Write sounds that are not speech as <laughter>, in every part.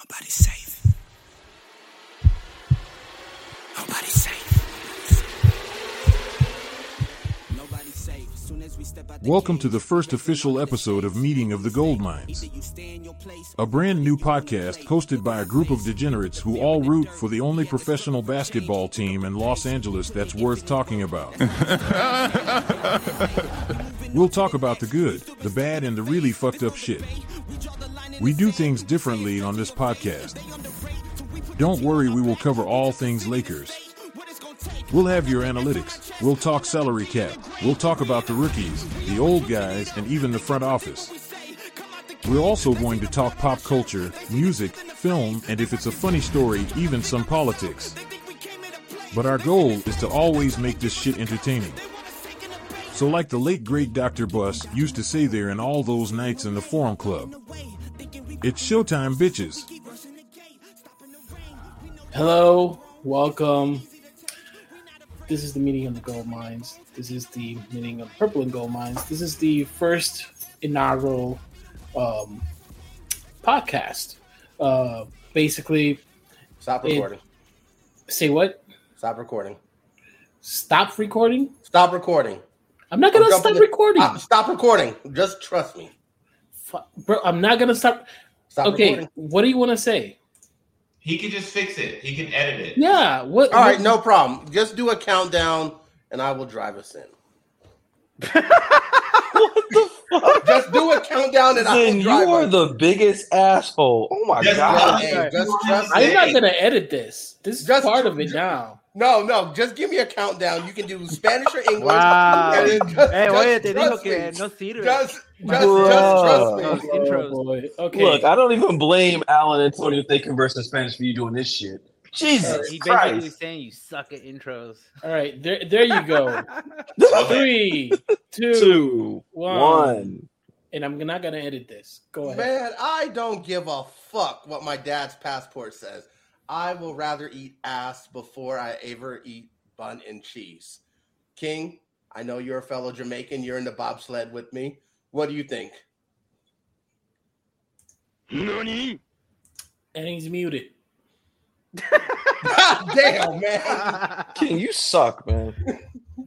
Nobody's safe. Nobody's safe. Nobody's safe. Soon as we step out Welcome to the first official episode of Meeting of the Gold Minds, either you stay in your place a brand new podcast hosted by a group of degenerates who all root for the only professional basketball team in Los Angeles that's worth talking about. <laughs> we'll talk about the good, the bad, and the really fucked up shit. We do things differently on this podcast. Don't worry, we will cover all things Lakers. We'll have your analytics. We'll talk salary cap. We'll talk about the rookies, the old guys, and even the front office. We're also going to talk pop culture, music, film, and if it's a funny story, even some politics. But our goal is to always make this shit entertaining. So, like the late great Dr. Buss used to say there in all those nights in the Forum Club, it's showtime, bitches. Hello, welcome. This is the meeting of the gold mines. This is the meeting of purple and gold mines. This is the first inaugural um, podcast. Uh, basically, Stop It- recording. say what? Stop recording. Stop recording. Stop recording. I'm not gonna I'm stop jumping in- recording. Ah, stop recording. Just trust me. Fu- Bro, I'm not gonna stop. Stop okay, recording. what do you want to say? He can just fix it. He can edit it. Yeah. What? All right, what- no problem. Just do a countdown and I will drive us in. what the fuck? Just do a countdown and I Then will You are us. the biggest asshole. Oh my Just god. Hey, just trust I'm not gonna edit this. This is Just- part of it now. No, no, just give me a countdown. You can do Spanish or English. Wow. And <laughs> then just- Eh, just oye, te dijo que no sirve. Just, just, Bruh. just trust me. Oh, intros. boy. Okay. Look, I don't even blame Alan and Tony if they converse in Spanish for you doing this shit. Jesus He basically Christ. saying you suck at intros. All right. There. There you go. <laughs> Three, two, Two, one. one. and I'm not gonna edit this. Go ahead. Man, I don't give a fuck what my dad's passport says. I will rather eat ass before I ever eat bun and cheese. King, I know you're a fellow Jamaican. You're in the bobsled with me. What do you think? And he's muted. God damn, man. King, you suck, man.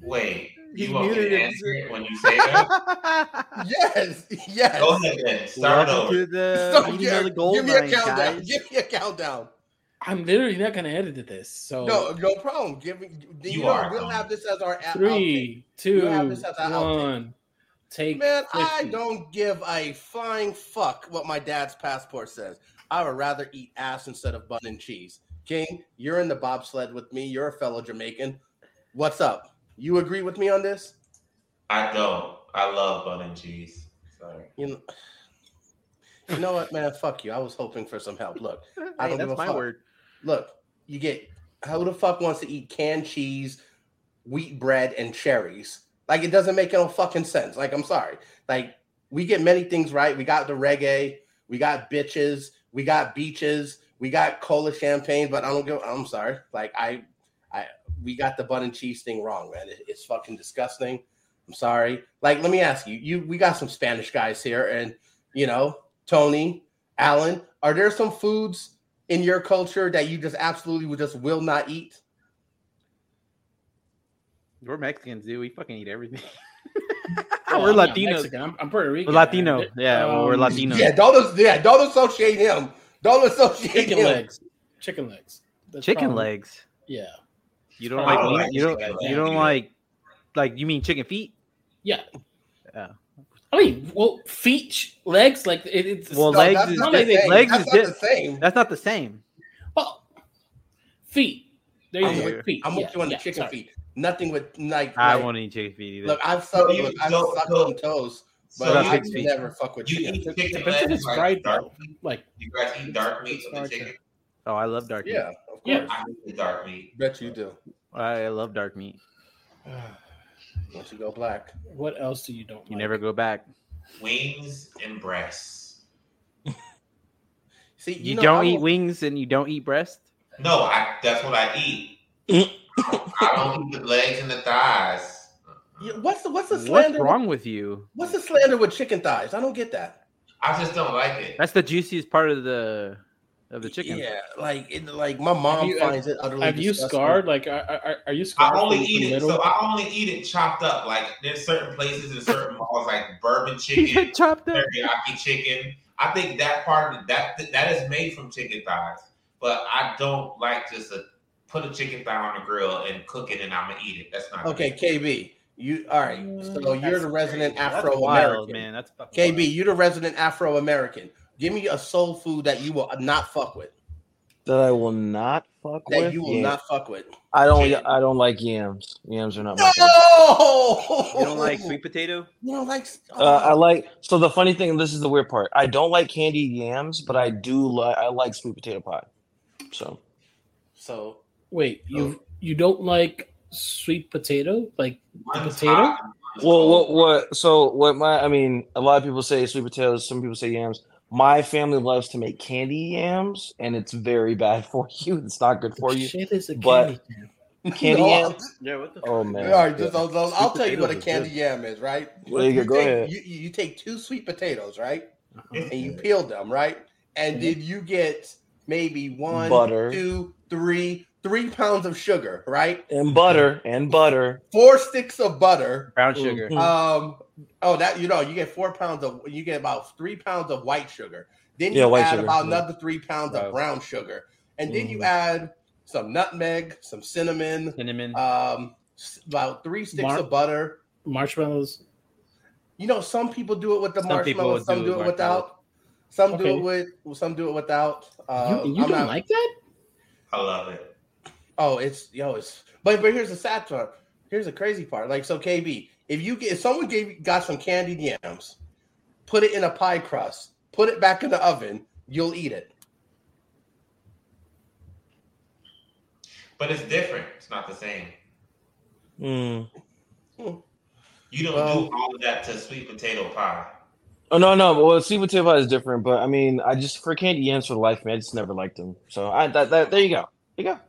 Wait, He you want me muted to answer it when you say that? Yes, yes. Go ahead then. Start Welcome over. to the <laughs> So, meeting yeah, of the gold give me a mine, countdown. guys. Give me a countdown. I'm literally not gonna edit this. So No, no problem. Give me. You, You know, are, we'll have this as our outtake. three, two, You have this as an outtake. One. Take. Man, I don't give a flying fuck what my dad's passport says. I would rather eat ass instead of bun and cheese. King, you're in the bobsled with me. You're a fellow Jamaican. What's up? You agree with me on this? I don't. I love bun and cheese. Sorry. You know, you know what, man? Fuck you. I was hoping for some help. Look, <laughs> I don't that's give a my fuck. word. Look, you get who the fuck wants to eat canned cheese, wheat bread, and cherries? Like it doesn't make no fucking sense. Like I'm sorry. Like we get many things right. We got the reggae, we got bitches, we got beaches, we got cola champagne, but I don't go. I'm sorry. Like I, I we got the bun and cheese thing wrong, man. It- it's fucking disgusting. I'm sorry. Like let me ask you. You we got some Spanish guys here, and you know Tony, Alan. Are there some foods in your culture that you just absolutely just will not eat? We're Mexicans, dude. We fucking eat everything. <laughs> Oh, we're I'm Latinos. I'm, I'm Puerto Rican. We're Latino. man. Yeah, well, we're Um, Latino. Yeah, don't yeah, don't associate him. Don't associate Chicken him. legs. Chicken legs. That's Chicken probably- legs. Yeah. You don't like like you don't chicken you legs. don't like like you mean chicken feet? Yeah. Yeah. I mean, well, feet, legs, like it, it's Well, No, legs that's is not di- the same. legs That's is not the same. That's not the same. well, feet. There you go. feet. I'm with yeah, you on the chicken sorry. feet. Nothing with like. I like- won't eat chicken feet either. Look, I've sucked. you- look, I've so- sucked so- on toes, but So I never fuck with You chicken. eat chicken Depends if legs it's fried dark though. Like, You guys eat dark meat with the chicken? oh, I love dark meat. Yeah, of Yeah. I eat the dark meat. Bet you do. I love dark meat. <sighs> Once you go black. what else do you don't You like? never go back. Wings and breasts. See, You, know, don't I eat will- wings and you don't eat breast. No, I. That's what I eat. <laughs> I don't eat the legs and the thighs. What's the what's the slander? What's slander? wrong with you? What's the slander with chicken thighs? I don't get that. I just don't like it. That's the juiciest part of the of the chicken. Yeah, like it, like my mom you- finds it utterly. Have you scarred? Like, are, are, are you scarred? I only eat it. So I only eat it chopped up. Like there's certain places in certain malls, like bourbon <laughs> chicken, chopped up. teriyaki chicken. I think that part of that that is made from chicken thighs. But I don't like just to put a chicken thigh on the grill and cook it and I'm gonna eat it. That's not Okay, KB, you all right? So you're the resident Afro American man. That's fucking KB, wild. you the resident Afro American. Give me a soul food that you will not fuck with. That I will not fuck That with. That you will Yeah. not fuck with. I don't. Chicken. I don't like yams. Yams are not my thing. No, You don't like sweet potato? You don't like. Uh, I like. So the funny thing, this is the weird part. I don't like candied yams, but I do like. I like sweet potato pie. So So Wait, you you don't like sweet potato? Like One's potato? hot Well, what, what? So, what? My, I mean, a lot of people say sweet potatoes. Some people say yams. My family loves to make candy yams, and it's very bad <laughs> for you. It's not good for you. Shit is a but- candy jam. <laughs> <laughs> Candy No, yams. Yeah, what the Oh man. All right, just, I'll, I'll- I'll tell you what a candy good. yam is, right? There you go. Go take, ahead. You, you take two sweet potatoes, right? Uh-huh. And you peel them, right? And Mm-hmm. then you get maybe one, Butter. two, three, three pounds of sugar, right? And butter and butter. Four sticks of butter. brown sugar. Um, oh, that you know, you get four pounds of, you get about three pounds of white sugar. Then you Yeah, add sugar, about yeah. another three pounds Wow. of brown sugar, and then you Mhm. add some nutmeg, some cinnamon, Cinnamon. um, about three sticks Mar- of butter. Marshmallows. You know, some people do it with the Some marshmallows, some do do it marshmallows. without. Some do it with, some do it without. you Um, you I'm don't not- like that? I love it. Oh, it's yo, it's but but here's the sad part. Here's the crazy part. Like so, KB, if you get if someone gave you got some candied yams, put it in a pie crust, put it back in the oven, you'll eat it. But it's different. It's not the same. Mm. You don't Well- do all of that to sweet potato pie. Oh no, no. Well, sweet potato pie is different, but I mean, I just for candy yams for life, man, I just never liked them. So I that, that there you go. There you go.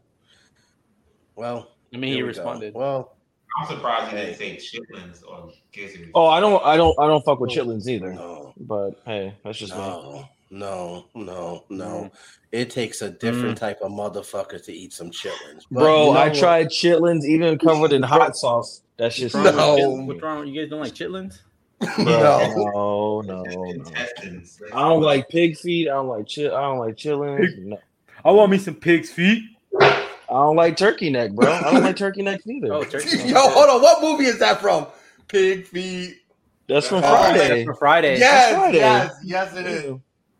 Well, I mean, he here we go. responded. Well, I'm surprised you didn't say chitlins or gizzards. Oh, I don't, I don't, I don't fuck with oh, chitlins either. no, But hey, that's just me. no, no, no, no. Mm. It takes a different mm. type of motherfucker to eat some chitlins, But Bro, you know I what? tried chitlins even covered in hot sauce. That's just What's wrong with No. chit- What's wrong? You guys don't like chitlins? <laughs> No. no, no, no. I don't like pig feet. I don't like chill. I don't like chitlins. No. I want me some pig's feet. I don't like turkey neck, bro. I don't like turkey necks <laughs> either. Oh, turkey. <laughs> Yo, hold on. What movie is that from? Pig feet. That's from Oh, Friday. For Friday. Yes, Friday. yes, yes, it is.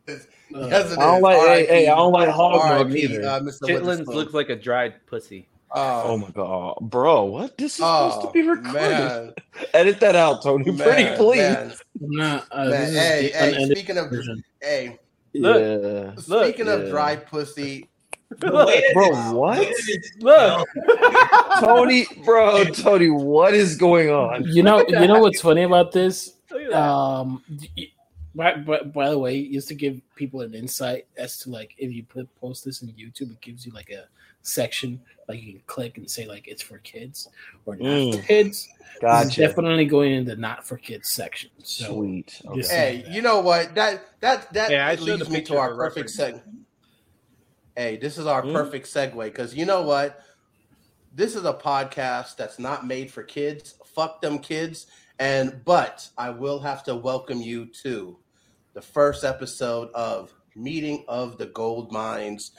It's- Uh, Yes, it is. I don't like- hey, hey, I don't like hog milk either. Uh, Mr. Chitlins looks like a dried pussy. Oh, Oh my god, bro! What? This is supposed to oh, be recorded. man, <laughs> Edit that out, Tony. Pretty please. man, Nah, uh, man. Hey, hey, speaking of, version. hey, yeah. speaking of yeah. dry pussy, Bro, what? Look. <laughs> Tony, bro, Tony, what is going on? You know, you know what's funny about this? Look at that. Um, by, by, by the way, just to give people an insight as to like if you put post this in YouTube, it gives you like a section like you can click and say like it's for kids or not Mm. for kids. This is Gotcha. definitely going in the not for kids section. So Sweet. Okay. Hey, you know what? That that that Yeah, leads me to our perfect reference. Hey, this is our Hmm? perfect segue because you know what? This is a podcast that's not made for kids. Fuck them kids. And but I will have to welcome you to the first episode of Meeting of the Gold Minds.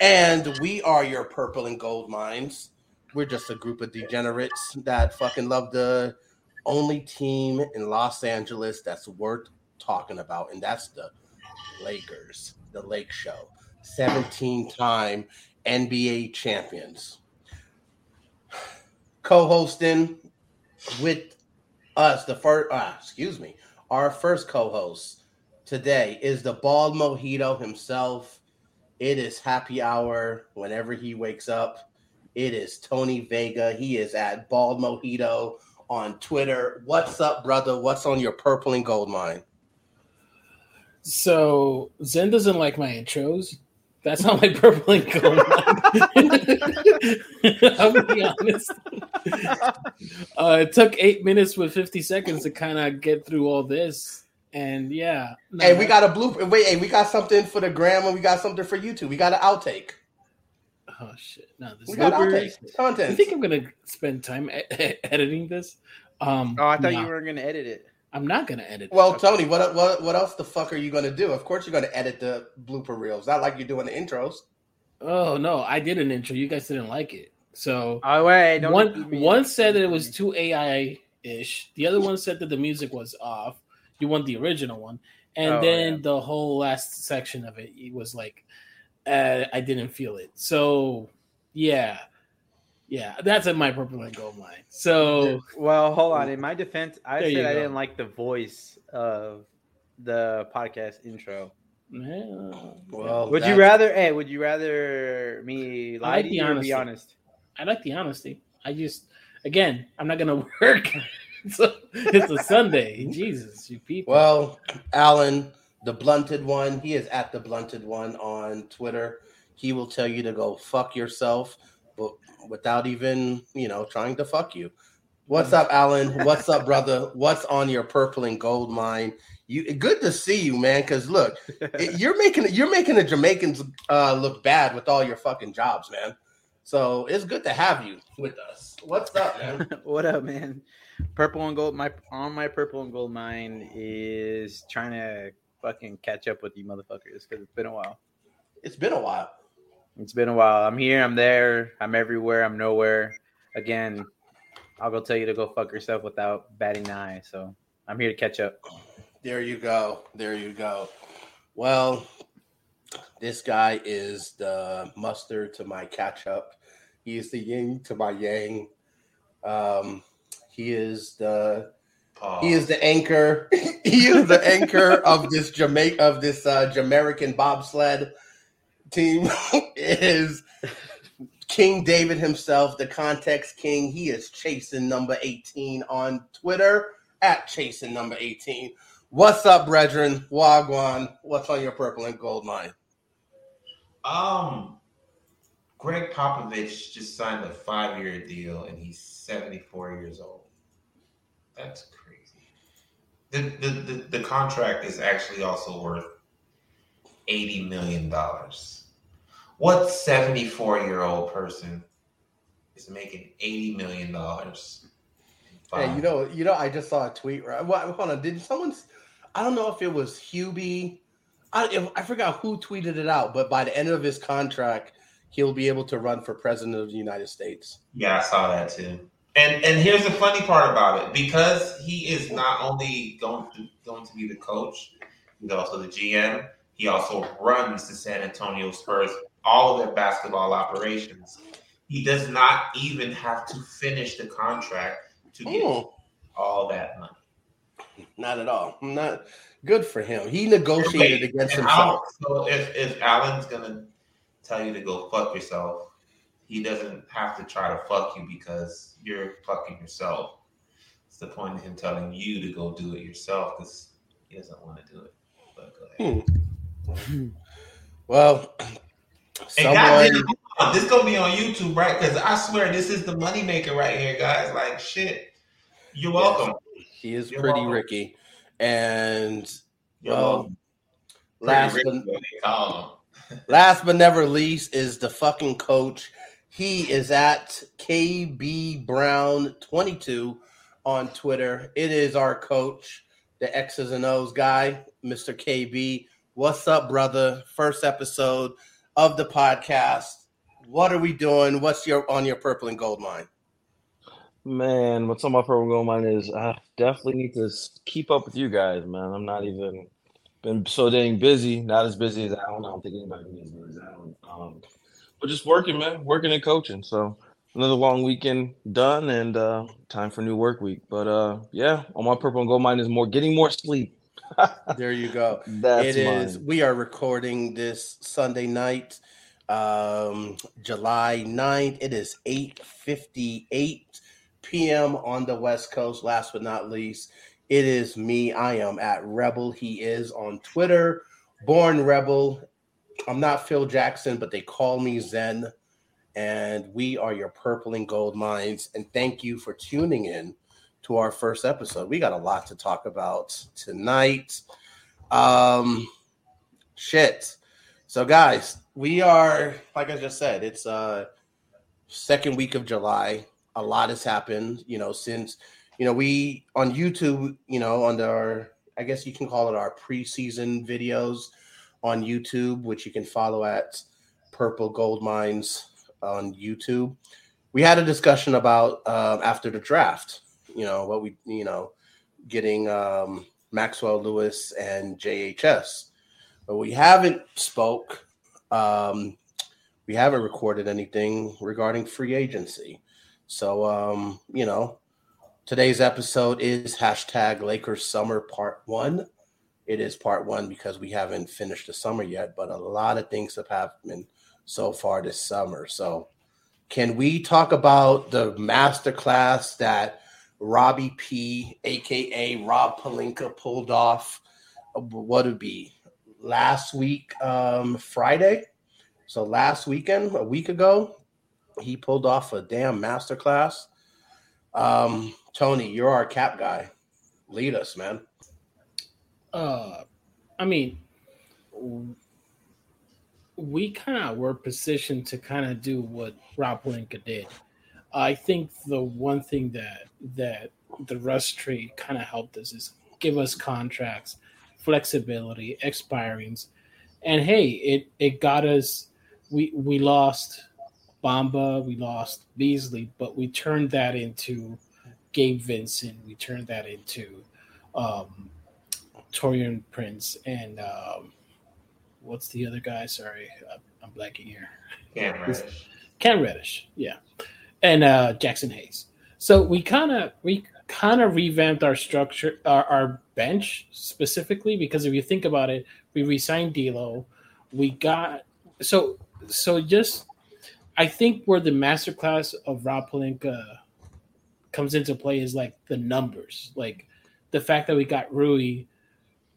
And we are your purple and gold mines. We're just a group of degenerates that fucking love the only team in Los Angeles that's worth talking about, and that's the Lakers, the Lake Show, 17 time NBA champions. Co hosting with us, the first, uh, excuse me, our first co host today is the bald mojito himself. It is happy hour whenever he wakes up. It is Tony Vega. He is at Bald Mojito on Twitter. What's up, brother? What's on your purple and gold mine? So Zen doesn't like my intros. That's not my purple and gold. line. <laughs> I'll be honest. <laughs> Uh, it took eight minutes with fifty seconds to kind of get through all this. And yeah, no, Hey, we got a blooper. Wait, hey, we got something for the gram and we got something for YouTube. We got an outtake. Oh shit! No, this We got bloopers. outtakes. You Content. think I'm gonna spend time e- editing this? Um, Oh, I thought no, you were gonna edit it. I'm not gonna edit. Well, it. Tony, what what what else the fuck are you gonna do? Of course, you're gonna edit the blooper reels. Not like you're doing the intros. Oh no, I did an intro. You guys didn't like it. So Oh wait, don't one me. one said that it was too AI ish. The other one said that the music was off. You want the original one, and Oh, then yeah. the whole last section of it, it was like, uh, I didn't feel it. So yeah, yeah, that's at my purple and gold line. So Well, hold on. In my defense, I said I didn't like the voice of the podcast intro. yeah, Well, Would you rather? Hey, would you rather me lie like to the you or honesty. be honest? I like the honesty. I just, again, I'm not gonna <laughs> work. so it's a Sunday. <laughs> Jesus, you people. Well, Alan, the blunted one, he is at the blunted one on Twitter. He will tell you to go fuck yourself, but without even you know trying to fuck you. What's up, Alan? What's up, brother? What's on your purple and gold mine? You good to see you, man. Because look, <laughs> it- you're making you're making the Jamaicans uh, look bad with all your fucking jobs, man. So it's good to have you with us. What's up, man? <laughs> what up, man? Purple and gold. My on my purple and gold mine is trying to fucking catch up with you motherfuckers because it's been a while. It's been a while. It's been a while. I'm here. I'm there. I'm everywhere. I'm nowhere. Again, I'll go tell you to go fuck yourself without batting an eye. So I'm here to catch up. There you go. There you go. Well, this guy is the mustard to my catch up. He is the yin to my yang. Um, he is the he is the anchor. <laughs> he is the anchor of this Jamaica of this uh, Jamaican bobsled team. <laughs> is King David himself, the context king. He is chasing number 18 on Twitter at chasing number 18. What's up, brethren? Wagwan. What's on your purple and gold line? Um, Gregg Popovich just signed a five-year deal, and he's seventy-four years old. That's crazy. The the the, the contract is actually also worth eighty million What seventy-four-year-old person is making eighty million dollars? Hey, you know, you know, I just saw a tweet. Right? Well, hold on. Did someone? I don't know if it was Hubie. I if, I forgot who tweeted it out, but by the end of his contract, he'll be able to run for president of the United States. Yeah, I saw that too. And and here's the funny part about it, because he is not only going to going to be the coach, he's also the GM. He also runs the San Antonio Spurs, all of their basketball operations. He does not even have to finish the contract to get Oh, all that money. not at all. Not good for him. He negotiated Wait, against himself. So if if Alan's gonna tell you to go fuck yourself, he doesn't have to try to fuck you because you're fucking yourself. It's the point of him telling you to go do it yourself because he doesn't want to do it. But go ahead. Hmm. Well, someone. on, this gonna be on YouTube, right? Because I swear this is the moneymaker right here, guys. Like shit. You're welcome. He is You're pretty welcome. Ricky. And well, last but, Ricky, what they call him. <laughs> last but never least is the fucking coach. He is at KB Brown 22 on Twitter. It is our coach, the X's and O's guy, Mr. KB. What's up, brother? First episode of the podcast. What are we doing? What's your on your purple and gold mine? Man, what's on my purple and gold mine is I definitely need to keep up with you guys, man. I'm not even been so dang busy, not as busy as Alan. I don't think anybody busy as Alan. Um, but just working, man, working and coaching. So another long weekend done, and uh, time for new work week. But uh, yeah, on my purple and gold mine is more getting more sleep. There you go. <laughs> That's It is. mine. We are recording this Sunday night, um, July 9th. It is 8:58 p.m. on the West Coast. Last but not least, it is me. I am at Rebel. He is on Twitter. Born Rebel. I'm not Phil Jackson, but they call me Zen. And we are your purple and gold minds. And thank you for tuning in to our first episode. We got a lot to talk about tonight. Um, shit. So, guys, we are like I just said, it's uh second week of July. A lot has happened, you know, since you know we on YouTube, you know, on our I guess you can call it our preseason videos on YouTube, which you can follow at Purple Gold Minds on YouTube. We had a discussion about um, after the draft, you know, what we, you know, getting um, Maxwell Lewis and JHS, but we haven't spoke. Um, we haven't recorded anything regarding free agency. So, um, you know, today's episode is hashtag Lakers Summer Part One. It is part one because we haven't finished the summer yet, but a lot of things have happened so far this summer. So, can we talk about the masterclass that Robbie P, aka Rob Pelinka, pulled off? What would be last week, um, Friday? So last weekend, a week ago, he pulled off a damn masterclass. Um, Tony, you're our cap guy. Lead us, man. Uh, I mean, we kind of were positioned to kind of do what Rob Pelinka did. I think the one thing that that the Russ trade kind of helped us is give us contracts, flexibility, expirings, and hey, it it got us. We we lost Bamba, we lost Beasley, but we turned that into Gabe Vincent. We turned that into um, Taurean Prince and um, what's the other guy? Sorry, I'm- I'm blanking here. Cam Reddish. Cam Reddish, yeah, and uh, Jaxson Hayes. So we kind of we kind of revamped our structure, our, our bench specifically because if you think about it, we resigned D'Lo, we got so so just I think where the masterclass of Rob Pelinka comes into play is like the numbers, like the fact that we got Rui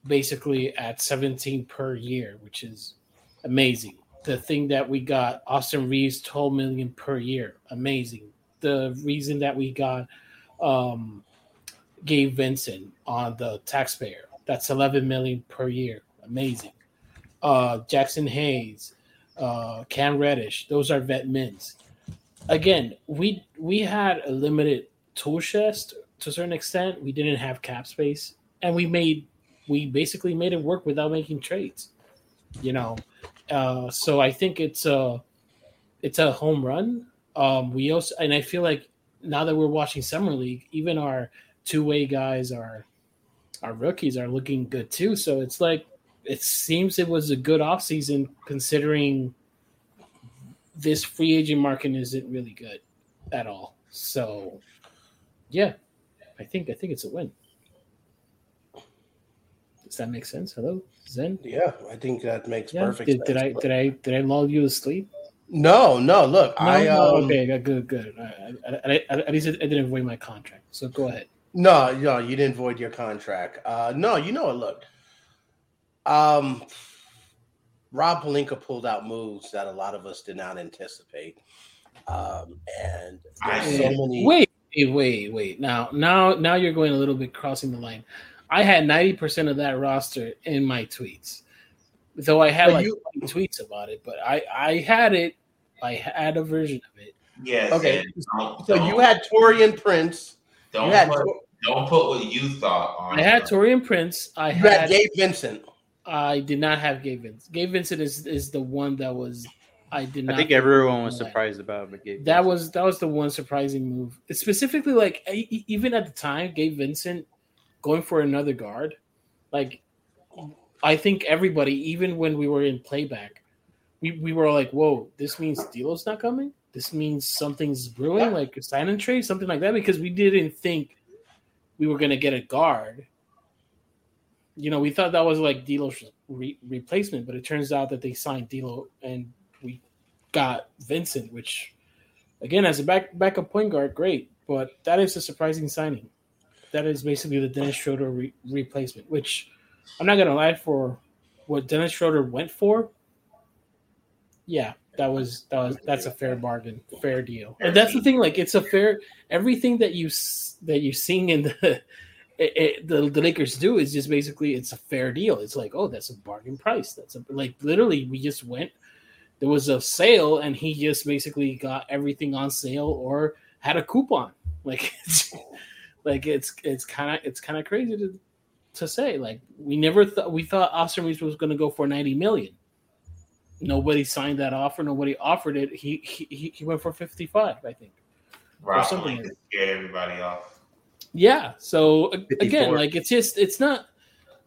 basically at 17 per year, which is amazing. The thing that we got Austin Reaves 12 million per year, amazing. The reason that we got um, Gabe Vincent on the taxpayer, that's 11 million per year, amazing. Uh, Jaxson Hayes, uh, Cam Reddish, those are vet mins. Again, we we had a limited tool chest to a certain extent. We didn't have cap space, and we made we basically made it work without making trades. You know, uh, so I think it's a it's a home run. Um, we also and I feel like now that we're watching summer league, even our two way guys are our rookies are looking good too. So it's like it seems it was a good offseason considering this free agent market isn't really good at all. So yeah, I think I think it's a win. Does that make sense? Hello, Zen. Yeah, I think that makes Yeah. perfect Did, sense. did I did I did I lull you to sleep? No, no. Look, No, I no, um, okay, good, good. I, I, I, I, at least I didn't void my contract. So go ahead. No, no, you didn't void your contract. Uh, no, you know what? Look, um, Rob Pelinka pulled out moves that a lot of us did not anticipate, um, and there's so many. Wait, wait, wait, wait. Now, now, now you're going a little bit crossing the line. I had ninety percent of that roster in my tweets, though I had But like you- tweets about it. But I, I had it. I had a version of it. Yes. Okay, don't- So you had Taurean Prince, don't you had, put, don't put what you thought on. I had it. Taurean Prince. I you had had. Gabe Vincent. I did not have Gabe Vincent. Gabe Vincent is is the one that was. I did not. I think everyone was Right. surprised about but Gabe That Vincent. was that was the one surprising move. It's specifically, like even at the time, Gabe Vincent going for another guard. Like, I think everybody, even when we were in playback, we, we were like, "Whoa, this means D'Lo's not coming. This means something's brewing, Yeah. like a sign and trade, something like that." Because we didn't think we were gonna get a guard. You know, we thought that was like D'Lo's re- replacement, but it turns out that they signed D'Lo and we got Vincent, which again as a back backup point guard, great. But that is a surprising signing. That is basically the Dennis Schroeder re- replacement, which I'm not gonna lie for what Dennis Schroeder went for. Yeah, that was that was that's a fair bargain, fair deal. And that's the thing. Like it's a fair everything that you that you sing in the. <laughs> It, it, the, the Lakers do is just basically it's a fair deal. It's like oh that's a bargain price. That's a, like literally we just went there was a sale and he just basically got everything on sale or had a coupon. Like <laughs> it's like it's it's kind of it's kind of crazy to to say. Like we never thought we thought Austin Reaves was going to go for 90 million. Nobody signed that offer. Nobody offered it. He he he went for 55, I think. Rob something Pelinka scared everybody off. Yeah. So a- again, like it's just it's not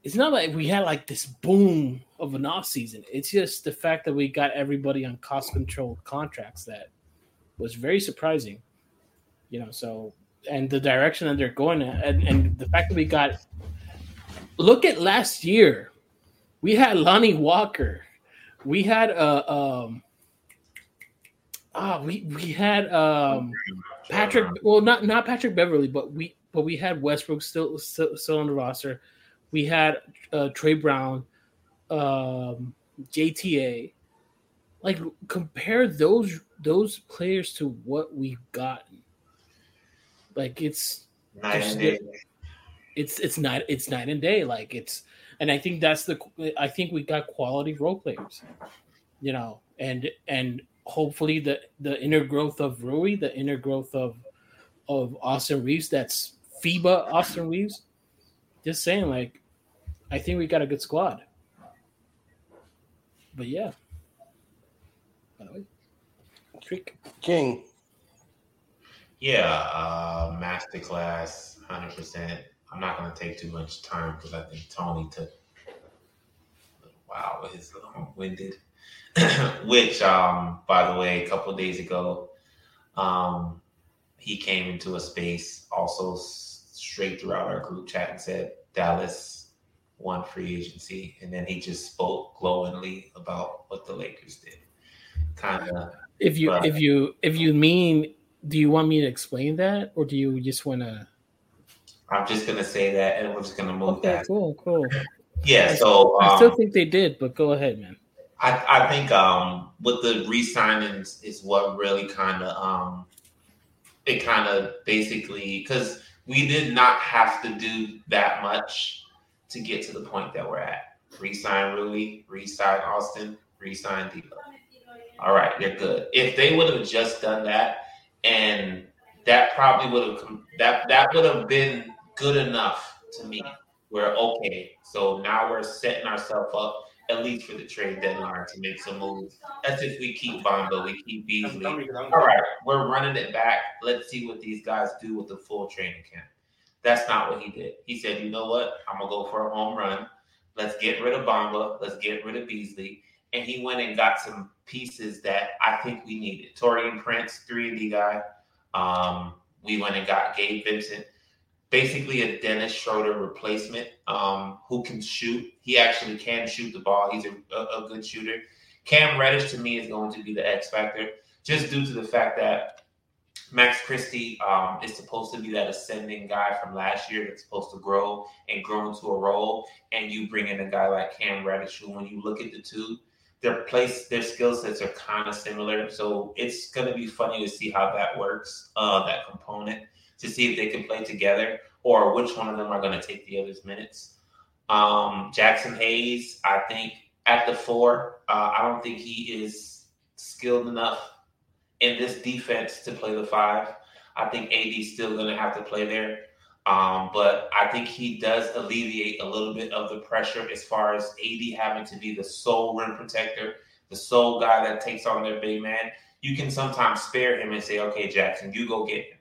it's not like we had like this boom of an off season. It's just the fact that we got everybody on cost controlled contracts that was very surprising. You know, so and the direction that they're going and, and the fact that we got look at last year. We had Lonnie Walker. We had uh um ah we we had um Patrick, well, not not Patrick Beverley, but we but we had Westbrook still still, still on the roster. We had uh, Troy Brown, um, JTA. Like compare those those players to what we've gotten. Like it's Night and day. it's it's not it's night and day. Like it's and I think that's the I think we got quality role players, you know, and and hopefully the the inner growth of Rui, the inner growth of of Austin Reaves, that's FIBA Austin Reaves. Just saying, like, I think we got a good squad. But yeah. By the way, Creek. King. Yeah, uh, masterclass, hundred percent. I'm not gonna take too much time because I think Tony took a little while with his long-winded. <coughs> Which, um, by the way, a couple of days ago, um, he came into a space also straight throughout our group chat and said Dallas won free agency, and then he just spoke glowingly about what the Lakers did. Kind of If you Right. if you if you mean do you want me to explain that or do you just want to I'm just gonna say that, and we're just gonna move Okay, that. cool, cool. Yeah. So I still um, think they did, but go ahead, man. I, I think um, with the re-signings is what really kind of um, it kind of basically because we did not have to do that much to get to the point that we're at. Re-sign Rui, re-sign Austin, re-sign D'Lo. All right, they're good. If they would have just done that, and that probably would have that that would have been good enough to me. We're okay. So now we're setting ourselves up at least for the trade deadline to make some moves. That's if we keep Bamba, we keep Beasley. All right, we're running it back. Let's see what these guys do with the full training camp. That's not what he did. He said, you know what? I'm gonna go for a home run. Let's get rid of Bamba. Let's get rid of Beasley. And he went and got some pieces that I think we needed. Taurean Prince, three and D guy. Um, we went and got Gabe Vincent, basically a Dennis Schroeder replacement um, who can shoot. He actually can shoot the ball. He's a, a, a good shooter. Cam Reddish to me is going to be the X factor, just due to the fact that Max Christie um, is supposed to be that ascending guy from last year that's supposed to grow and grow into a role. And you bring in a guy like Cam Reddish, who, when you look at the two, their place, their skill sets are kind of similar. So it's going to be funny to see how that works, uh, that component, to see if they can play together or which one of them are going to take the other's minutes. Um, Jaxson Hayes, I think at the four, uh, I don't think he is skilled enough in this defense to play the five. I think AD's still going to have to play there. Um, but I think he does alleviate a little bit of the pressure as far as AD having to be the sole rim protector, the sole guy that takes on their big man. You can sometimes spare him and say, "Okay, Jackson, you go get him.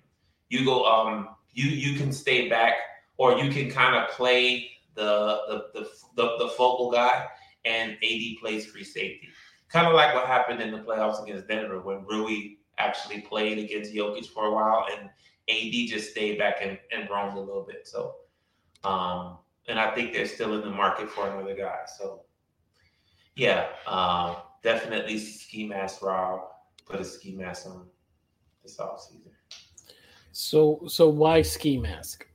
You go. Um, you you can stay back, or you can kind of play the the, the the the focal guy, and AD plays free safety. Kind of like what happened in the playoffs against Denver when Rui actually played against Jokic for a while, and AD just stayed back and, and roamed a little bit. So, um, and I think they're still in the market for another guy. So, yeah, um, definitely ski mask Rob. Put a ski mask on this offseason. So so why ski mask?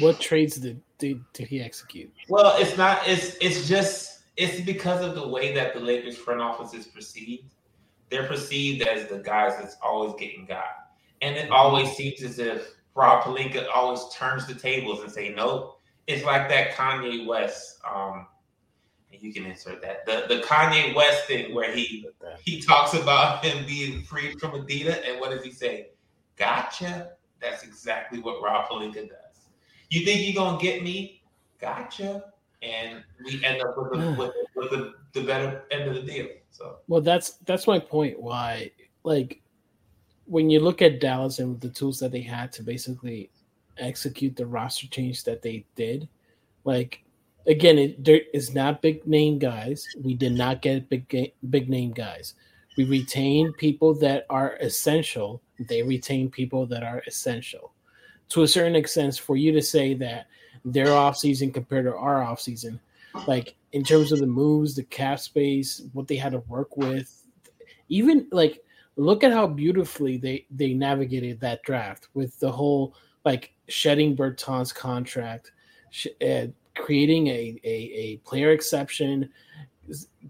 What trades did did, did he execute? Well, it's not. It's it's just it's because of the way that the Lakers front office is perceived. they're perceived as the guys that's always getting got. And it always seems as if Rob Pelinka always turns the tables and say, no, it's like that Kanye West. Um, you can insert that. The the Kanye West thing where he he talks about <laughs> him being freed from Adidas, and what does he say? Gotcha. That's exactly what Rob Pelinka does. You think you're gonna get me? Gotcha. And we end up with the, <sighs> with, with the, the better end of the deal. So Well, that's that's my point. Why, like, when you look at Dallas and the tools that they had to basically execute the roster change that they did, like, again, it there is not big name guys. We did not get big big name guys. We retain people that are essential. They retain people that are essential. To a certain extent, for you to say that their offseason compared to our offseason, like in terms of the moves, the cap space, what they had to work with, even like look at how beautifully they they navigated that draft with the whole like shedding Bertans' contract, sh- uh, creating a, a a player exception,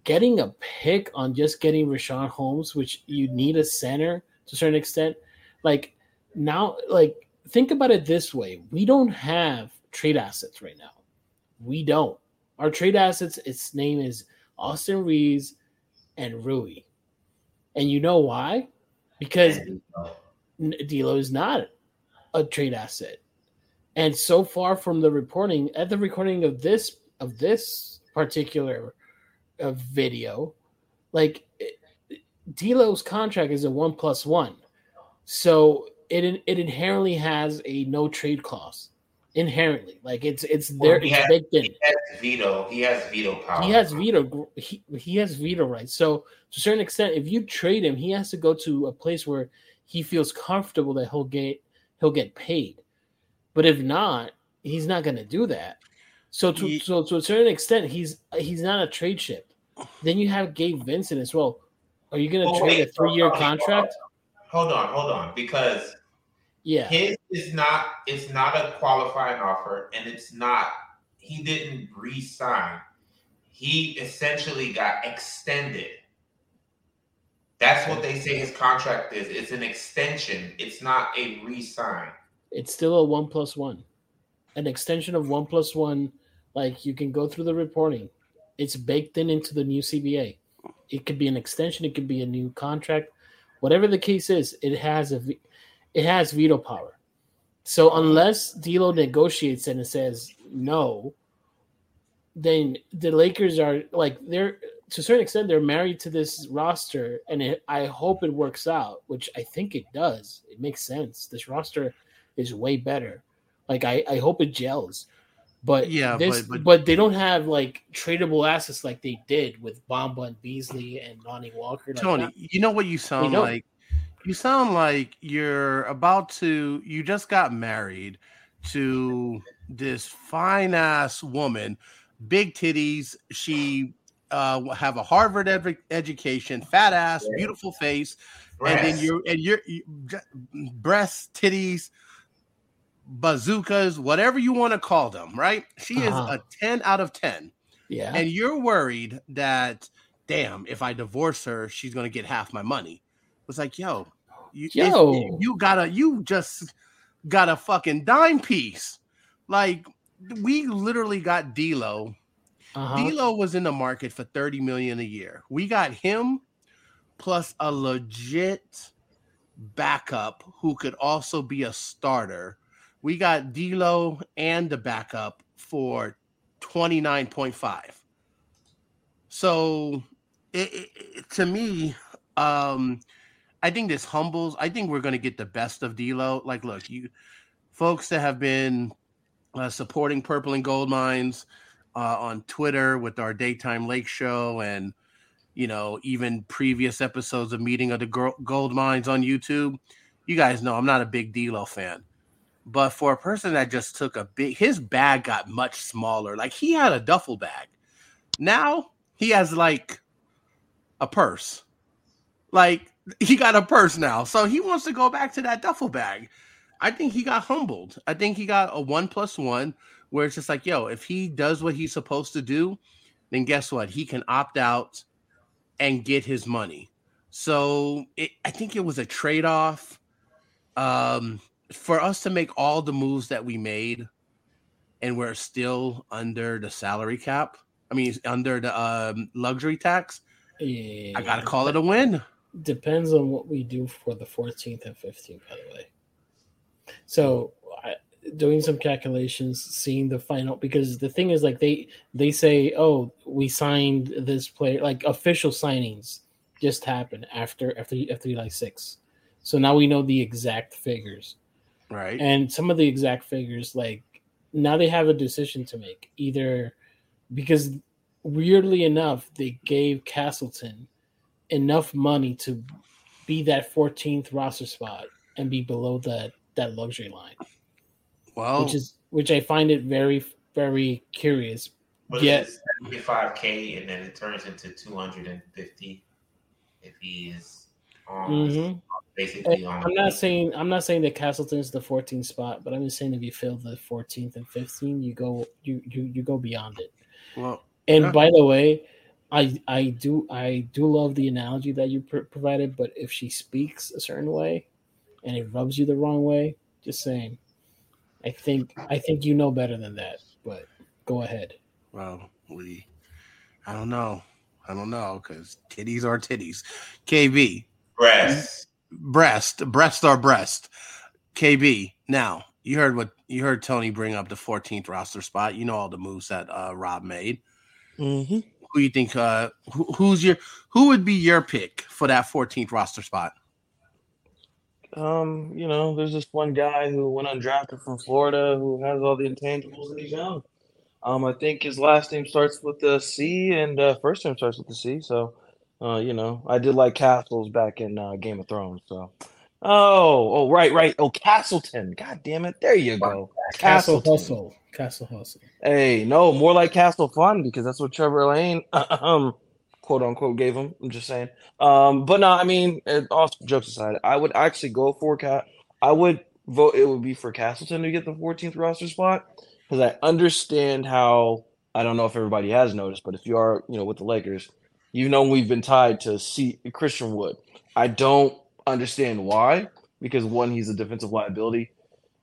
getting a pick on just getting Richaun Holmes, which you need a center to a certain extent. Like now, like think about it this way: we don't have trade assets right now. We don't. Our trade assets, its name is Austin Reaves and Rui. And you know why? Because D'Lo is not a trade asset. And so far from the reporting, at the recording of this of this particular uh, video, like D'Lo's contract is a one plus one, so it it inherently has a no trade clause. Inherently, like it's it's Well, there, he it's has- he has veto. He has veto power. He has veto. He, he has veto rights. So to a certain extent, if you trade him, he has to go to a place where he feels comfortable that he'll get he'll get paid. But if not, he's not going to do that. So to Ye- so to a certain extent, he's he's not a trade ship. Then you have Gabe Vincent as well. Are you going to Oh, trade wait, a three year contract? Hold on, hold on, because Yeah, his is not it's not a qualifying offer, and it's not he didn't re-sign. He essentially got extended. That's what they say his contract is. It's an extension. It's not a re-sign. it's still a one plus one, an extension of one plus one. Like you can go through the reporting, it's baked in into the new CBA. It could be an extension, it could be a new contract, whatever the case is. It has a, it has veto power. So unless D'Lo negotiates it and says no, then the Lakers are like they're to a certain extent they're married to this roster, and it, I hope it works out, which I think it does. It makes sense. This roster is way better. Like I, I hope it gels. But Yeah, this, but- but, but- they don't have like tradable assets like they did with Bamba and Beasley and Lonnie Walker. Like Tony, that- you know what you sound like? You sound like you're about to, you just got married to this fine ass woman, big titties. She uh have a Harvard edu- education, fat ass, beautiful face, and then Breasts. you're and you're you, breasts, titties, bazookas, whatever you want to call them, right? She is Uh-huh. a 10 out of 10 yeah. and you're worried that damn if i divorce her she's going to get half my money it's like yo you, if- Yo. you gotta you just got a fucking dime piece like we literally got D'Lo. uh-huh. D'Lo was in the market for 30 million a year. We got him plus a legit backup who could also be a starter. We got D'Lo and the backup for 29.5. So it, it- it- to me, um, I think this humbles. I think we're going to get the best of D'Lo. Like, look, you folks that have been uh, supporting Purple and Gold Minds uh, on Twitter with our daytime lake show, and you know, even previous episodes of Meeting of the Gold Minds on YouTube. You guys know I'm not a big D'Lo fan, but for a person that just took a big, his bag got much smaller. Like he had a duffel bag. Now he has like a purse. Like he got a purse now. So he wants to go back to that duffel bag. I think he got humbled. I think he got a one plus one where it's just like, yo, if he does what he's supposed to do, then guess what? He can opt out and get his money. So it, I think it was a trade off um, for us to make all the moves that we made, and we're still under the salary cap. I mean, under the um, luxury tax. Yeah, I gotta call it a win. Depends on what we do for the 14th and 15th, by the way. So, I, doing some calculations, seeing the final because the thing is like they they say, "Oh, we signed this player." Like official signings just happened after after after like 6. So now we know the exact figures. Right. And some of the exact figures like now they have a decision to make. Either because weirdly enough, they gave Castleton enough money to be that 14th roster spot and be below that that luxury line, Wow. which is which I find it very very curious. What Yeah. is it, 75k and then it turns into 250 if he is on Mhm. basically on I'm not saying I'm not saying that Castleton's the 14th spot, but I'm just saying if you fill the 14th and 15th, you go you you you go beyond it. well, And Yeah. by the way, I I do I do love the analogy that you pr- provided. But if she speaks a certain way, and it rubs you the wrong way, just saying, I think I think you know better than that. But go ahead. well, we. I don't know. I don't know because titties are titties. KB, breast. breast, breast are breast. KB. Now you heard what you heard Tony bring up the 14th roster spot. You know all the moves that uh, Rob made. Mm-hmm. Who you think? Uh, who, who's your? Who would be your pick for that 14th roster spot? Um, you know, there's this one guy who went undrafted from Florida who has all the intangibles and he's young. Um, I think his last name starts with the C and uh, first name starts with the C. So, uh, you know, I did like Castles back in uh, Game of Thrones. So, oh, oh, right, right. Oh, Castleton. God damn it. There you go. Castle hustle. Castle hustle. Hey, no, more like Castle Fun because that's what Trevor Lane, <clears throat> um, quote unquote, gave him. I'm just saying. Um, but no, I mean, all jokes aside, I would actually go for Cat. I would vote. It would be for Castleton to get the 14th roster spot because I understand how. I don't know if everybody has noticed, but if you are, you know, with the Lakers, you know we've been tied to see Christian Wood. I don't understand why because one, he's a defensive liability,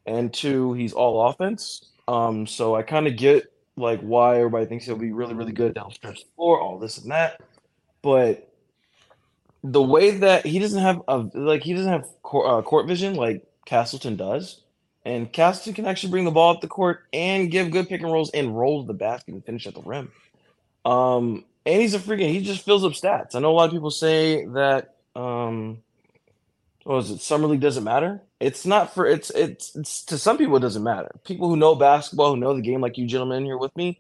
and two, he's all offense. Um, so I kind of get like why everybody thinks he'll be really, really good down stretch the floor, all this and that. But the way that he doesn't have a like he doesn't have court, uh, court vision like Castleton does, and Castleton can actually bring the ball up the court and give good pick and rolls and roll the basket and finish at the rim. Um, and he's a freaking he just fills up stats. I know a lot of people say that um, what was it? Summer league doesn't matter. It's not for it's it's it's to some people it doesn't matter. People who know basketball, who know the game, like you gentlemen here with me,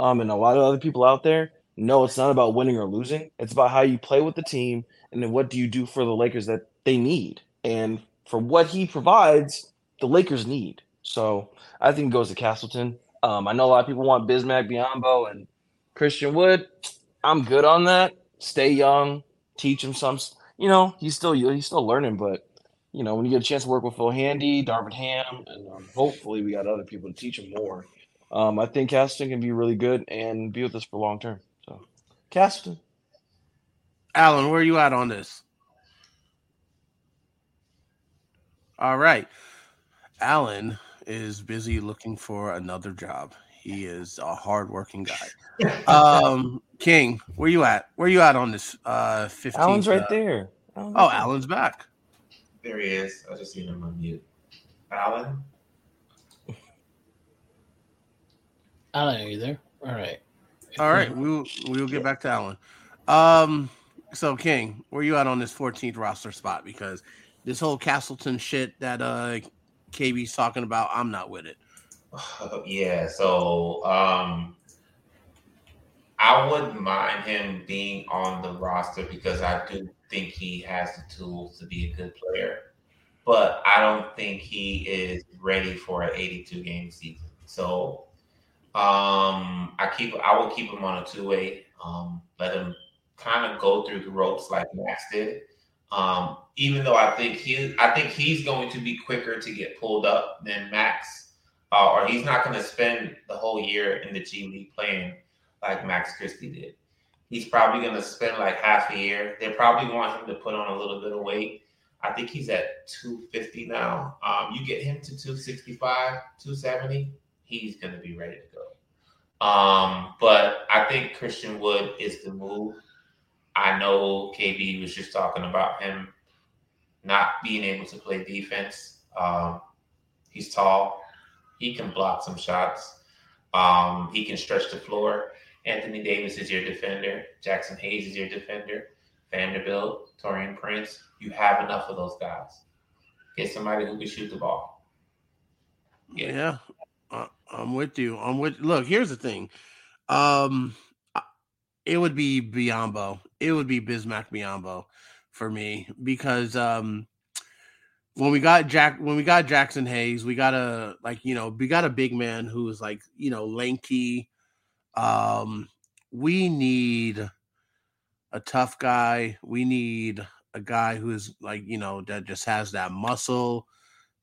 um, and a lot of other people out there, know it's not about winning or losing. It's about how you play with the team and then what do you do for the Lakers that they need. And for what he provides, the Lakers need. So I think it goes to Castleton. Um, I know a lot of people want Bismack Biyombo and Christian Wood. I'm good on that. Stay young, teach him some. You know, he's still he's still learning, but you know, when you get a chance to work with Phil Handy, Darvin Ham, and um, hopefully we got other people to teach him more. Um, I think Castleton can be really good and be with us for long term. So, Castleton. Alan, where are you at on this? All right. Alan is busy looking for another job. He is a hardworking guy. <laughs> Um, King, where you at? Where you at on this? Uh, 15th, Alan's right uh, there. Alan's Oh, there. Alan's back. There he is. I just seen him on mute. Alan? Alan, are you there? All right. All right, we'll we'll get back to Alan. Um, so King, where you at on this 14th roster spot? Because this whole Castleton shit that uh KB's talking about, I'm not with it. <sighs> yeah, so um I wouldn't mind him being on the roster because I do think he has the tools to be a good player. But I don't think he is ready for an 82 game season. So um I keep I will keep him on a two-way. Um let him kind of go through the ropes like Max did. Um, even though I think he, I think he's going to be quicker to get pulled up than Max, uh, or he's not going to spend the whole year in the G League playing like Max Christie did. He's probably going to spend like half a year. They probably want him to put on a little bit of weight. I think he's at 250 now. Um, you get him to 265, 270, he's going to be ready to go. Um, but I think Christian Wood is the move. I know KB was just talking about him not being able to play defense. Um, he's tall. He can block some shots. Um, he can stretch the floor. Anthony Davis is your defender. Jaxson Hayes is your defender. Vanderbilt, Taurean Prince. You have enough of those guys. Get somebody who can shoot the ball. Yeah, I'm with you. I'm with. Look, here's the thing. Um, it would be Biyombo. It would be Bismack Biyombo for me because um when we got Jack when we got Jaxson Hayes, we got a like you know we got a big man who's like you know lanky. Um, we need a tough guy. We need a guy who is like you know that just has that muscle.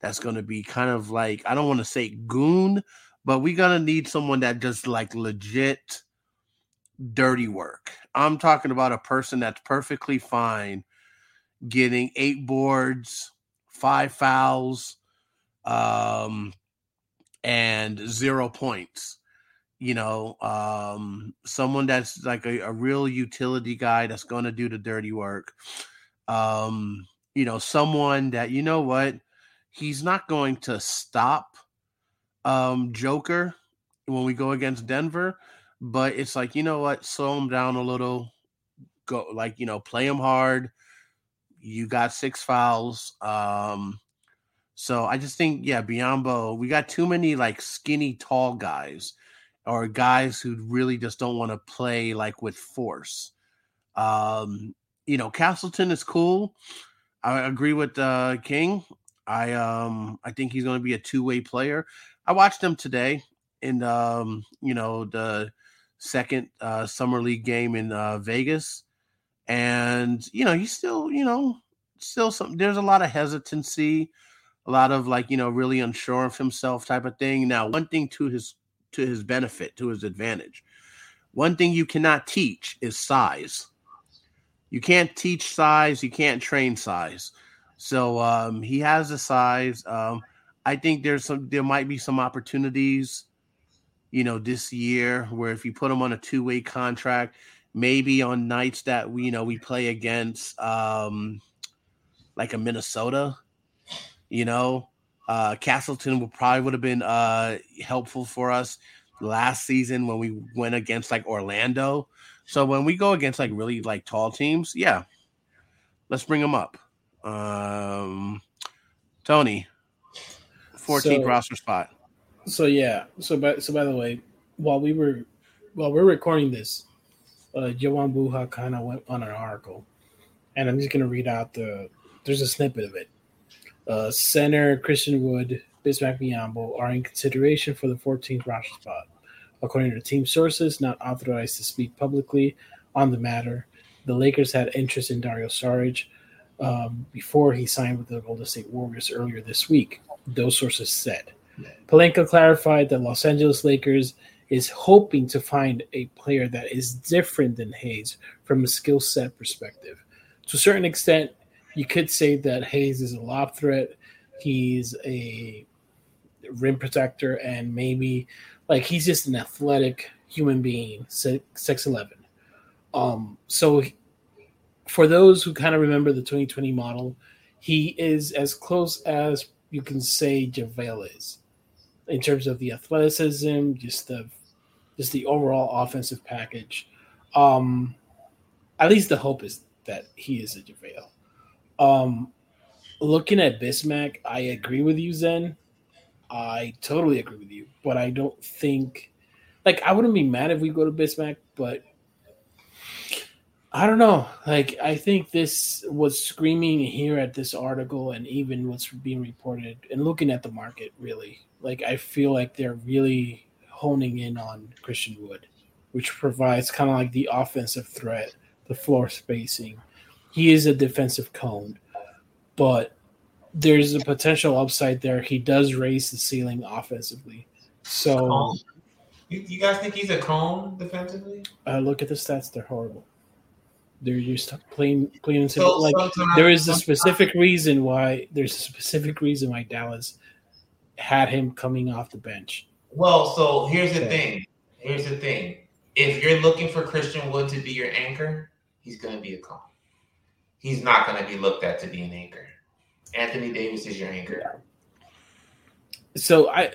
That's going to be kind of like I don't want to say goon, but we're gonna need someone that just like legit dirty work. I'm talking about a person that's perfectly fine getting eight boards, five fouls, um, and zero points. You know, um, someone that's like a, a real utility guy that's going to do the dirty work. Um, you know, someone that, you know what, he's not going to stop um, Joker when we go against Denver, but it's like, you know what, slow him down a little, go like, you know, play him hard you got six fouls. Um, so I just think, yeah, Biyombo, we got too many like skinny, tall guys or guys who really just don't want to play like with force. Um, you know, Castleton is cool. I agree with uh, King. I um I think he's going to be a two way player. I watched him today in um you know the second uh, summer league game in uh, Vegas and you know he's still you know still some there's a lot of hesitancy a lot of like you know really unsure of himself type of thing. Now one thing to his to his benefit to his advantage one thing you cannot teach is size. You can't teach size you can't train size. So um he has the size. Um i think there's some there might be some opportunities you know this year where if you put him on a two-way contract maybe on nights that we you know we play against um like a Minnesota, you know, uh Castleton would probably would have been uh helpful for us last season when we went against like Orlando. So when we go against like really like tall teams, yeah, let's bring them up. Um Tony, 14th So- roster spot. So yeah. So by so by the way, while we were while we're recording this, uh Jovan Buha kind of went on an article, and I'm just gonna read out the. There's a snippet of it. Uh, center Christian Wood, Bismack Biyombo are in consideration for the 14th roster spot, according to team sources not authorized to speak publicly on the matter. The Lakers had interest in Dario Saric um, before he signed with the Golden State Warriors earlier this week. Those sources said. Pelinka clarified that Los Angeles Lakers is hoping to find a player that is different than Hayes from a skill set perspective. To a certain extent, you could say that Hayes is a lob threat. He's a rim protector, and maybe like he's just an athletic human being, six eleven. Um, so for those who kind of remember the 2020 model, he is as close as you can say JaVale is in terms of the athleticism, just the just the overall offensive package. Um, at least the hope is that he is a JaVale. Um, looking at Bismack, I agree with you, Zen. I totally agree with you, but I don't think like I wouldn't be mad if we go to Bismack, but I don't know. Like I think this was screaming here at this article and even what's being reported and looking at the market really. Like I feel like they're really honing in on Christian Wood, which provides kind of like the offensive threat, the floor spacing. He is a defensive cone, but there's a potential upside there. He does raise the ceiling offensively. So You, you guys think he's a cone defensively? Uh, look at the stats; they're horrible. They're just plain, plain and simple. like there is a specific reason why. There's a specific reason why Dallas had him coming off the bench. Well, so here's the thing. Here's the thing. If you're looking for Christian Wood to be your anchor, he's going to be a cone. He's not going to be looked at to be an anchor. Anthony Davis is your anchor. So I,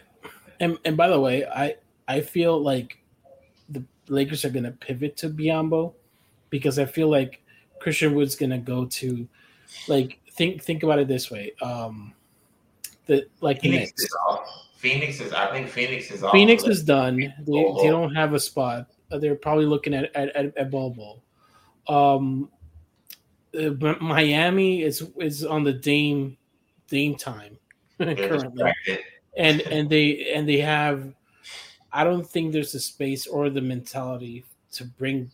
and and by the way, I I feel like the Lakers are gonna pivot to Biyombo because I feel like Christian Wood's gonna go to, like think think about it this way, um, the like Phoenix Knicks. is off. Phoenix is. I think Phoenix is off. Phoenix is done. They, Oh. they don't have a spot. Uh, They're probably looking at at, at, at Bol. Um, uh, Miami is is on the Dame Dame time <laughs> currently and and they and they have i don't think there's the space or the mentality to bring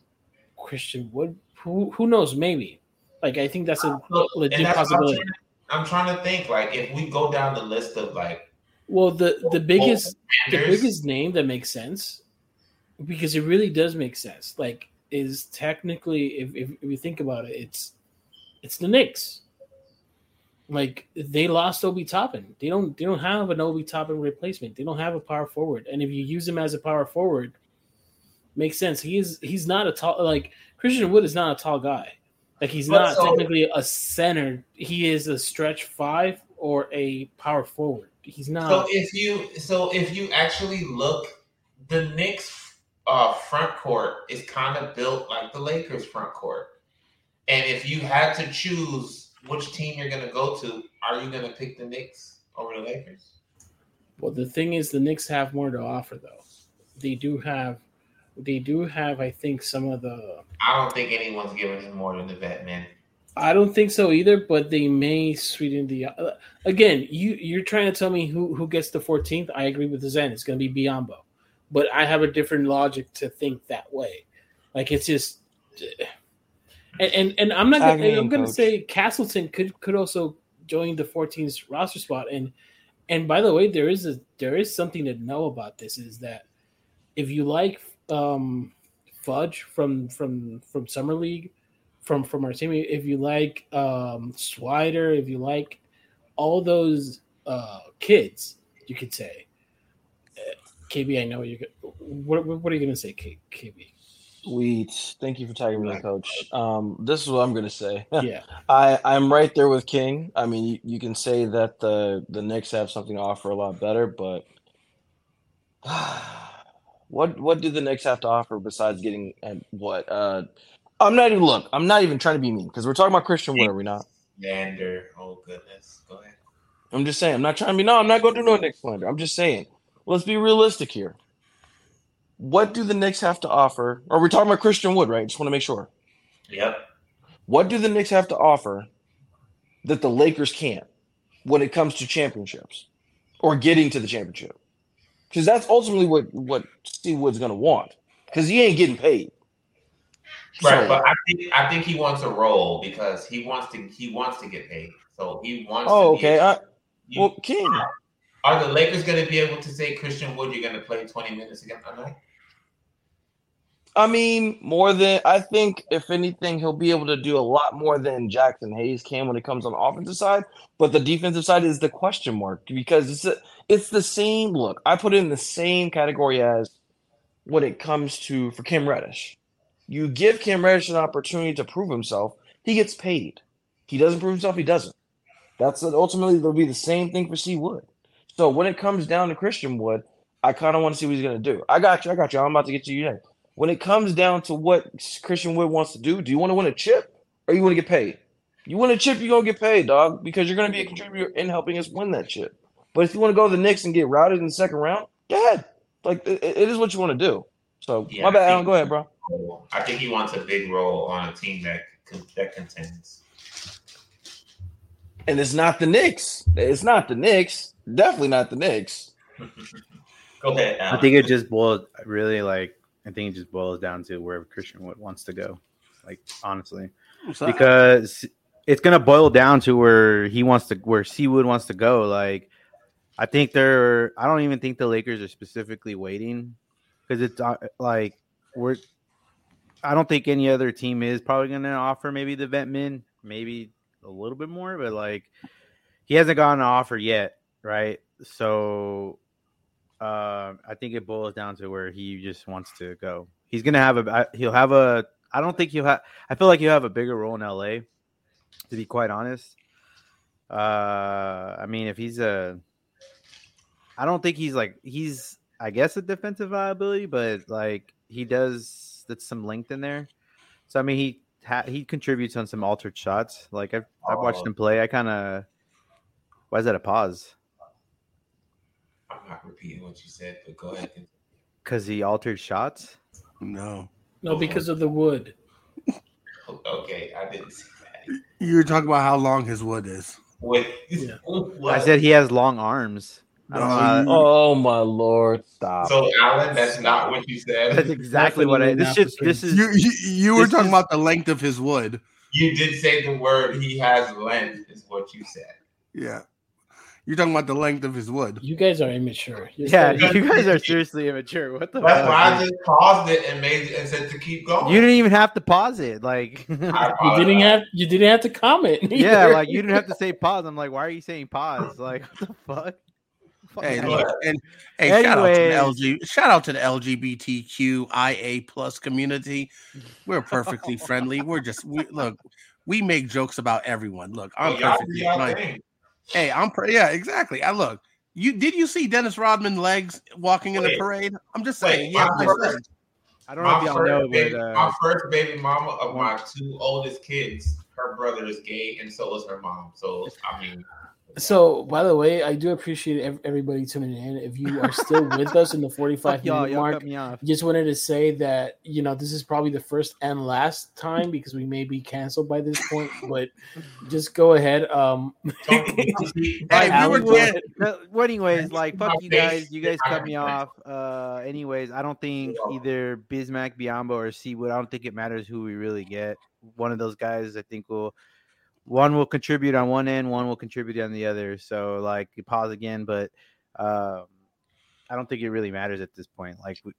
christian wood who who knows maybe like i think that's a Look, legit that's what I'm possibility trying, I'm trying to think. Like, if we go down the list of like well the the biggest the biggest name that makes sense because it really does make sense like is technically if, if, if you think about it it's it's the Knicks. Like they lost Obi Toppin. They don't they don't have an Obi Toppin replacement. They don't have a power forward. And if you use him as a power forward, makes sense. He is he's not a tall like Christian Wood is not a tall guy. Like he's But not so- technically a center. He is a stretch five or a power forward. He's not So if you so if you actually look, the Knicks uh front court is kind of built like the Lakers front court. And if you had to choose which team you're gonna go to, are you gonna pick the Knicks over the Lakers? Well, the thing is, the Knicks have more to offer, though. They do have, they do have, I think, some of the. I don't think anyone's giving him more than the vet man. I don't think so either, but they may sweeten the. Uh, again, you you're trying to tell me who who gets the 14th. I agree with Zen. It's going to be Biyombo, but I have a different logic to think that way. Like it's just, and and, and I'm not. Gonna, me I'm going to say Castleton could could also join the 14th roster spot. And and by the way, there is a there is something to know about this is that if you like um, Fudge from from from Summer League, from from our team, if you like um, Swider, if you like all those uh, kids, you could say. Uh, KB, I know you. What what are you gonna say, K, KB? Sweet. Thank you for tagging me, coach. Um, this is what I'm gonna say. <laughs> Yeah, I I'm right there with King. I mean, you, you can say that the the Knicks have something to offer a lot better, but <sighs> what what do the Knicks have to offer besides getting at what? Uh, I'm not even look. I'm not even trying to be mean because we're talking about Christian Wood, are we not? Vander, oh goodness, go ahead. I'm just saying. I'm not trying to be. No, I'm not going to do no Knicks slander. I'm just saying. Let's be realistic here. What do the Knicks have to offer? Are we're talking about Christian Wood, right? Just want to make sure. Yep. What do the Knicks have to offer that the Lakers can't when it comes to championships or getting to the championship? Because that's ultimately what what Steve Wood's going to want. Because he ain't getting paid. Right, So- but I think I think he wants a role because he wants to he wants to get paid. So he wants. oh, okay. I, you- well, King. are the Lakers going to be able to say Christian Wood, you're going to play 20 minutes again tonight? I mean, more than I think, if anything, he'll be able to do a lot more than Jaxson Hayes can when it comes on the offensive side. But the defensive side is the question mark because it's a, it's the same look. I put it in the same category as when it comes to for Cam Reddish. You give Cam Reddish an opportunity to prove himself, he gets paid. He doesn't prove himself, he doesn't. That's ultimately it'll be the same thing for C Wood. So when it comes down to Christian Wood, I kind of want to see what he's gonna do. I got you, I got you. I'm about to get to you next when it comes down to what Christian Wood wants to do, do you want to win a chip or you want to get paid? You win a chip, you're gonna get paid, dog, because you're gonna be a contributor in helping us win that chip. But if you want to go to the Knicks and get routed in the second round, go ahead. Like it, it is what you want to do. So Yeah, my bad, I Alan. Go ahead, bro. I think he wants a big role on a team that con- that contends. And it's not the Knicks. It's not the Knicks. Definitely not the Knicks. <laughs> Go ahead. I think it just boils really like I think it just boils down to wherever Christian Wood wants to go. Like honestly, because it's gonna boil down to where he wants to where C Wood wants to go. Like I think they're I don't even think the Lakers are specifically waiting because it's uh, like we're. I don't think any other team is probably going to offer maybe the vet min, maybe a little bit more, but like he hasn't gotten an offer yet, right? So uh, I think it boils down to where he just wants to go. He's gonna have a he'll have a. I don't think he'll have. I feel like he'll have a bigger role in LA. To be quite honest, uh, I mean, if he's a, I don't think he's like he's. I guess a defensive viability, but like he does. That's some length in there. So I mean, he ha- he contributes on some altered shots. Like I've I've watched Oh. him play. I kind of. Why is that a pause? I'm not repeating what you said, but go ahead. Because he altered shots. No. No, because of the wood. Oh, okay, I didn't see that. You were talking about how long his wood is. Wait, Yeah. <laughs> I said he has long arms. I don't know. How No, Oh my lord! Stop. so, Alan, that's not what you said. that's said. exactly what I. Definitely This not shit. the This is. You you, you were talking is- about the length of his wood. You did say the word "he has length" is what you said. Yeah. You're talking about the length of his wood. You guys are immature. You're Yeah, still- you guys are seriously immature. What the That's fuck? why I just paused it and made and said to keep going. You didn't even have to pause it. Like, <laughs> you didn't apologize. have you didn't have to comment. <laughs> yeah, like you didn't have to say pause. I'm like, why are you saying pause? Like, what the fuck? Fuck Hey, look, and hey, shout out to the LG, shout out to the LGBTQIA plus community. We're <laughs> perfectly friendly. We're just we look. We make jokes about everyone. Look, I'm Oh, perfectly y'all fine. thing. Hey, I'm per- yeah, exactly. I look. You did you see Dennis Rodman legs walking in the parade? I'm just saying. Has my nice first-. I don't know if y'all know, baby, but uh, my first baby mama of my two oldest kids, her brother is gay, and so is her mom. So I mean, So, by the way, I do appreciate everybody tuning in. If you are still <laughs> with us in the 45 fuck y'all, minute y'all mark, cut just wanted to say that you know this is probably the first and last time because we may be canceled by this point. But just go ahead. Um, Tony, did you see- Hey, we were No, well, anyways, like fuck you guys. You guys cut me <laughs> off. Uh, anyways, I don't think either Bismack, Biyombo, or C Wood. I don't think it matters who we really get. One of those guys, I think will. One will contribute on one end, one will contribute on the other. So, like, you pause again, but um, I don't think it really matters at this point. Like, we,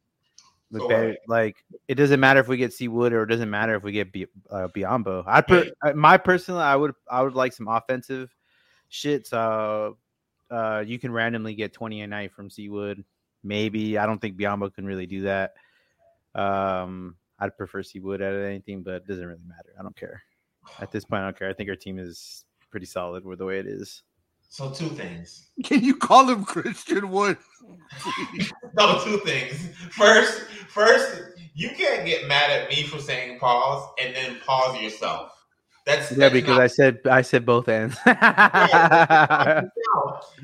So, better- uh, like it doesn't matter if we get C Wood or it doesn't matter if we get B, uh, Biyombo. I per, uh, my personally, I would I would like some offensive shit. So uh, you can randomly get 20 a night from C Wood. Maybe I don't think Biyombo can really do that. Um, I'd prefer C Wood at anything, but it doesn't really matter. I don't care. At this point, I don't care. I think our team is pretty solid with the way it is. so two things. Can you call him Christian Wood? <laughs> No, two things. First, first, you can't get mad at me for saying pause and then pause yourself. That's Yeah, that's because not- I said I said both ends. <laughs> <laughs> and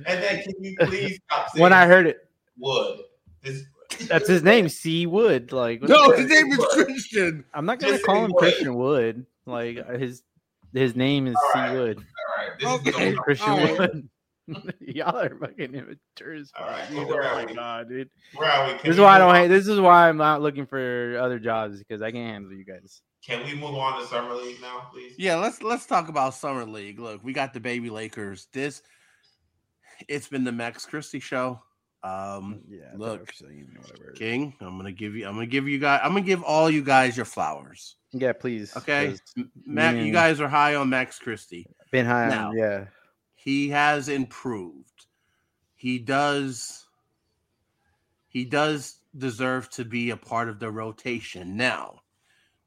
then can you please stop saying when I heard it, wood? This that's his name, C Wood. Like, No, his name is Christian. I'm not gonna Just call him Wood. Christian Wood. Like uh, his his name is All C. Wood. all right. This Okay. is the, Christian all right. Wood. <laughs> Y'all are fucking immature as fuck. right, so Oh my god, dude. where are we? Can This is why I don't hate. This is why I'm not looking for other jobs because I can't handle you guys. Can we move on to summer league now, please? Yeah, let's let's talk about summer league. Look, we got the baby Lakers. This it's been the Max Christie show. Um yeah, look, King, I'm gonna give you I'm gonna give you guys I'm gonna give all you guys your flowers. Yeah, please. Okay, Matt, you guys are high on Max Christie. Been high Now. on, yeah. He has improved. He does he does deserve to be a part of the rotation. Now,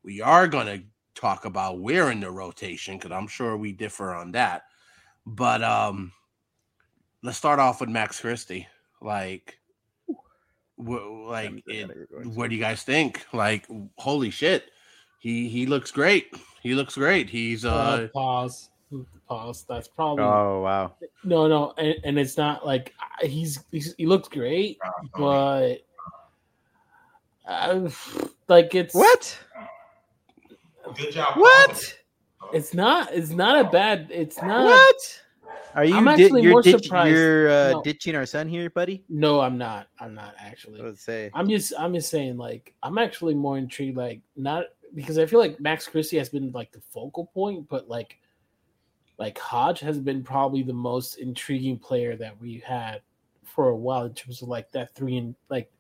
we are gonna talk about where in the rotation because I'm sure we differ on that. But um let's start off with Max Christie. Like wh- like it, what do you guys think? Like holy shit. He he looks great. He looks great. He's uh, uh pause. Pause. That's probably Oh wow. no, no, and, and it's not like he's, he's he looks great, but uh, like it's What? Good job. What? It's not. It's not a bad. It's not. What? Are you? I'm di- actually you're more ditch- surprised. You're uh, No. ditching our son here, buddy. No, I'm not. I'm not actually. Let's say. I'm just. I'm just saying. Like, I'm actually more intrigued. Like, not because I feel like Max Christie has been like the focal point, but like, like Hodge has been probably the most intriguing player that we've had for a while in terms of like that three and like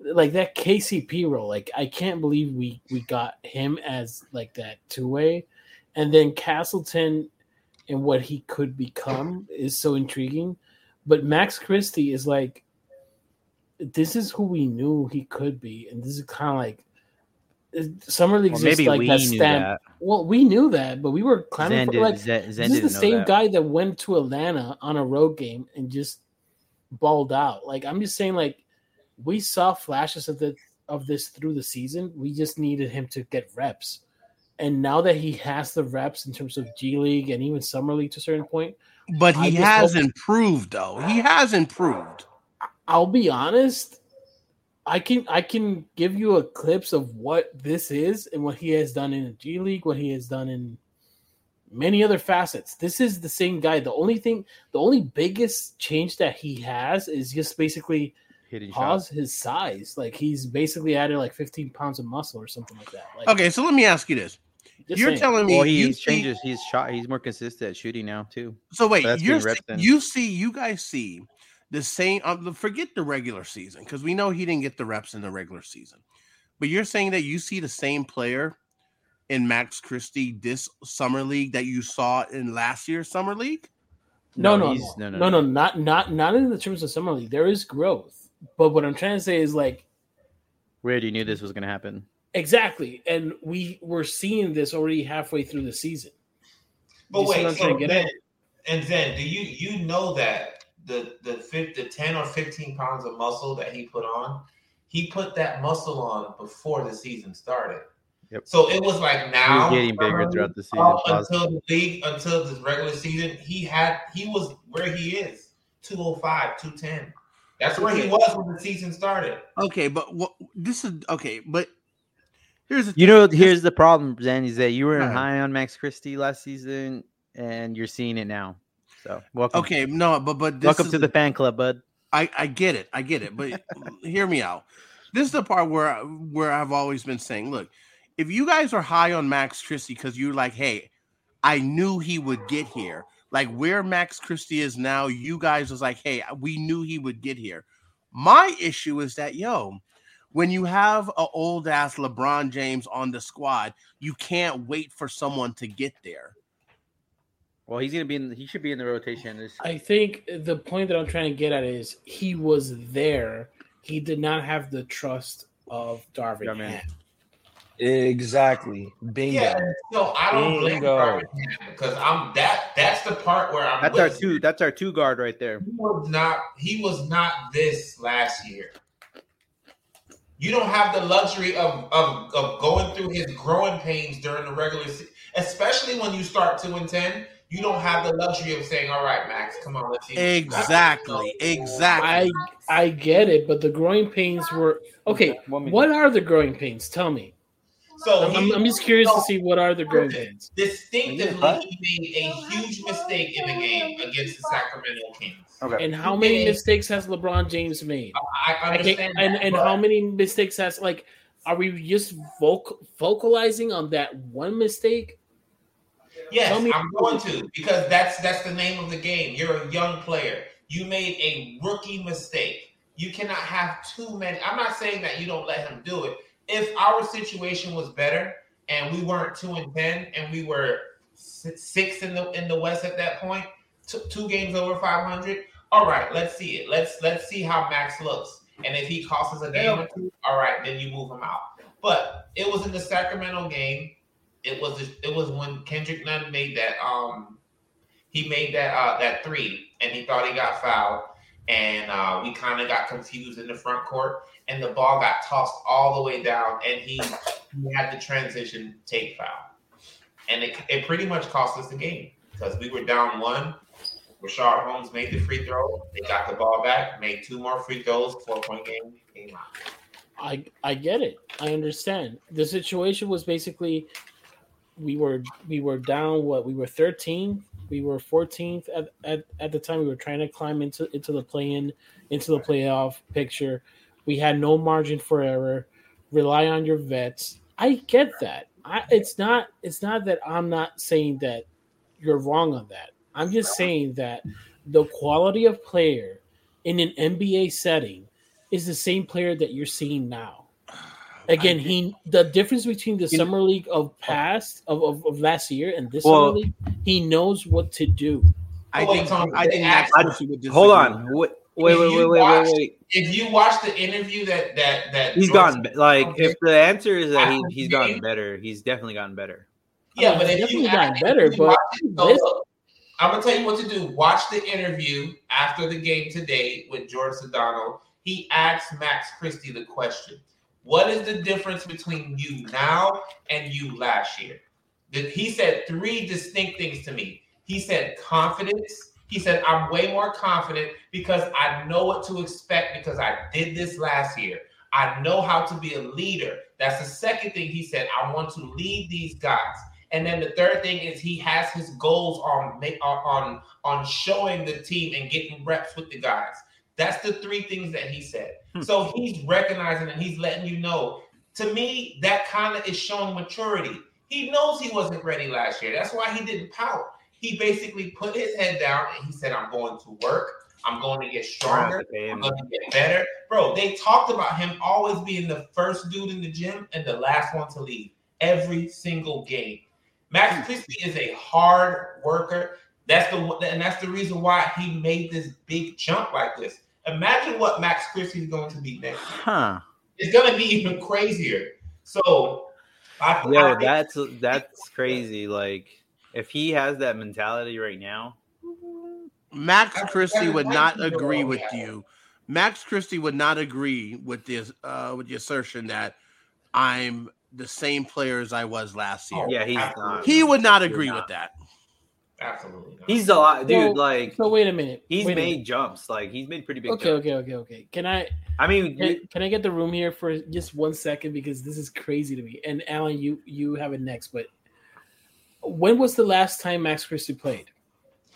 like that KCP role. Like I can't believe we we got him as like that two way, and then Castleton and what he could become is so intriguing. But Max Christie is like, this is who we knew he could be, and this is kind of like summer league. Well, just maybe like we that knew stamp. that. Well, we knew that, but we were clamoring Zen for did, like Zen, Zen this is the same that. guy that went to Atlanta on a road game and just balled out. Like I'm just saying, like we saw flashes of the of this through the season. We just needed him to get reps, and now that he has the reps in terms of G League and even summer league to a certain point, But he has hope- improved, though. He has improved. I'll be honest. I can I can give you a clips of what this is and what he has done in the G League, what he has done in many other facets. This is the same guy. The only thing, the only biggest change that he has is just basically Hitting pause shots. his size. Like he's basically added like 15 pounds of muscle or something like that. Like, Okay, so let me ask you this: just You're saying. telling me Well, he see- changes. He's shot. He's more consistent at shooting now too. So wait, So you're getting reps see- in. you see, you guys see the same. Um, forget the regular season because we know he didn't get the reps in the regular season. But you're saying that you see the same player in Max Christie this summer league that you saw in last year's summer league. No, no, he's- no, no, no, not not not in the terms of summer league. There is growth, but what I'm trying to say is like We you knew this was going to happen. exactly, and we were seeing this already halfway through the season. But You wait, what so trying to get then, and then do you you know that the the fif- the ten or fifteen pounds of muscle that he put on, he put that muscle on before the season started. Yep. So it was like now He's getting bigger um, throughout the season. Uh, up until the league until the regular season. He had he was where he is 205, 210. That's where he was when the season started. Okay, but what this is okay, but here's the You know, here's the problem, Zen, is that you were Yeah. high on Max Christie last season, and you're seeing it now. So welcome. okay, no, but but this welcome to the fan club, bud. I, I get it. I get it. But hear me out. This is the part where where I've always been saying, look, if you guys are high on Max Christie because you're like, hey, I knew he would get here. Like where Max Christie is now, you guys was like, hey, we knew he would get here. My issue is that yo, when you have an old ass LeBron James on the squad, you can't wait for someone to get there. Well, he's gonna be in. He should be in the rotation. This I think the point that I'm trying to get at is he was there. He did not have the trust of Darvin Yeah, man. Exactly. Bingo. Yeah, so I don't blame Bingo. Darvin Ham because I'm that. That's the part where I'm. that's with our you. two. That's our two guard right there. He was not. He was not this last year. You don't have the luxury of of, of going through his growing pains during the regular season, especially when you start two and ten. You don't have the luxury of saying, "All right, Max, come on, let's see." what you got." Exactly. Exactly. I I get it, but the growing pains were okay. What are the growing pains? Tell me. So I'm, he- I'm just curious to see what are the growing pains. distinctively, he made a huge mistake in the game against the Sacramento Kings. Okay. And how many mistakes has LeBron James made? I, I I understand. and that, and but- how many mistakes has like? Are we just vocal, vocalizing on that one mistake? Yes, me- I'm going to because that's that's the name of the game. You're a young player. You made a rookie mistake. You cannot have too many. I'm not saying that you don't let him do it. If our situation was better and we weren't two and ten and we were six in the in the West at that point, t- two games over 500. All right, let's see it. Let's let's see how Max looks. And if he costs us a game or two, all right, then you move him out. But it was in the Sacramento game it was it was when Kendrick Nunn made that um he made that uh that three and he thought he got fouled and uh we kind of got confused in the front court and the ball got tossed all the way down and he, he had the transition take foul and it, it pretty much cost us the game because we were down one Richaun Holmes made the free throw they got the ball back made two more free throws four point game out I I get it. I understand. The situation was basically we were we were down what we were 13 we were 14th at, at, at the time we were trying to climb into into the play in into the playoff picture. We had no margin for error. Rely on your vets. I get that. I, it's not it's not that i'm not saying that you're wrong on that. I'm just saying that the quality of player in an nba setting is the same player that you're seeing now. Again, he the difference between the summer league of past of, of, of last year and this Well- summer league, he knows what to do. I Oh, think Tom, I think they Max asked- would. Hold on. Wait, wait, wait, wait, wait, watch- wait, wait. If you watch the interview that that that He's Jordan- gotten be- like if the answer is that he, he's gotten better, he's definitely gotten better. Yeah, Oh, but he's if you definitely gotten ask- better, you but watch it, so this- look, I'm gonna tell you what to do. Watch the interview after the game today with George Sedano. He asked Max Christie the question: What is the difference between you now and you last year? He said three distinct things to me. He said confidence. He said I'm way more confident because I know what to expect because I did this last year. I know how to be a leader. That's the second thing he said. I want to lead these guys. And then the third thing is he has his goals on on uh, on, on showing the team and getting reps with the guys. That's the three things that he said. Hmm. So he's recognizing and he's letting you know. To me, that kind of is showing maturity. He knows he wasn't ready last year. That's why he didn't pout. He basically put his head down and he said, "I'm going to work. I'm going to get stronger. I'm going to get better. Bro, they talked about him always being the first dude in the gym and the last one to leave every single game. Max Christie is a hard worker. That's the and that's the reason why he made this big jump like this. Imagine what Max Christie is going to be next. Huh. It's going to be even crazier. So, I, I Yo, think- that's that's crazy. Like if he has that mentality right now, Max That's- Christie would not agree with you. Max Christie would not agree with this uh with the assertion that I'm the same player as I was last year. Oh, yeah, he's not. He would not agree not. with that. Absolutely not. He's a lot, dude. So- like So wait a minute. he's wait made minute. jumps. Like he's made pretty big Okay, jumps. okay, okay, okay. Can I I mean, can, can I get the room here for just one second because this is crazy to me. And Alan, you you have it next. But when was the last time Max Christie played?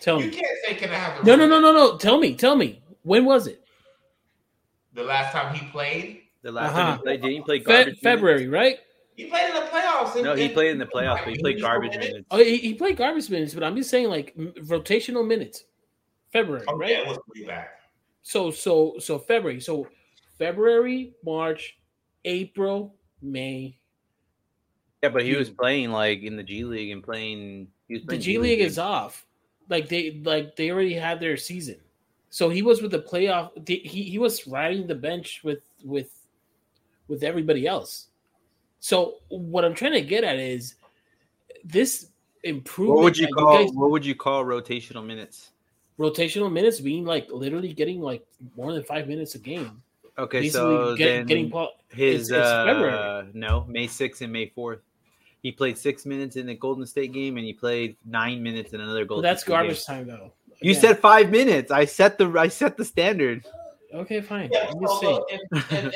Tell you me. can't say can I have a No, no, no, no, no. Tell me. Tell me. When was it? The last time he played, the last Uh-huh. time he played, did he play Fe- garbage? February, right? He played in the playoffs. Minutes? No, he played in the playoffs, but he played garbage minutes. minutes. Oh, he, he played garbage minutes, but I'm just saying like rotational minutes. February, Oh, right? yeah, it was pretty bad. So so so February. So February, March, April, May. Yeah, but he was playing like in the G League and playing. He was The playing G League is off. Like they like they already had their season. So he was with the playoff. He he was riding the bench with with with everybody else. So what I'm trying to get at is this improvement. What would you call? guys- what would you call rotational minutes? rotational minutes being like literally getting like more than five minutes a game. Okay, Basically so get- then getting ball- his it's- it's uh, no May sixth and May fourth. He played six minutes in the Golden State game, and he played nine minutes in another Well, Golden. that's State game. garbage time though. You said five minutes. I set the I set the standard. Okay, fine. Yeah, I'm just saying. and, and, and,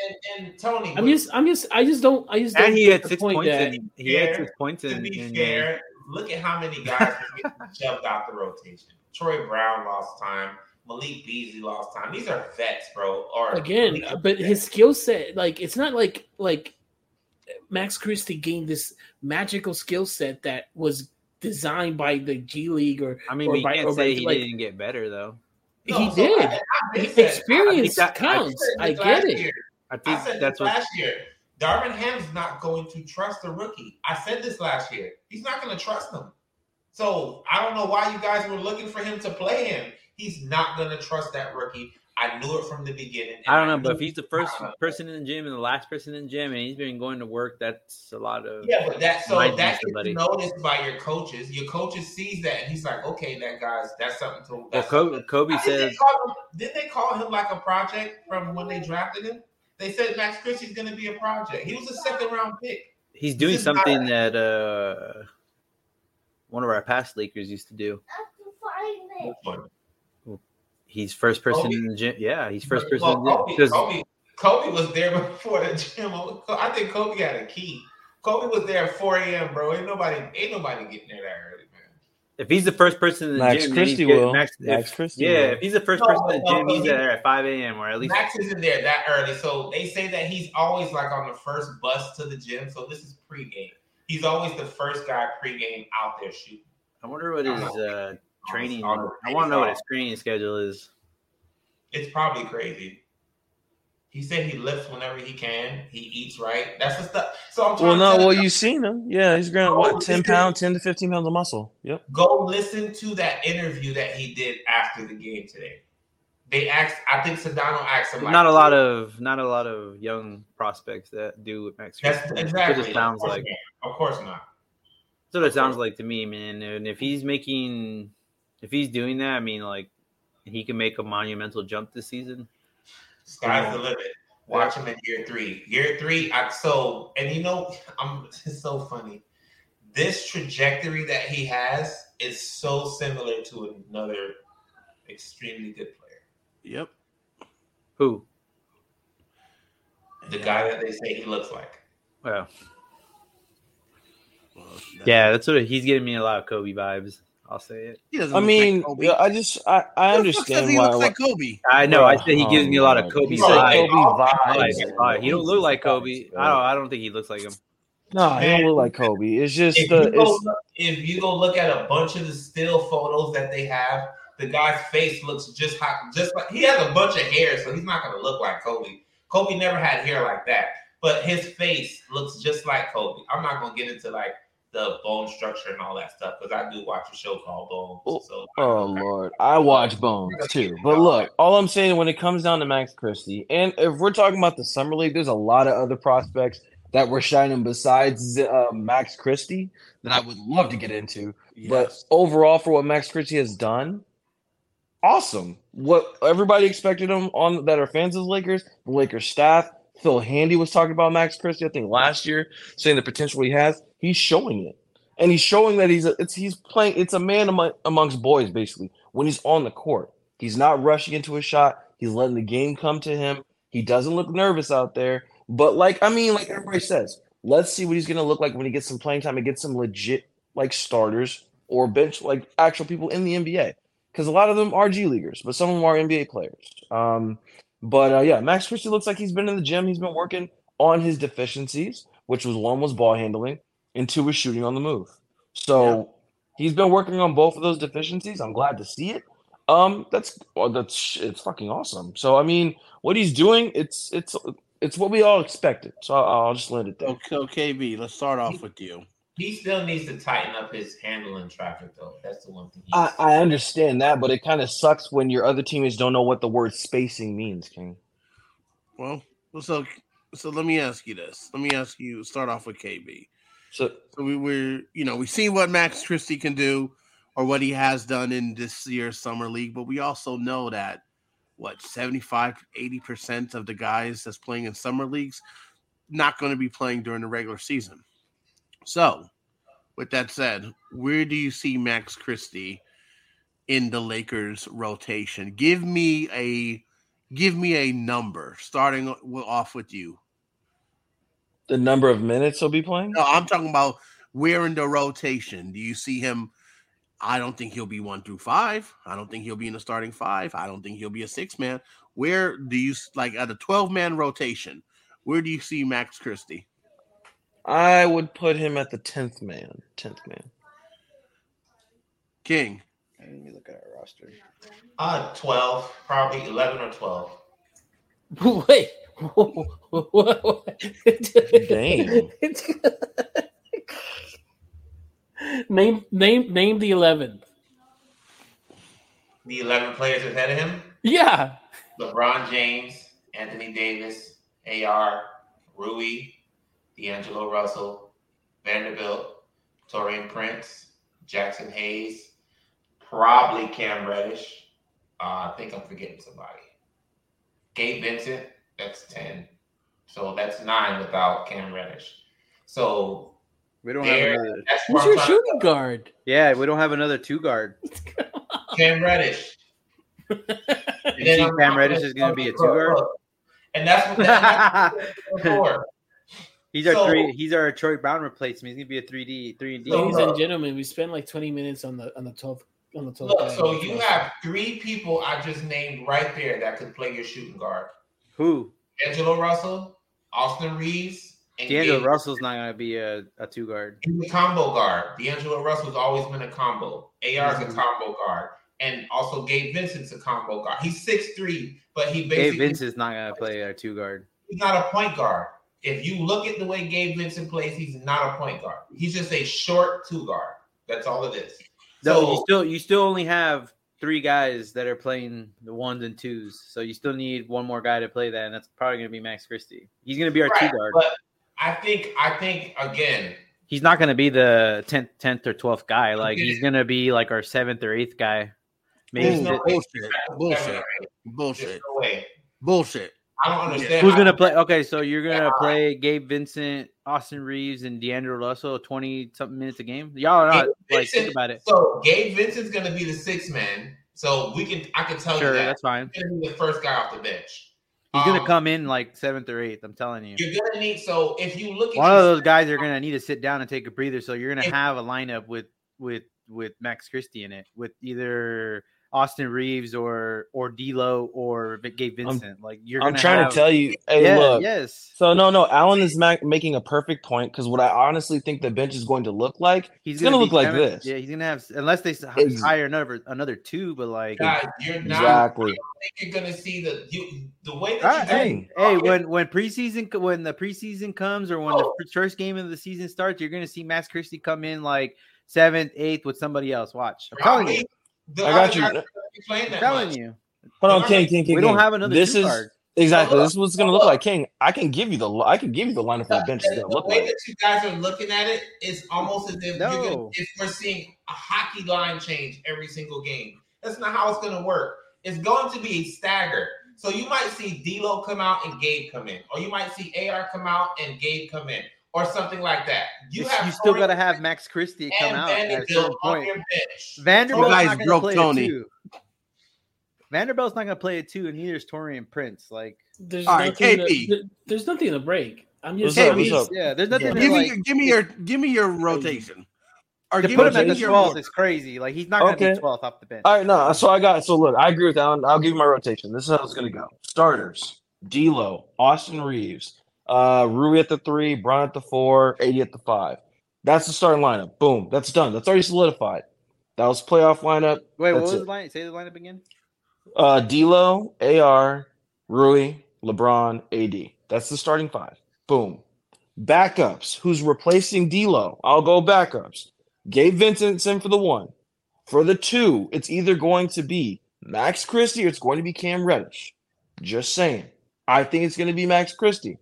and Tony, I'm just, I'm just, I just don't, I just don't. And he had six point points. that- In, he had six points to in. be in, uh, fair, look at how many guys were getting shoved out the rotation. Troy Brown lost time. Malik Beasley lost time. These are vets, bro. Or again, but his skill set, like, it's not like like Max Christie gained this magical skill set that was designed by the G League or I mean, or we by- can't or by, say he like- didn't get better though. No, he so did. I- I Experience that- counts. I I, get it. year. I I think said that's this what. last year. Darvin Ham's not going to trust the rookie. I said this last year. He's not going to trust him. So I don't know why you guys were looking for him to play him. He's not going to trust that rookie. I knew it from the beginning. I don't know, knew but if he's the first person in the gym and the last person in the gym, and he's been going to work, that's a lot of. Yeah, but that so Might be that gets noticed by your coaches. Your coaches sees that and he's like, okay, that guy's that's something to. Well, That's Kobe, something- Kobe I think said they did they call him like a project from when they drafted him? They said Max Christie's going to be a project. He was a second round pick. he's doing is not- something that uh one of our past Lakers used to do. He's first person Kobe? in the gym. Yeah, he's first person Well, in the gym. Kobe, 'Cause- Kobe, Kobe was there <laughs> before the gym. I think Kobe had a key. Kobe was there at 4 a.m., bro. Ain't nobody, ain't nobody getting there that early, man. If he's the first person in the Max gym, then he's Christie will. Max, Max Christie Yeah, will. if he's the first No, person in the gym, no, he's he- there at 5 a.m. or at least. Max isn't there that early, so they say that he's always like on the first bus to the gym. So this is pregame. He's always the first guy pregame out there shooting. I wonder what his uh, training. I want to know what his training schedule is. It's probably crazy. He said he lifts whenever he can. He eats right. That's the stuff. So I'm trying Well, to no, tell well, you, you seen him. Yeah, he's growing Oh, what, ten pounds, ten to fifteen pounds of muscle. Yep. go listen to that interview that he did after the game today. They asked, I think Sedano asked him like, not a lot of not a lot of young prospects that do what Max. That's Christie exactly. That's what it sounds of like. not. Of course not. That's what it sounds like to me, man. And if he's making, if he's doing that, I mean, like, he can make a monumental jump this season. Sky's the limit. Watch him in year three. Year three, I so and you know, <laughs> I'm it's so funny. This trajectory that he has is so similar to another extremely good player. Yep. Who? The guy that they say he looks like. Well, Well, that- yeah, that's what he's getting me a lot of Kobe vibes. I'll say it. He doesn't I look mean, like Kobe. I just I, I Who the fuck says understand he why. looks like Kobe. I know. I said he oh gives me a lot of Oh, Kobe He Bro, said vibes. they Kobe all vibes. vibes. Vibes. He don't look like Kobe. Bro. I don't. I don't think he looks like him. No, he don't look like Kobe. It's just If the you, go it's look, if you go look at a bunch of the still photos that they have, the guy's face looks just hot, just like he has a bunch of hair, so he's not gonna look like Kobe. Kobe never had hair like that, but his face looks just like Kobe. I'm not gonna get into like the bone structure and all that stuff because I do watch a show called Bones. So Oh Lord, I watch Bones too. But look, all I'm saying when it comes down to Max Christie, and if we're talking about the summer league, there's a lot of other prospects that were shining besides uh, Max Christie that I would love to get into. But overall, for what Max Christie has done, awesome. What everybody expected him on that are fans of the Lakers, the Lakers staff. Phil Handy was talking about Max Christie, I think last year, saying the potential he has. He's showing it, and he's showing that he's a, he's playing. It's a man among, amongst boys, basically. When he's on the court, he's not rushing into a shot. He's letting the game come to him. He doesn't look nervous out there. But like I mean, like everybody says, let's see what he's gonna look like when he gets some playing time and gets some legit like starters or bench like actual people in the NBA. Because a lot of them are G leaguers, but some of them are NBA players. Um, but uh, yeah, Max Christie looks like he's been in the gym. He's been working on his deficiencies, which was one was ball handling, and two was shooting on the move. So he's been working on both of those deficiencies. I'm glad to see it. Um, that's well, that's it's fucking awesome. So I mean, what he's doing, it's it's it's what we all expected. So I'll, I'll just land it there. Okay, okay, KB, let's start off with you. He still needs to tighten up his handling traffic though. That's the one thing. I, I understand that, but it kind of sucks when your other teammates don't know what the word spacing means, King. Well, so so let me ask you this. Let me ask you. Start off with KB. So So we were, you know, we've seen what Max Christie can do or what he has done in this year's summer league, but we also know that what 75, 80% of the guys that's playing in summer leagues not going to be playing during the regular season. So, with that said, where do you see Max Christie in the Lakers rotation? Give me a give me a number starting off with you. the number of minutes he'll be playing? No, I'm talking about where in the rotation do you see him? I don't think he'll be one through five. I don't think he'll be in the starting five. I don't think he'll be a six man. Where do you like at a 12 man rotation? Where do you see Max Christie? I would put him at the tenth man. Tenth man. King. Let me look at our roster. uh twelve, probably eleven or twelve. <laughs> Wait. Damn. <laughs> name name name the eleven. The eleven players ahead of him: Yeah. LeBron James, Anthony Davis, AR, Rui, D'Angelo Russell, Vanderbilt, Taurean Prince, Jaxson Hayes, probably Cam Reddish. Uh, I think I'm forgetting somebody. Gabe Vincent, that's 10. So that's nine without Cam Reddish. So We don't have there, another. that's Who's your trying shooting guard? Yeah, we don't have another two guard. <laughs> Cam Reddish. <laughs> You think Cam Reddish is going to be a two guard? And that's what <laughs> that's what for. He's our So- three. He's our Troy Brown replacement. He's gonna be a three D, three D. Ladies and gentlemen, we spent like 20 minutes on the on the 12th on the 12th. Look, so you have three people I just named right there that could play your shooting guard. Who? Angelo Russell, Austin Reaves, and D'Angelo Gabe. Russell's not gonna be a, a two guard. He's a combo guard. D'Angelo Russell's always been a combo. AR is a mm-hmm. combo guard. and also Gabe Vincent's a combo guard. He's six three, but he basically Vince is not gonna play a two guard. he's not a point guard. If you look at the way Gabe Vincent plays, he's not a point guard. He's just a short two guard. That's all it is. No, you still you still only have three guys that are playing the ones and twos, so you still need one more guy to play that, and that's probably gonna be Max Christie. He's gonna be our Right, two guard. but I think I think again, He's not gonna be the tenth tenth or twelfth guy. Like he's gonna be like our seventh or eighth guy. there's Maybe no Bullshit. Bullshit. Bullshit. Bullshit. no. Bullshit. I don't understand. Who's gonna play? Okay, so you're gonna play Gabe Vincent, Austin Reaves, and D'Angelo Russell twenty something minutes a game. Y'all are not Gabe like think about it. So Gabe Vincent's gonna be the six man. So we can I can tell Sure, you that that's fine. he's gonna be the first guy off the bench. He's gonna Um, come in like seventh or eighth. I'm telling you. You're gonna need so if you look at One of those guys are gonna need to sit down and take a breather. So you're gonna If- have a lineup with with with Max Christie in it, with either Austin Reaves or or D'Lo or Gabe Vincent. like you're I'm trying have- to tell you. Hey, yeah, look. yes. So no, no. Alan is ma- making a perfect point because what I honestly think the bench is going to look like. He's It's gonna look like seven- this. Yeah, he's gonna have unless they s- hire another another two, but like guys, you're not Exactly. I think you're gonna see the you the way that Ah, you hey, guys- hey, when when preseason when the preseason comes or when Oh. the first game of the season starts, you're gonna see Max Christie come in like seventh, eighth with somebody else. Watch, I'm telling you, The I got you. guys are gonna be playing I'm telling much. you. Hold on, King, King, King. We don't have another This two is guard. exactly. This is what's gonna look look. like, King. I can give you the. I can give you the lineup for the bench. Is The, the look way like. that you guys are looking at it is almost as if you're gonna, if we're seeing a hockey line change every single game. That's not how it's going to work. It's going to be a stagger. So you might see D'Lo come out and Gabe come in, or you might see AR come out and Gabe come in, or something like that. You, You, have you still got to have Max Christie come and out at a Vanderbilt certain on point. your bench. Vanderbilt's guys not going to broke play Tony. it too. Vanderbilt's not going to play it too, and neither is Taurean Prince. Like, There's All right, nothing. KP. To, there's nothing to break. I'm just Hey, up? saying. Yeah, there's nothing Yeah. to Give me, your, give me your, give me your rotation. Or To give put me, him at the your twelfth ro- is crazy. Like he's not going to Okay. be twelfth off the bench. All right, no. So I got. So look, I agree with Alan. I'll give you my rotation. This is how it's gonna go. Starters: D'Lo, Austin Reaves, uh, Rui at the three, Brown at the four, AD at the five. That's the starting lineup. Boom. That's done. That's already solidified. That was playoff lineup. Wait, what was it. the line? Say the lineup again. Uh, D'Lo, AR, Rui, LeBron, AD. That's the starting five. Boom. Backups. Who's replacing D'Lo? I'll go backups. Gabe Vincent's in for the one. For the two, it's either going to be Max Christie or it's going to be Cam Reddish. Just saying. I think it's going to be Max Christie.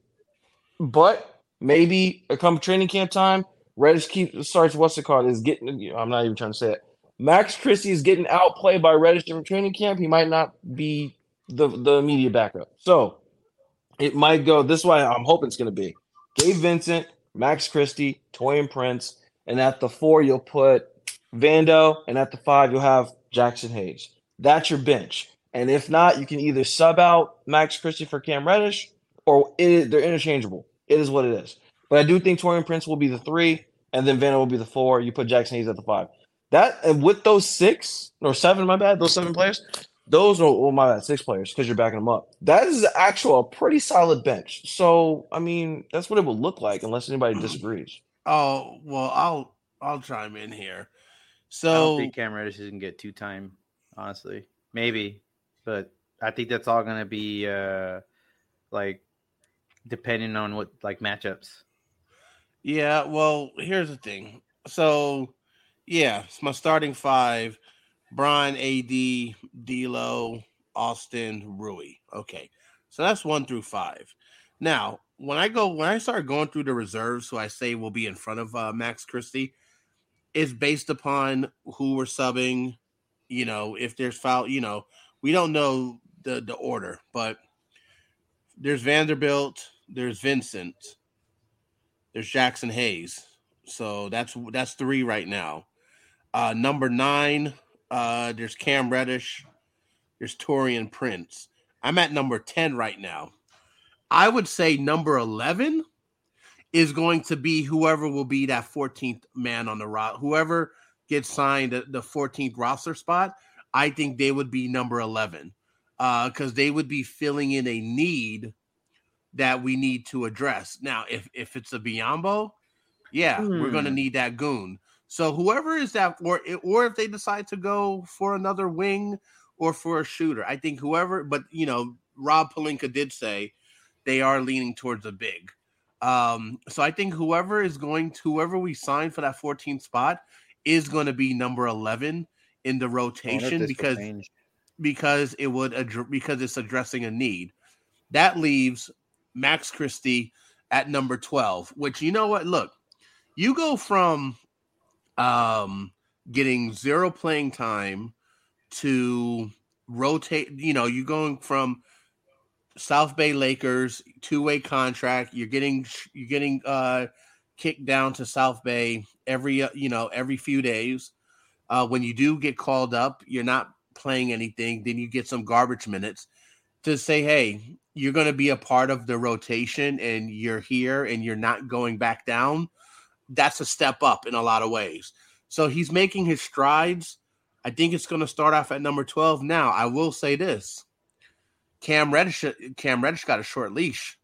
But maybe come training camp time, Reddish keeps starts what's it called? Is getting I'm not even trying to say it. Max Christie is getting outplayed by Reddish in training camp. He might not be the the immediate backup. So it might go this way. I'm hoping it's going to be Gabe Vincent, Max Christie, Taurean Prince, and at the four you'll put Vando, and at the five you'll have Jaxson Hayes. That's your bench. And if not, you can either sub out Max Christie for Cam Reddish, or it, they're interchangeable. It is what it is. But I do think Taurean Prince will be the three, and then Vanna will be the four. You put Jaxson Hayes at the five. That and with those six or seven, my bad, those seven players, those are well, my bad, six players because you're backing them up. That is actual a pretty solid bench. So I mean, that's what it would look like unless anybody disagrees. <clears throat> Oh well, I'll I'll chime in here. So I don't So think Cam Reddish is gonna get two time, honestly. Maybe, but I think that's all gonna be uh like depending on what like matchups. yeah, well, here's the thing. So yeah, it's my starting five: Brian, AD, D'Lo, Austin, Rui. Okay, so that's one through five. Now, when I go when I start going through the reserves, who I say will be in front of uh, Max Christie, is based upon who we're subbing. You know, if there's foul, you know, we don't know the the order, but there's Vanderbilt, there's Vincent, there's Jaxson Hayes. So that's that's three right now. Uh, number nine, uh, there's Cam Reddish, there's Taurean Prince. I'm at number 10 right now. I would say number 11 is going to be whoever will be that 14th man on the roster. Whoever gets signed the 14th roster spot, I think they would be number 11 because they would be filling in a need that we need to address. Now, if if it's a Biyombo, yeah, we're gonna Hmm. need that goon. So whoever is that, or or if they decide to go for another wing or for a shooter, I think whoever. But you know, Rob Pelinka did say they are leaning towards a big. Um, so I think whoever is going to whoever we sign for that 14th spot is going to be number 11 in the I wonder if rotation because because it would addr- because it's addressing a need. That leaves Max Christie at number 12, which you know what? Look, you go from um getting zero playing time to rotate, you know, you're going from South Bay Lakers two-way contract, you're getting you're getting uh kicked down to South Bay every uh, you know, every few days. Uh when you do get called up, you're not playing anything, then you get some garbage minutes to say, hey, you're going to be a part of the rotation and you're here and you're not going back down. That's a step up in a lot of ways. So he's making his strides. I think it's going to start off at number 12. Now, I will say this Cam Reddish, Cam Reddish got a short leash.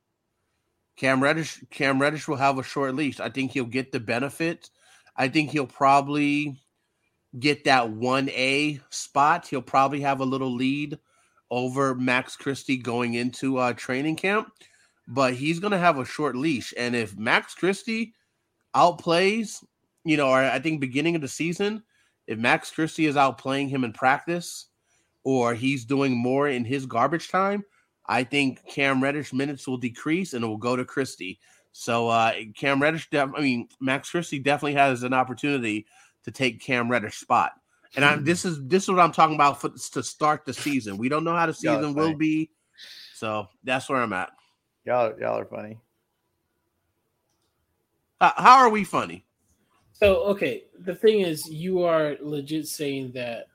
Cam Reddish, Cam Reddish will have a short leash. I think he'll get the benefit. I think he'll probably get that 1A spot. He'll probably have a little lead over Max Christie going into uh, training camp, but he's going to have a short leash. And if Max Christie outplays, you know, or I think beginning of the season, if Max Christie is outplaying him in practice or he's doing more in his garbage time, I think Cam Reddish minutes will decrease and it will go to Christie. So uh, Cam Reddish, def- I mean Max Christie definitely has an opportunity to take Cam Reddish spot. And I, this is this is what I'm talking about for, to start the season. We don't know how the season will funny. be, so that's where I'm at. Y'all, y'all are funny. Uh, how are we funny? So okay, the thing is, you are legit saying that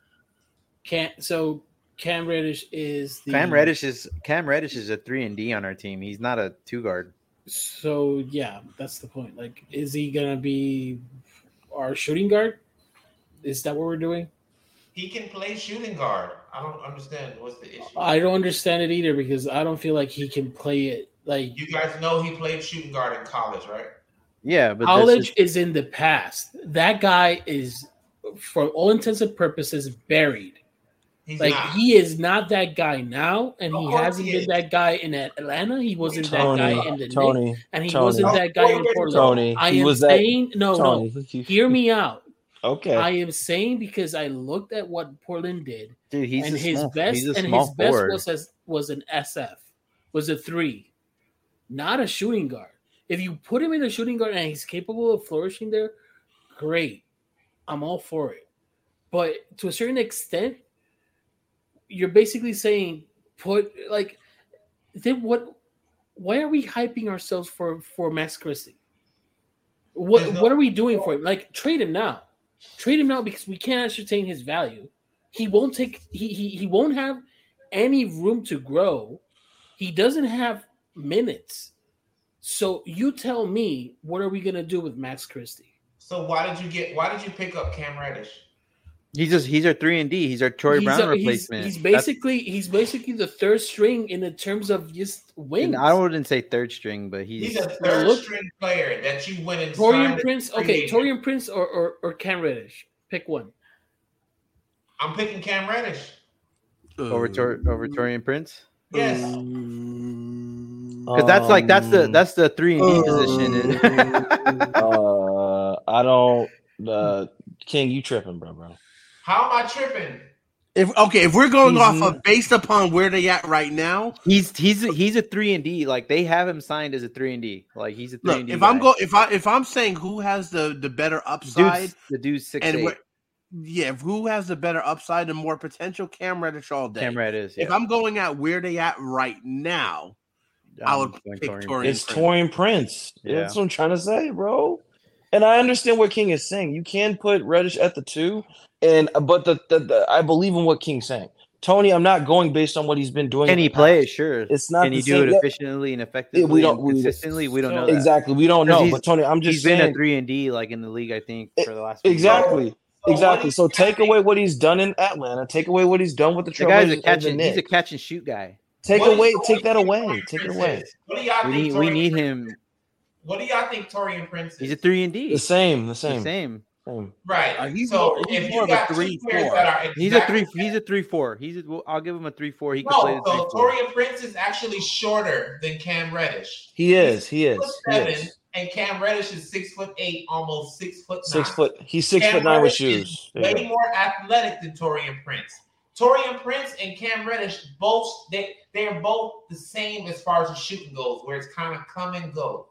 can't. So Cam Reddish is the Cam Reddish is Cam Reddish is a three and D on our team. He's not a two guard. So yeah, that's the point. Like, is he gonna be our shooting guard? Is that what we're doing? He can play shooting guard. I don't understand what's the issue. I don't understand it either because I don't feel like he can play it. Like you guys know he played shooting guard in college, right? Yeah, but college is- is in the past. That guy is, for all intents and purposes, buried. He's Like not. he is not that guy now, and he oh, hasn't he been is. that guy in Atlanta. He wasn't that guy in the Knicks, Tony, and he Tony. wasn't that guy in Portland. Tony, I he am was that- saying no, Tony, no. Hear me out. Okay. I am saying because I looked at what Portland did, dude, he's and a his small, best he's a and small his best forward. was as, was an SF, was a three, not a shooting guard. If you put him in a shooting guard and he's capable of flourishing there, great. I'm all for it. But to a certain extent, you're basically saying put like then what why are we hyping ourselves for for Max Christie? What no- what are we doing for him? Like trade him now. Trade him now because we can't ascertain his value. He won't take he he, he won't have any room to grow. He doesn't have minutes. So you tell me what are we gonna do with Max Christie? So why did you get? Why did you pick up Cam Reddish? He's just he's our three and D. He's our Troy he's, Brown a- replacement. he's That's- basically he's basically the third string in the terms of just wings. I wouldn't say third string, but he's, He's a third look- string player that you went and Taurean signed. Prince. Okay, agent. Taurean Prince or, or or Cam Reddish. Pick one. I'm picking Cam Reddish. over Tor- over Taurean Prince. Yes. Because that's like that's the that's the three and D position. <laughs> uh, I don't. Uh, King, you tripping, bro, bro? How am I tripping? If okay, if we're going He's off mm-hmm. of based upon where they at right now, he's he's a, he's a three and D. Like they have him signed as a three and D. Like he's a three look, and D. if I'm guy. go if I if I'm saying who has the the better upside Dude's, the dude's six and eight. yeah, who has the better upside and more potential, Cam Reddish all day. Cam Reddish. If I'm going at where they at right now, I would going pick Taurean Taurean It's Prince. Taurean Prince. Yeah. That's what I'm trying to say, bro. And I understand what King is saying. You can put Reddish at the two, and uh, but the, the, the I believe in what King's saying. Tony, I'm not going based on what he's been doing. Can he the play? Sure. It's not Can he do same- it yeah. efficiently and effectively? we don't- and we- consistently. We don't know so- that. Exactly. We don't know, but Tony, I'm just He's been saying a three and D like in the league. I think for the last few years. exactly. So Exactly. So take away what he's done in Atlanta. Take away what he's done with the The guy's Trailblazers a and catch the and he's a catch and shoot guy. Take What away. Take that what do you away. Take it away. is? What do y'all We need we need him. What do y'all think Taurean Prince is? He's a three and D. The same. The The same. same. Same. Right. Uh, he's so more- he's if more you of a got two three, players four. that are He's a exactly three. He's a three four. He's. A, well, I'll give him a three four. He can play No, three so four. Taurean Prince is actually shorter than Cam Reddish. He is. He is. Foot He seven, is. and Cam Reddish is six foot eight, almost six foot nine. Six foot. He's six Cam foot nine with Reddish is shoes. Way go. more athletic than Taurean Prince. Taurean Prince and Cam Reddish both they they're both the same as far as the shooting goes, where it's kind of come and go.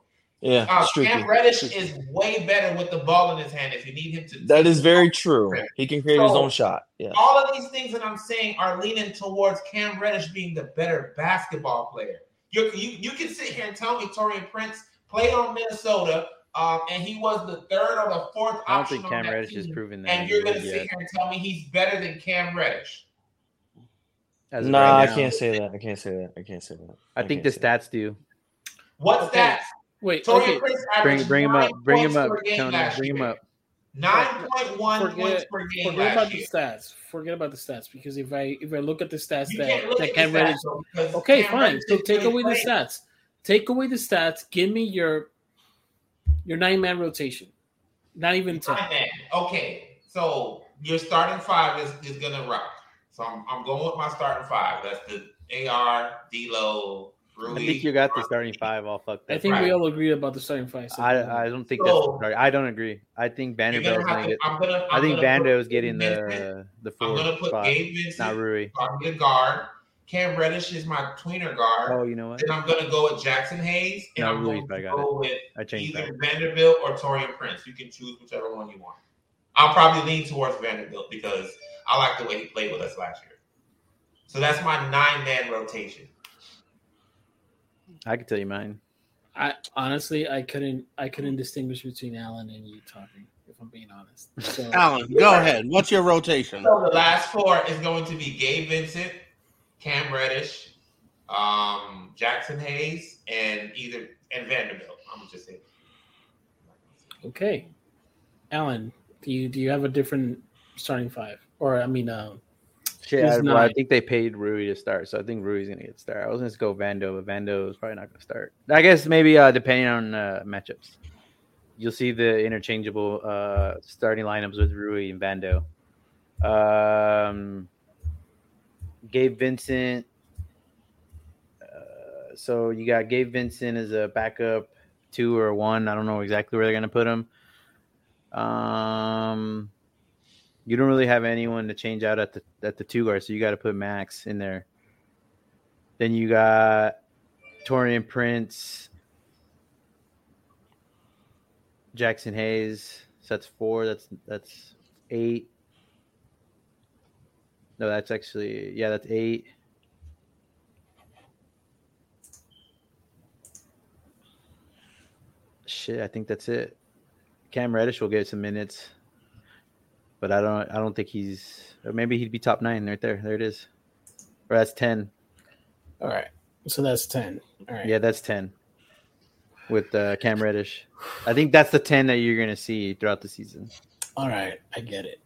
Yeah, Uh. Cam Reddish Streaky. is way better with the ball in his hand. If you need him to, That take is the very ball. true. He can create his own shot. Yeah. All of these things that I'm saying are leaning towards Cam Reddish being the better basketball player. You you, you can sit here and tell me Taurean Prince played on Minnesota, um, and he was the third or the fourth I don't think on Cam Reddish has team, proven that. and you're going to yet. sit here and tell me he's better than Cam Reddish. As Nah, right I can't say that. I can't say that. I can't say that. I think the can't say that. stats do. What's Okay. that? Wait, Taurean okay. Prince Bring averaged bring him up. Bring him up. Tony, bring him up. Nine point one points Forget, per game forget about last the stats. Forget about the stats because if I if I look at the stats You that can't look that Cam Reddish stats, though, Okay, Cam fine. Reddish So take really away the stats. Take away the stats. Give me your your nine man rotation. Not even ten. Nine man. Okay, so your starting five is, is gonna rock. So I'm, I'm going with my starting five. That's the AR, D'Lo, Rui. I think you got the starting five all fucked up. I up. think we all agree about the starting five. so- I I don't think So- that's. Sorry, I don't agree. I think You're Vanderbilt's gonna gonna have to, get. I'm gonna. I I'm think gonna put Vando's getting Vincent. the the I'm gonna put spot, Gabe Vincent. not Rui. probably a guard. Cam Reddish is my tweener guard. Oh, you know what? Then I'm gonna go with Jaxson Hayes, and No, I'm Ruiz, going to got go with I changed either that. Vanderbilt or Taurean Prince. You can choose whichever one you want. I'll probably lean towards Vanderbilt because I like the way he played with us last year. So that's my nine man rotation. I can tell you mine. I honestly I couldn't I couldn't distinguish between Alan and you talking, if I'm being honest. <laughs> So Alan, go ahead. What's your rotation? So the last four is going to be Gabe Vincent, Cam Reddish, um, Jaxson Hayes, and either and Vanderbilt. I'm gonna just say. okay. Alan, do you do you have a different starting five? Or I mean uh Shit, I, well, I think they paid Rui to start, so I think Rui's gonna get start. I was gonna go Vando, but Vando is probably not gonna start. I guess maybe uh, depending on uh, matchups, you'll see the interchangeable uh, starting lineups with Rui and Vando. Um, Gabe Vincent. Uh, so you got Gabe Vincent as a backup two or one. I don't know exactly where they're gonna put him. Um, you don't really have anyone to change out at the at the two guard, so you got to put Max in there. Then you got Taurean Prince, Jaxson Hayes. So that's four. That's that's eight. No, that's actually yeah, that's eight. Shit, I think that's it. Cam Reddish will get some minutes, but I don't. I don't think he's. Or maybe he'd be top nine right there. There it is. Or that's ten. all right. So that's ten. All right. Yeah, that's ten. With uh, Cam Reddish, I think that's the ten that you're gonna see throughout the season. All right. I get it.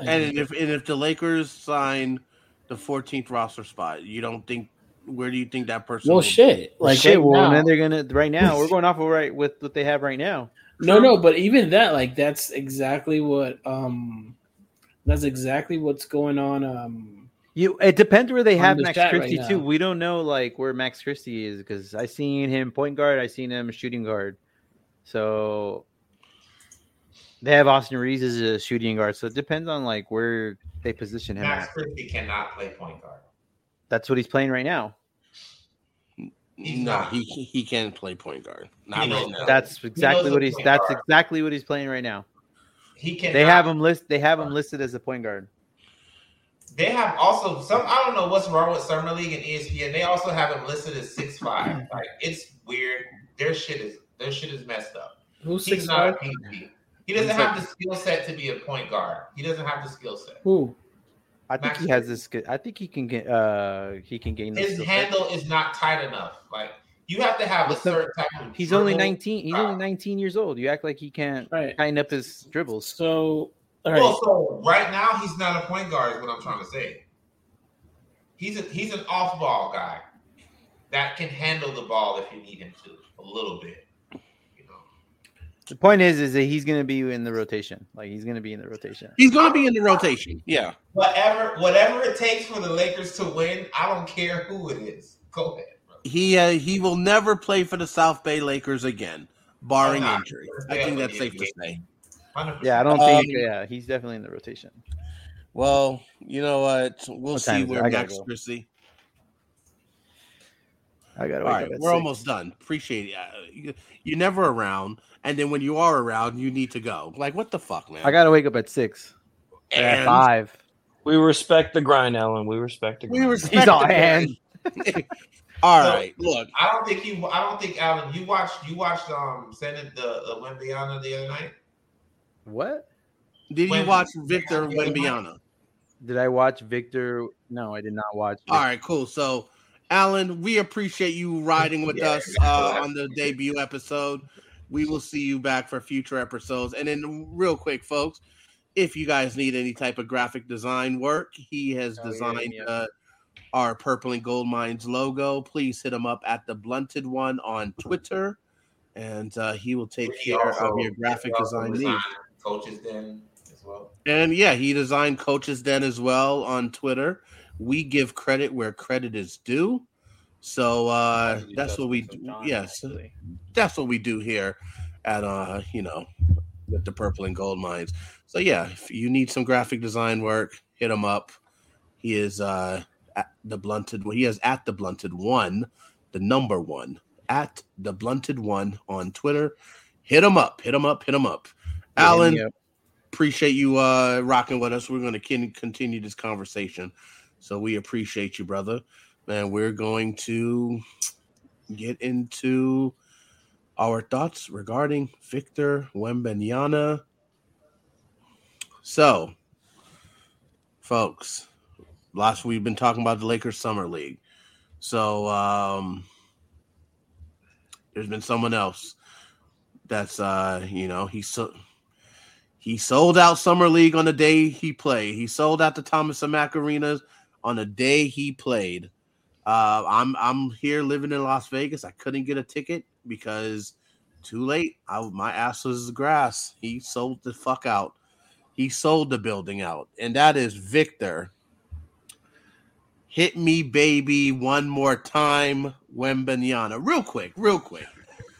I And get it. if and if the Lakers sign the 14th roster spot, you don't think where do you think that person? well shit. Like Shit, right well, now- then they're gonna right now. We're <laughs> going off of right with what they have right now. No, no, but even that, like that's exactly what um that's exactly what's going on. Um You, it depends where they have the Max chat right Christie now. too. We don't know like where Max Christie is because I seen him point guard, I seen him shooting guard. So they have Austin Reaves as a shooting guard. So it depends on like where they position him. Max At. Christie cannot play point guard. That's what he's playing right now. He's no, he he can't play point guard. Not right now. That's exactly knows what he's. That's guard. exactly what he's playing right now. He can. They have him list. They have him listed as a point guard. They have also some. I don't know what's wrong with Summer League and ESPN. They also have him listed as six five. <clears throat> Like it's weird. Their shit is their shit is messed up. who's He's six not a five? PG. He doesn't He's have the skill set to be a point guard. He doesn't have the skill set. Who? I think he has this. Good. I think he can get. Uh, he can gain this. His handle is not tight enough. Like you have to have a Listen, certain type of. He's only nineteen. He's only nineteen years old. You act like he can't Right. tighten up his dribbles. So all right. Well, so right now he's not a point guard. Is what I'm trying to say. He's a he's an off ball guy that can handle the ball if you need him to a little bit. You know. The point is, is that he's gonna be in the rotation. Like he's gonna be in the rotation. He's going to be in the rotation. Yeah. Whatever, whatever it takes for the Lakers to win, I don't care who it is. Go ahead, bro. He uh, he will never play for the South Bay Lakers again, barring nah. injury. I think that's safe to say. 100%. Yeah, I don't think. Um, yeah, he's definitely in the rotation. Well, you know what? We'll What see where is it? Where I gotta Max go. Christie. I gotta All wake right, up we're six. almost done. Appreciate it. Uh, you- You're never around, and then when you are around, you need to go. Like, what the fuck, man? I gotta wake up at six. Or At five. We respect the grind, Ellen. We respect the We grind. respect <laughs> He's on the hand. grind. <laughs> <laughs> All right, look. I don't think you. I don't think Alan. You watched. You watched. Um, Senate the the Wembanyama the other night. What Did you watch Victor Yeah, yeah. Did I watch? Victor? No, I did not watch. All right, cool. So, Alan, we appreciate you riding with Yeah. us uh, on the debut episode. We will see you back for future episodes. And then, real quick, folks, if you guys need any type of graphic design work, he has Oh, yeah, designed yeah. uh, our Purple and Gold Minds logo. Please hit him up at the Blunted One on Twitter, and uh, he will take He care also- of your graphic design needs. Coaches then as well. And yeah, he designed Coaches Den as well on Twitter. We give credit where credit is due. So uh that's what we do. Yes, that's what we do here at uh, you know, with the Purple and Gold Minds. So yeah, if you need some graphic design work, hit him up. He is uh at the blunted he is at the blunted one, the number one, at the blunted one on Twitter. Hit him up, hit him up, hit him up. Alan, Yep. appreciate you uh rocking with us. We're going to continue this conversation. So we appreciate you, brother. And we're going to get into our thoughts regarding Victor Wembanyama. So, folks, last we've been talking about the Lakers Summer League. So, um there's been someone else that's uh, you know, he's so he sold out Summer League on the day he played. He sold out the Thomas and Mack arenas on the day he played. Uh, I'm I'm here living in Las Vegas. I couldn't get a ticket because too late. I my ass was grass. He sold the fuck out. He sold the building out, and that is Victor. Hit me, baby, one more time, Wembanyama. Real quick, real quick.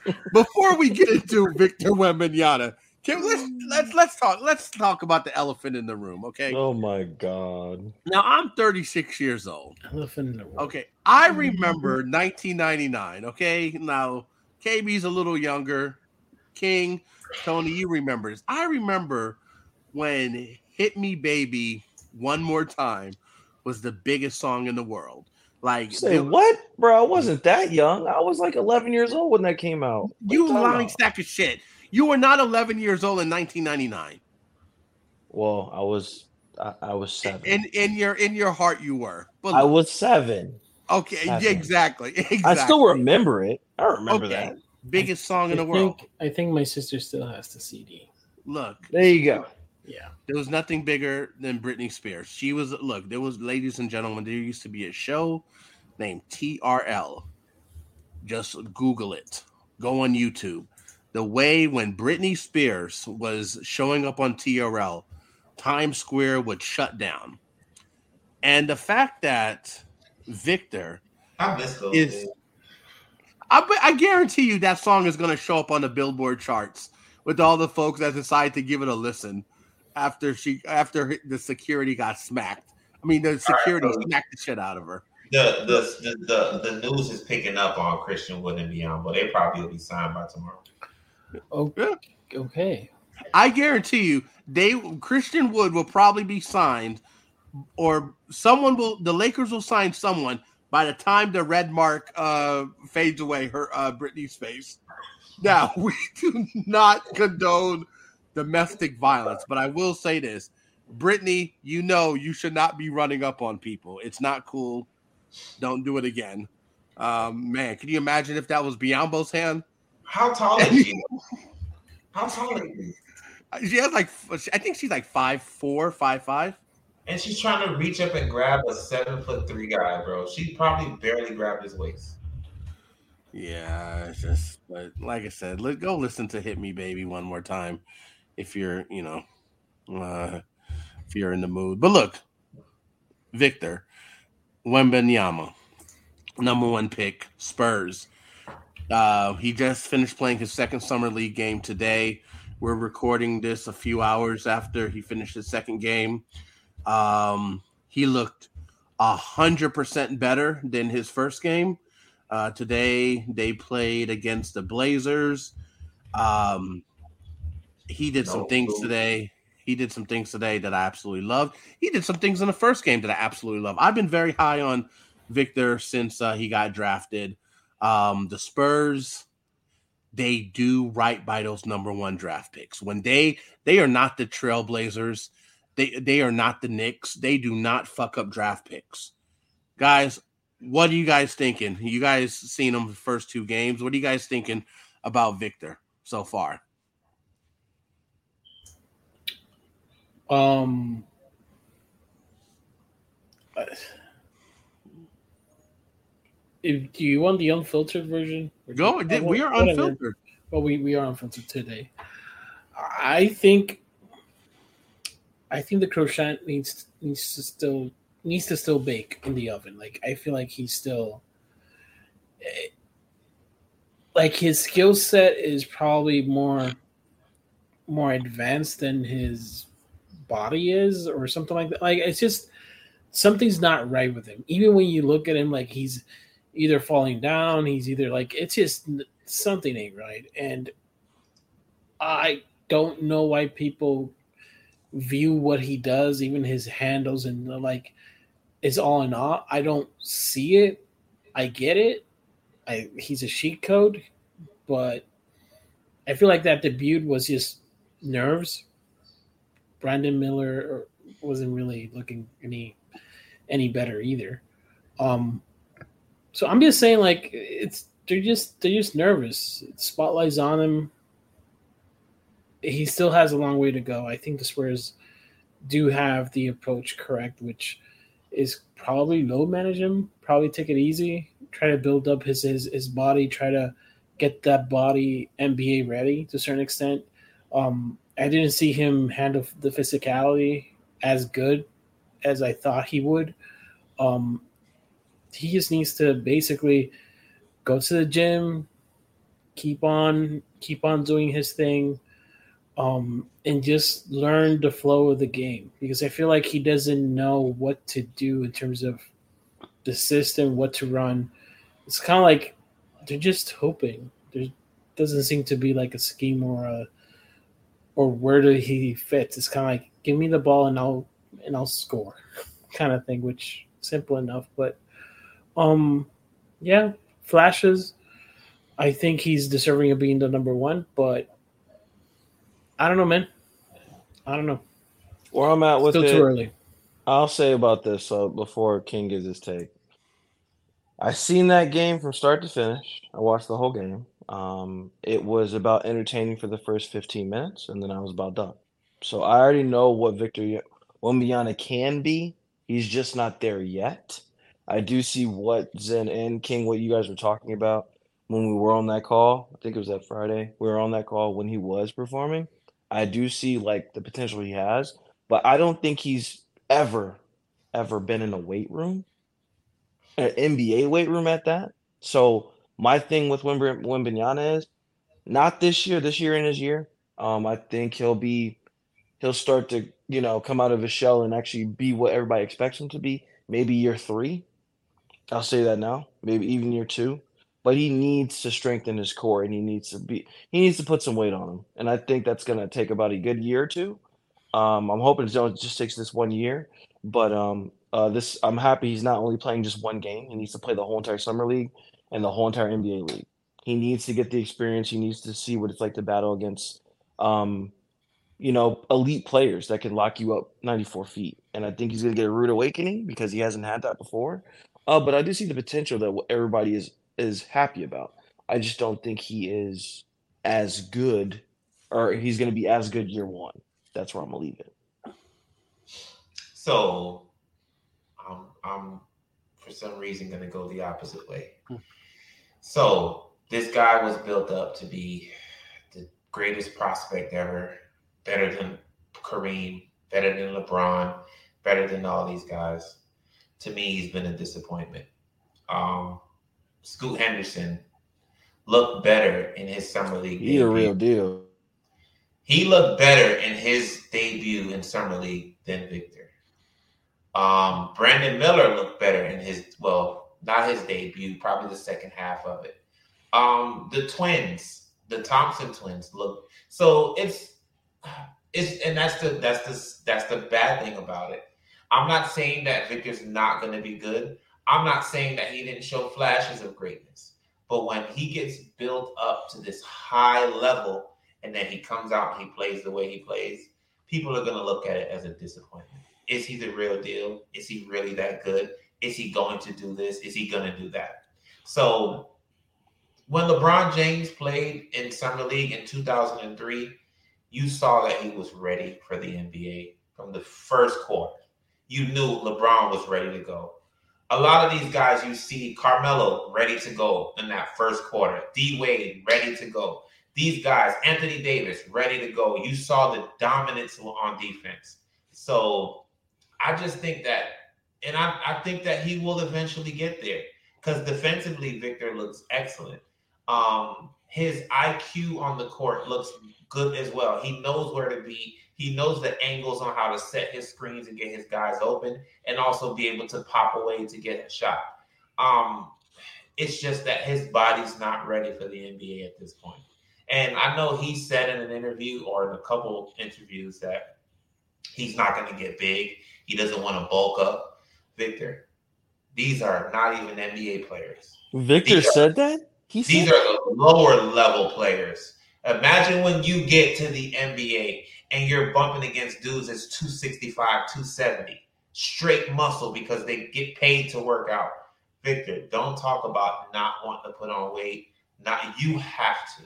<laughs> Before we get into Victor Wembanyama, can let's mm. let's let's talk let's talk about the elephant in the room, okay? Oh my god. Now I'm 36 years old. Elephant in the room. Okay, I mm-hmm. remember 1999. Okay, now KB's a little younger. King, Tony, you remember this? I remember when "Hit Me, Baby" one more time was the biggest song in the world. Like Say it- what, bro? I wasn't that young. I was like 11 years old when that came out. What you talking lying about? sack of shit. You were not 11 years old in 1999. Well, I was, I, I was seven. In in your in your heart, you were. But I was seven. okay, seven. exactly. Exactly. <laughs> I still remember it. I remember Okay. that. biggest song in I the world. think I think my sister still has the CD. Look, There you go. Yeah. There was nothing bigger than Britney Spears. She was look, there was ladies and gentlemen, there used to be a show named TRL. Just Google it. Go on YouTube. The way when Britney Spears was showing up on TRL, Times Square would shut down. And the fact that Victor I is I, I guarantee you that song is going to show up on the Billboard charts with all the folks that decide to give it a listen after she after the security got smacked. I mean, the security so- smacked the shit out of her. The, the the the the news is picking up on Christian Wood and Biyombo, but they probably will be signed by tomorrow. Yeah. okay. I guarantee you, they Christian Wood will probably be signed, or someone will. The Lakers will sign someone by the time the red mark uh, fades away. Her uh, Britney's face. Now <laughs> we do not condone domestic violence, but I will say this: Britney, you know you should not be running up on people. It's not cool. Don't do it again. Um, man, can you imagine if that was Biyombo's hand? How tall is she? <laughs> How tall is she? She has like, I think she's like five four, five five. And she's trying to reach up and grab a seven foot three guy, bro. She probably barely grabbed his waist. Yeah, it's just but like I said, let go listen to "Hit Me, Baby" one more time if you're, you know, uh, if you're in the mood. But look, Victor Wembanyama, number one pick, Spurs. Uh, he just finished playing his second summer league game today. We're recording this a few hours after he finished his second game. Um, he looked a hundred percent better than his first game. Uh, today they played against the Blazers. Um, he did some No, things no. today. He did some things today that I absolutely love. He did some things in the first game that I absolutely love. I've been very high on Victor since uh, he got drafted. Um, the Spurs, they do right by those number one draft picks. When they they are not the Trailblazers, they they are not the Knicks. They do not fuck up draft picks, guys. What are you guys thinking? You guys seen him the first two games. What are you guys thinking about Victor so far? Um, if do you want the unfiltered version? Go. We are whatever. unfiltered. Well, we, we are unfiltered today. I think I think the croissant needs needs to still needs to still bake in the oven. Like I feel like he's still eh, like his skill set is probably more more advanced than his body is or something like that. Like it's just something's not right with him. Even when you look at him like he's either falling down, he's either like it's just something ain't right. And I don't know why people view what he does, even his handles and the, like is all in all. I don't see it. I get it. I he's a cheat code, but I feel like that debut was just nerves. Brandon Miller wasn't really looking any any better either. Um, so I'm just saying, like it's they're just they're just nervous. Spotlight's on him. He still has a long way to go. I think the Spurs do have the approach correct, which is probably low manage him, probably take it easy, try to build up his his, his body, try to get that body NBA ready to a certain extent. Um, I didn't see him handle the physicality as good as I thought he would. Um, he just needs to basically go to the gym, keep on keep on doing his thing, um, and just learn the flow of the game because I feel like he doesn't know what to do in terms of the system, what to run. It's kind of like they're just hoping. There doesn't seem to be like a scheme or a or where do he fits. It's kind of like give me the ball and I'll and I'll score, <laughs> kind of thing. Which simple enough, but um, yeah, flashes. I think he's deserving of being the number one, but I don't know, man. I don't know. Where I'm at with Still it, too early. I'll say about this uh, before King gives his take. I seen that game from start to finish. I watched the whole game. Um, it was about entertaining for the first 15 minutes, and then I was about done. So I already know what Victor Wembanyama can be. He's just not there yet. I do see what Zen and King, what you guys were talking about when we were on that call. I think it was that Friday. We were on that call when he was performing. I do see like the potential he has, but I don't think he's ever, ever been in a weight room, an NBA weight room at that. So my thing with Wimber- Wembanyama is not this year. This year in his year, um, I think he'll be, he'll start to you know come out of his shell and actually be what everybody expects him to be. Maybe year three. I'll say that now. Maybe even year two. But he needs to strengthen his core and he needs to be he needs to put some weight on him. And I think that's gonna take about a good year or two. Um, I'm hoping it just takes this one year, but um, uh, this I'm happy he's not only playing just one game. He needs to play the whole entire summer league and the whole entire NBA league. He needs to get the experience. He needs to see what it's like to battle against, um, you know, elite players that can lock you up 94 feet. And I think he's gonna get a rude awakening because he hasn't had that before. Uh, but I do see the potential that everybody is is happy about. I just don't think he is as good, or he's gonna be as good year one. That's where I'm gonna leave it. So, I'm, I'm for some reason gonna go the opposite way. So this guy was built up to be the greatest prospect ever, better than Kareem, better than LeBron, better than all these guys. To me, he's been a disappointment. Um, Scoot Henderson looked better in his summer league. He a real deal. He looked better in his debut in summer league than Victor. Um, Brandon Miller looked better in his well, not his debut, probably the second half of it. Um, the twins, the Thompson twins, look so it's it's and that's the that's the that's the bad thing about it. I'm not saying that Victor's not going to be good. I'm not saying that he didn't show flashes of greatness. But when he gets built up to this high level and then he comes out and he plays the way he plays, people are going to look at it as a disappointment. Is he the real deal? Is he really that good? Is he going to do this? Is he going to do that? So when LeBron James played in Summer League in 2003, you saw that he was ready for the NBA from the first quarter. You knew LeBron was ready to go. A lot of these guys you see Carmelo ready to go in that first quarter, D Wade ready to go. These guys, Anthony Davis ready to go. You saw the dominance on defense. So I just think that, and I, I think that he will eventually get there because defensively, Victor looks excellent. Um, his IQ on the court looks good as well. He knows where to be. He knows the angles on how to set his screens and get his guys open, and also be able to pop away to get a shot. Um, it's just that his body's not ready for the NBA at this point. And I know he said in an interview or in a couple interviews that he's not going to get big. He doesn't want to bulk up. Victor, these are not even NBA players. Victor These are- said that. He These are the lower level players. Imagine when you get to the NBA and you're bumping against dudes that's 265, 270, straight muscle because they get paid to work out. Victor, don't talk about not wanting to put on weight. Not you have to.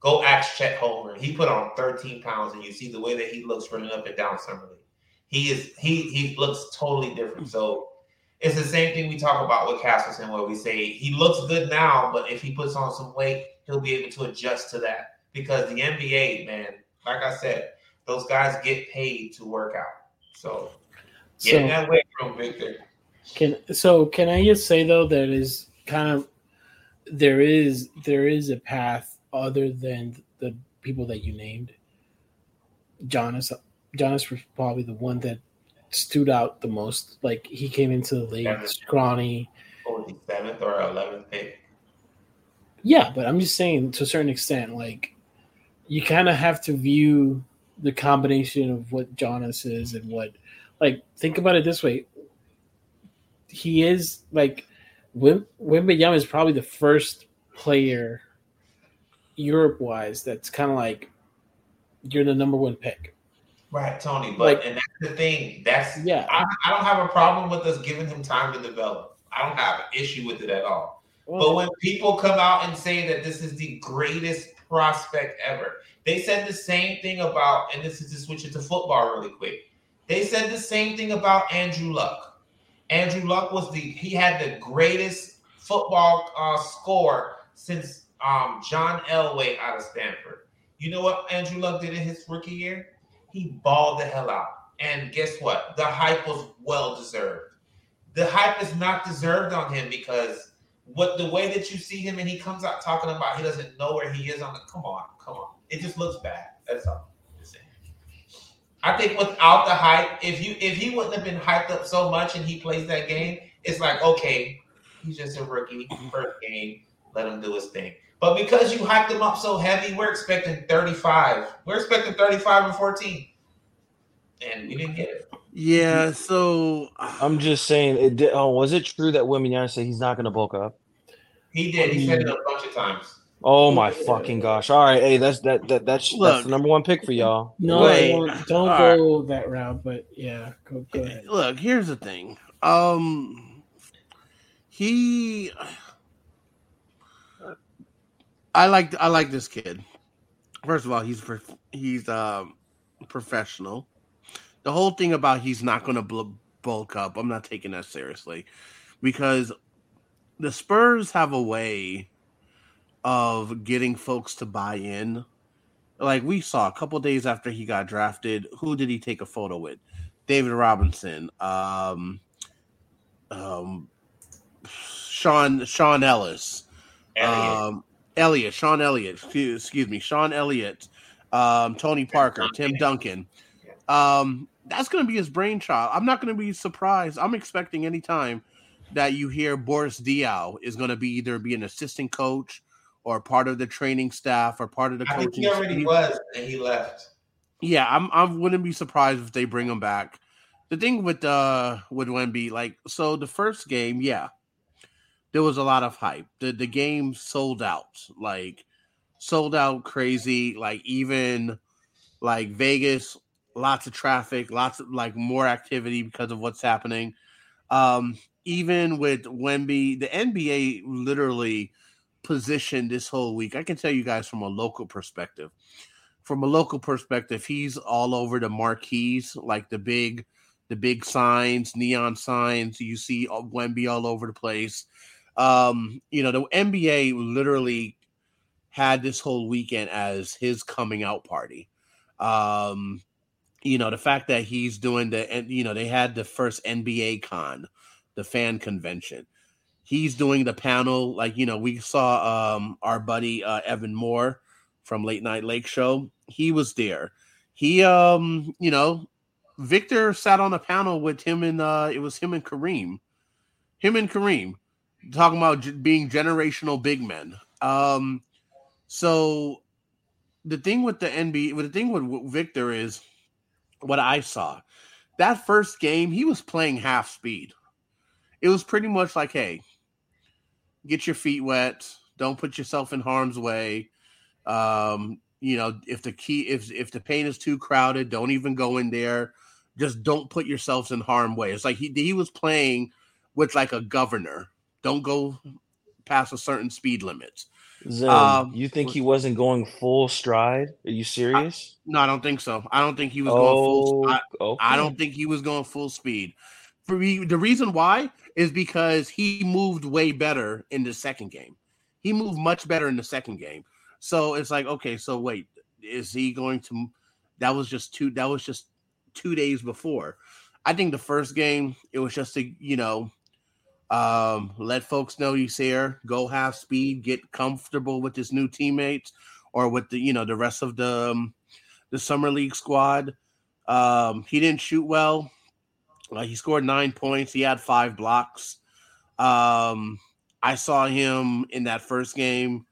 Go ask Chet Holmgren. He put on 13 pounds, and you see the way that he looks running up and down summer league. He is he he looks totally different. So it's the same thing we talk about with Castleton, where we say he looks good now, but if he puts on some weight, he'll be able to adjust to that. Because the NBA, man, like I said, those guys get paid to work out. So get in So that weight room, Victor. can so can I just say though that is kind of there is there is a path other than the people that you named. Jonas Jonas was probably the one that stood out the most. Like he came into the league Yeah. scrawny. Seventh or eleventh pick? Yeah, but I'm just saying to a certain extent, like you kind of have to view the combination of what Jonas is and what, like, think about it this way. He is like Wim Wembanyama is probably the first player Europe wise that's kind of like you're the number one pick. Right, Tony. But Like- and that's the thing. That's Yeah. I, I don't have a problem with us giving him time to develop. I don't have an issue with it at all. But when people come out and say that this is the greatest prospect ever, they said the same thing about, and this is to switch it to football really quick. They said the same thing about Andrew Luck. Andrew Luck was the he had the greatest football uh, score since um, John Elway out of Stanford. You know what Andrew Luck did in his rookie year? He balled the hell out. And guess what? The hype was well deserved. The hype is not deserved on him because what the way that you see him and he comes out talking about he doesn't know where he is on the come on, come on. It just looks bad. That's all. I think without the hype, if you if he wouldn't have been hyped up so much and he plays that game, it's like okay, he's just a rookie, first game, let him do his thing. But because you hyped them up so heavy, we're expecting 35. We're expecting 35 and 14. And we didn't get it. Yeah, mm-hmm. so uh, I'm just saying. It did, oh, was it true that Wembanyama said he's not going to bulk up? He did. He said it a bunch of times. Oh my fucking gosh! All right, hey, that's that that that's Look. that's the number one pick for y'all. no, Wait. don't, uh, don't All go that route. But yeah, go, go ahead. look, here's the thing. Um he I like I like this kid. First of all, he's he's um professional. The whole thing about he's not going to bulk up, I'm not taking that seriously because the Spurs have a way of getting folks to buy in. Like we saw a couple days after he got drafted, who did he take a photo with? David Robinson, um, um, Sean Sean Ellis, um, Elliott, Sean Elliott, excuse, me, Sean Elliott, um, Tony Parker, Tim Duncan. Um, that's going to be his brainchild. I'm not going to be surprised. I'm expecting anytime that you hear Boris Diaw is going to be either be an assistant coach or part of the training staff or part of the I think coaching. he already team. was, and he left. Yeah, I'm. I wouldn't be surprised if they bring him back. The thing with uh with Wemby, like, so the first game, yeah, there was a lot of hype. The the game sold out, like sold out crazy. Like even like Vegas, lots of traffic, lots of like more activity because of what's happening. Um, even with Wemby, the NBA literally positioned this whole week. I can tell you guys from a local perspective. From a local perspective, he's all over the marquees, like the big, the big signs, neon signs. You see Wemby all over the place. Um, you know, the NBA literally had this whole weekend as his coming out party. Um, you know, the fact that he's doing the, and you know, they had the first NBA con, the fan convention. He's doing the panel, like you know, we saw um our buddy uh, Evan Moore from Late Night Lake Show. He was there. He, um, you know, Victor sat on a panel with him and uh, it was him and Kareem, him and Kareem, talking about being generational big men. Um, so the thing with the NBA, the thing with Victor is what I saw. That first game, he was playing half speed. It was pretty much like, hey, get your feet wet, don't put yourself in harm's way. Um, you know, if the key if if the paint is too crowded, don't even go in there. Just don't put yourselves in harm way. It's like he he was playing with like a governor. Don't go past a certain speed limit. Zen, Um, you think he wasn't going full stride? Are you serious? No, I don't think so. I don't think he was going full. oh, I, okay. I don't think he was going full speed. For me, the reason why is because he moved way better in the second game. He moved much better in the second game. So it's like, okay, so wait, is he going to? That was just two. That was just two days before. I think the first game it was just to you know um, let folks know he's here. Go half speed, get comfortable with his new teammates or with the you know the rest of the um, the summer league squad. Um, he didn't shoot well. Uh, he scored nine points. He had five blocks. Um, I saw him in that first game,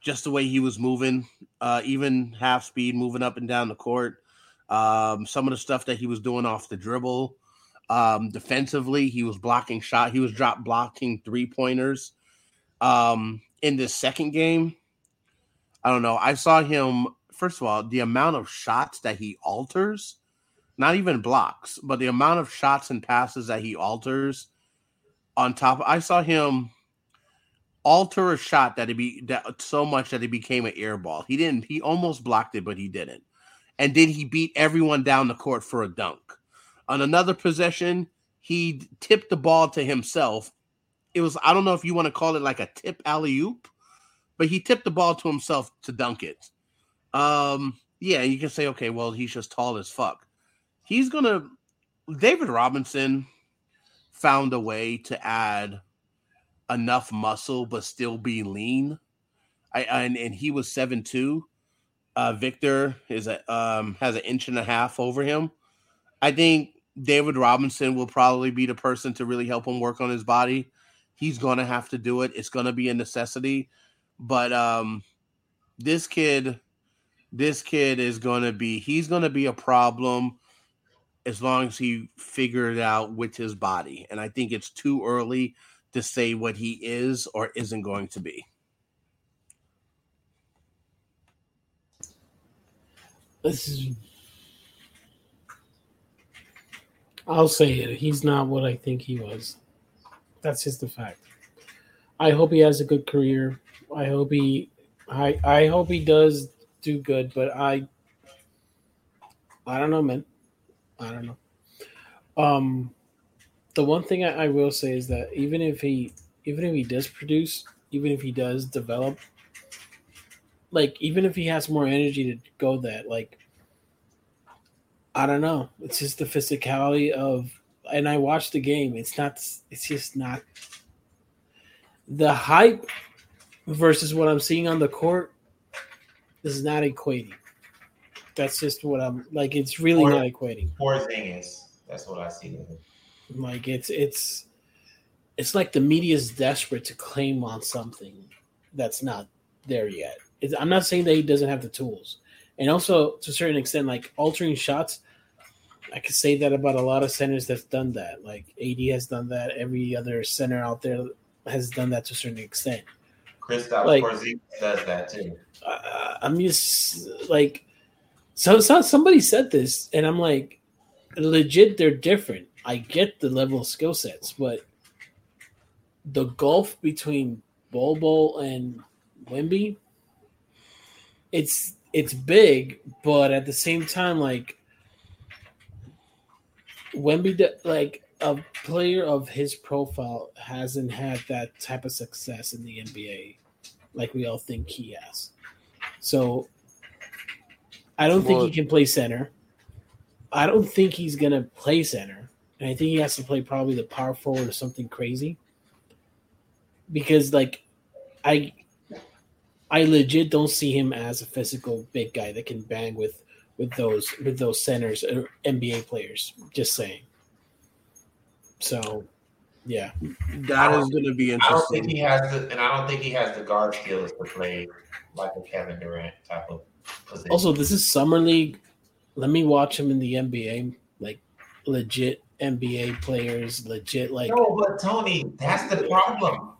just the way he was moving, uh, even half speed, moving up and down the court. Um, some of the stuff that he was doing off the dribble. Um, defensively, he was blocking shot. He was drop blocking three pointers. Um, in this second game, I don't know. I saw him. First of all, the amount of shots that he alters, not even blocks, but the amount of shots and passes that he alters. On top, I saw him alter a shot that he be that so much that it became an air ball. He didn't. He almost blocked it, but he didn't. And then he beat everyone down the court for a dunk. On another possession, he tipped the ball to himself. It was I don't know if you want to call it like a tip alley oop, but he tipped the ball to himself to dunk it. Um, yeah, you can say, okay, well, he's just tall as fuck. He's gonna David Robinson found a way to add enough muscle but still be lean. I and, and he was seven two. Uh, Victor is a um has an inch and a half over him. I think David Robinson will probably be the person to really help him work on his body. He's gonna have to do it. It's gonna be a necessity. But um this kid, this kid is gonna be he's gonna be a problem as long as he figured it out with his body. And I think it's too early to say what he is or isn't going to be. This is. I'll say it. He's not what I think he was. That's just the fact. I hope he has a good career. I hope he. I I hope he does do good. But I. I don't know, man. I don't know. Um, the one thing I, I will say is that even if he even if he does produce, even if he does develop, like even if he has more energy to go that, like I don't know. It's just the physicality of and I watched the game. It's not it's just not the hype versus what I'm seeing on the court is not equating. That's just what I'm like. It's really Or- not equating. Poor thing is That's what I see. Like it's it's it's like the media is desperate to claim on something that's not there yet. It's, I'm not saying that he doesn't have the tools, and also to a certain extent, like altering shots. I could say that about a lot of centers that's done that. Like AD has done that. Every other center out there has done that to a certain extent. Kristaps Like- Porzingis does that too. uh, I'm just like, so, so somebody said this, and I'm like, legit, they're different. I get the level of skill sets, but the gulf between Bobo and Wemby, it's it's big, but at the same time, like Wemby, like a player of his profile, hasn't had that type of success in the NBA, like we all think he has. So I don't think he can play center. I don't think he's gonna play center, and I think he has to play probably the power forward or something crazy. Because like, I, I legit don't see him as a physical big guy that can bang with with those with those centers or NBA players. Just saying. So, yeah, That is going to be interesting. I don't think interesting. he has the, and I don't think he has the guard skills to play like a Kevin Durant type of position. Also, this is summer league. Let me watch him in the NBA, like legit NBA players, legit like. no, but Tony, that's the problem.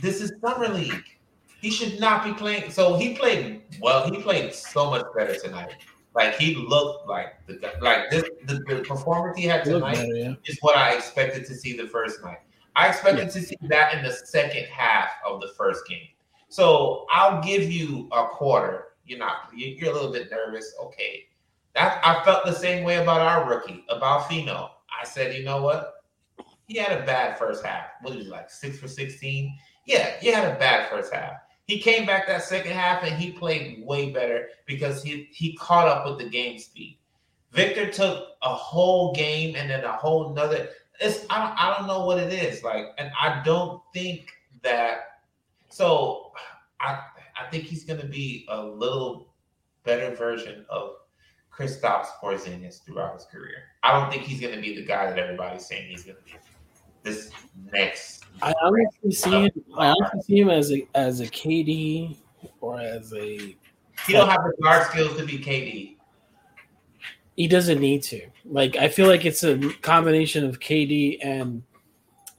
This is summer league. He should not be playing. So he played well. He played so much better tonight. Like he looked like the guy- like this the, the performance he had tonight better, yeah. is what I expected to see the first night. I expected to see that in the second half of the first game. So I'll give you a quarter. You're not. you- You're a little bit nervous. Okay, that I felt the same way about our rookie, about Fino. I said, you know what? He had a bad first half. What was he like six for sixteen? Yeah, he had a bad first half. He came back that second half and he played way better because he he caught up with the game speed. Victor took a whole game and then a whole nother. It's I don't, I don't know what it is like, and I don't think that. So I I think he's going to be a little better version of Kristaps Porzingis throughout his career. I don't think he's going to be the guy that everybody's saying he's going to be. This next, I honestly see him. I honestly see him as a as a KD or as a. he don't have the guard skills to be KD. He doesn't need to. Like I feel like it's a combination of KD and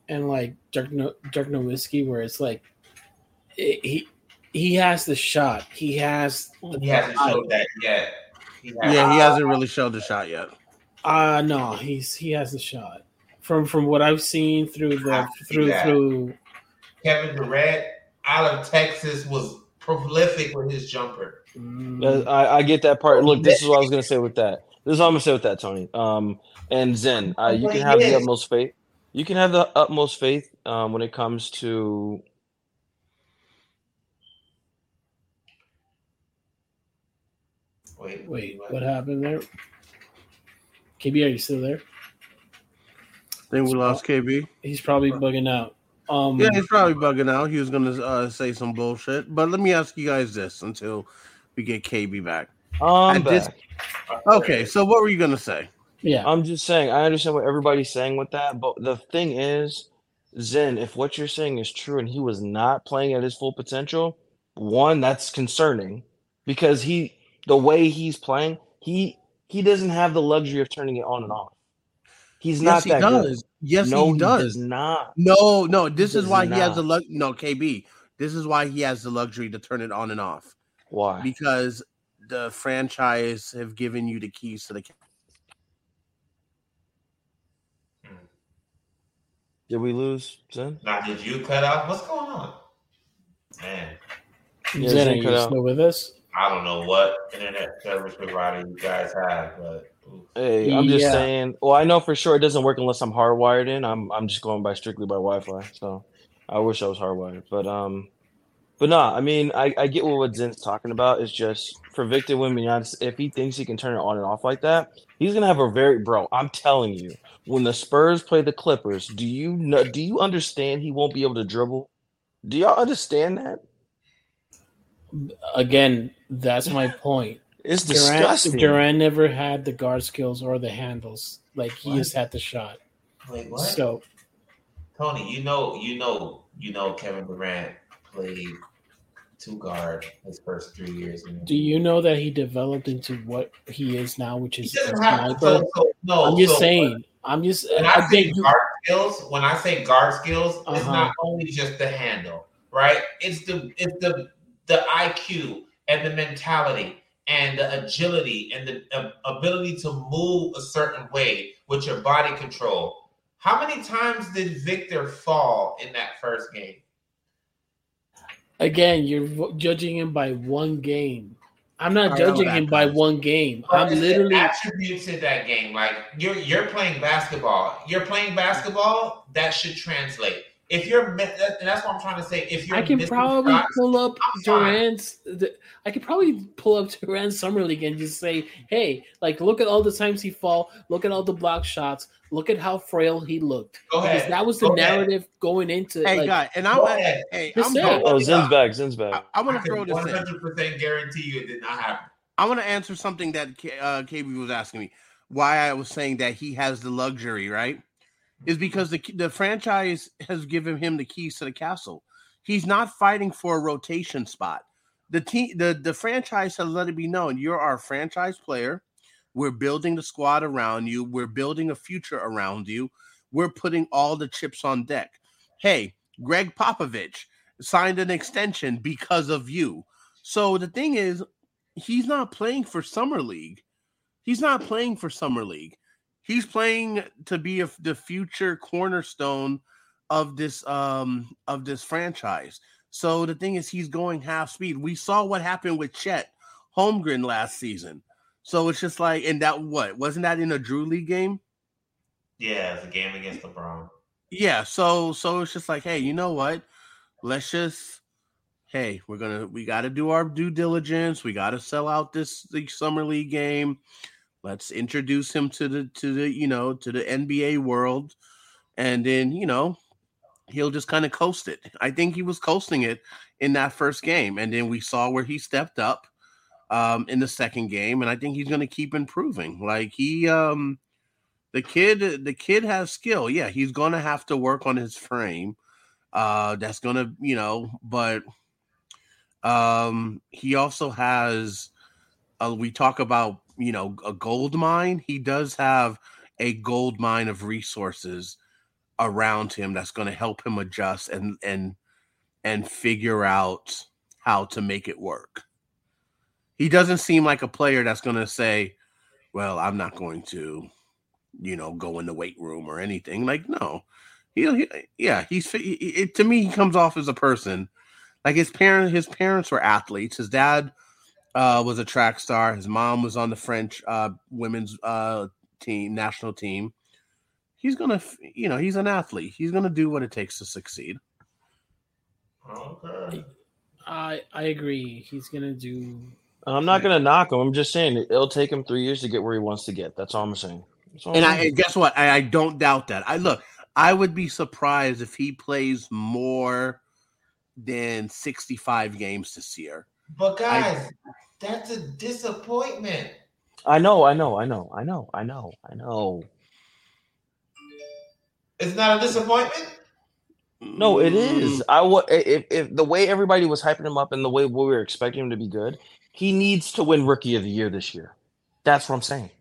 and like Dirk, no- Dirk Nowitzki, where it's like it- he he has the shot. He has. The He hasn't showed that yet. He has- Yeah, he hasn't really showed the shot yet. Uh no, he's he has the shot. From from what I've seen through the through that. through Kevin Durant out of Texas was prolific with his jumper. mm, I, I get that part. Look, this is what I was gonna say with that. This is what I'm gonna say with that, Tony. Um, and Zen, uh, you can have the utmost faith. You can have the utmost faith um, when it comes to Wait, wait, what happened there? KB, are you still there? Think we lost KB. He's probably bugging out. Um, Yeah, he's probably bugging out. He was gonna uh, say some bullshit. But let me ask you guys this until we get KB back. um, At this- Okay, so what were you gonna say? yeah. I'm just saying, I understand what everybody's saying with that, but the thing is, Zen, if what you're saying is true and he was not playing at his full potential, one, that's concerning because he, the way he's playing, he he doesn't have the luxury of turning it on and off. He's not yes, he that does. good. Yes, no, he does. does not. No, no. This is does why he has not. the lux. No, KB. This is why he has the luxury to turn it on and off Why? because the franchise have given you the keys to the. Did we lose Zen? Now, did you cut off? What's going on? Man, Yeah, Zen, are you cut out. still with us? I don't know what internet service provider you guys have, but ooh. Hey, I'm just Yeah. saying. Well, I know for sure it doesn't work unless I'm hardwired in. I'm I'm just going by strictly by Wi-Fi. So I wish I was hardwired, but um, But nah, I mean, I, I get what, what Zen's talking about. It's just for Victor Wembanyama, if he thinks he can turn it on and off like that, he's gonna have a very bro. I'm telling you, when the Spurs play the Clippers, do you know? Do you understand he won't be able to dribble? Do y'all understand that? Again, that's my point. It's Durant, disgusting. Durant never had the guard skills or the handles. Like he just had the shot. Wait, what? So Tony, you know, you know, you know, Kevin Durant played two guard his first three years. In do you know that he developed into what he is now, which is a have so, so, no. I'm just so saying. I'm just. When I I say think guard skills, when I say guard skills, it's Uh-huh. not only just the handle, right? It's the it's the the IQ and the mentality and the agility and the ability to move a certain way with your body control. How many times did Victor fall in that first game? again, you're vo- judging him by one game. I'm not I judging that, him by one game. But I'm literally. attributes in that game. Like you're you're playing basketball. You're playing basketball. That should translate. If you're, and that's what I'm trying to say. If you're, I can probably shots- pull up I'm. Durant's. The, I could probably pull up Durant's summer league and just say, "Hey, like, look at all the times he fall. Look at all the block shots. Look at how frail he looked." Go Because ahead. that was the Go ahead. narrative going into. Hey, like, guy, and Go I'm ahead. hey, I'm say going. Oh, Zen's back. Zen's back. I, I want I to throw this in. 100 percent guarantee you it did not happen. I want to answer something that K- uh, KB was asking me. Why I was saying that he has the luxury, right? Is because the the franchise has given him the keys to the castle. He's not fighting for a rotation spot. The team, the the franchise has let it be known you're our franchise player. We're building the squad around you. We're building a future around you. We're putting all the chips on deck. Hey, Gregg Popovich signed an extension because of you. So the thing is, he's not playing for summer league. He's not playing for summer league. He's playing to be a, the future cornerstone of this um of this franchise. So the thing is, he's going half speed. We saw what happened with Chet Holmgren last season. So it's just like, and that what wasn't that in a Drew League game? Yeah, it's a game against LeBron. Yeah. So so it's just like, hey, you know what? Let's just hey, we're gonna we got to do our due diligence. We got to sell out this the summer league game. Let's introduce him to the to the you know to the NBA world, and then you know he'll just kind of coast it. I think he was coasting it in that first game, and then we saw where he stepped up um, in the second game, and I think he's going to keep improving. Like he, um, the kid, the kid has skill. Yeah, he's going to have to work on his frame. Uh, that's going to, you know, but um, he also has. Uh, we talk about you know a gold mine. He does have a gold mine of resources around him that's going to help him adjust and and and figure out how to make it work. He doesn't seem like a player that's going to say, "Well, I'm not going to, you know, go in the weight room or anything." Like, no, he, he yeah, he's he- it, to me. He comes off as a person like his parents. His parents were athletes. His dad uh, was a track star. His mom was on the French uh, women's uh, team, national team. He's gonna, you know, he's an athlete. He's gonna do what it takes to succeed. Okay. I I agree. He's gonna do. And I'm not gonna knock him. I'm just saying it- it'll take him three years to get where he wants to get. That's all I'm saying. That's all I'm And I saying. guess what? I, I don't doubt that. I look. I would be surprised if he plays more than 65 games this year. But guys, that's a disappointment. I know, I know, I know, I know, I know, I know. It's not a disappointment. No, it Mm, is. I wa- if if the way everybody was hyping him up and the way we were expecting him to be good, he needs to win Rookie of the Year this year. That's what I'm saying.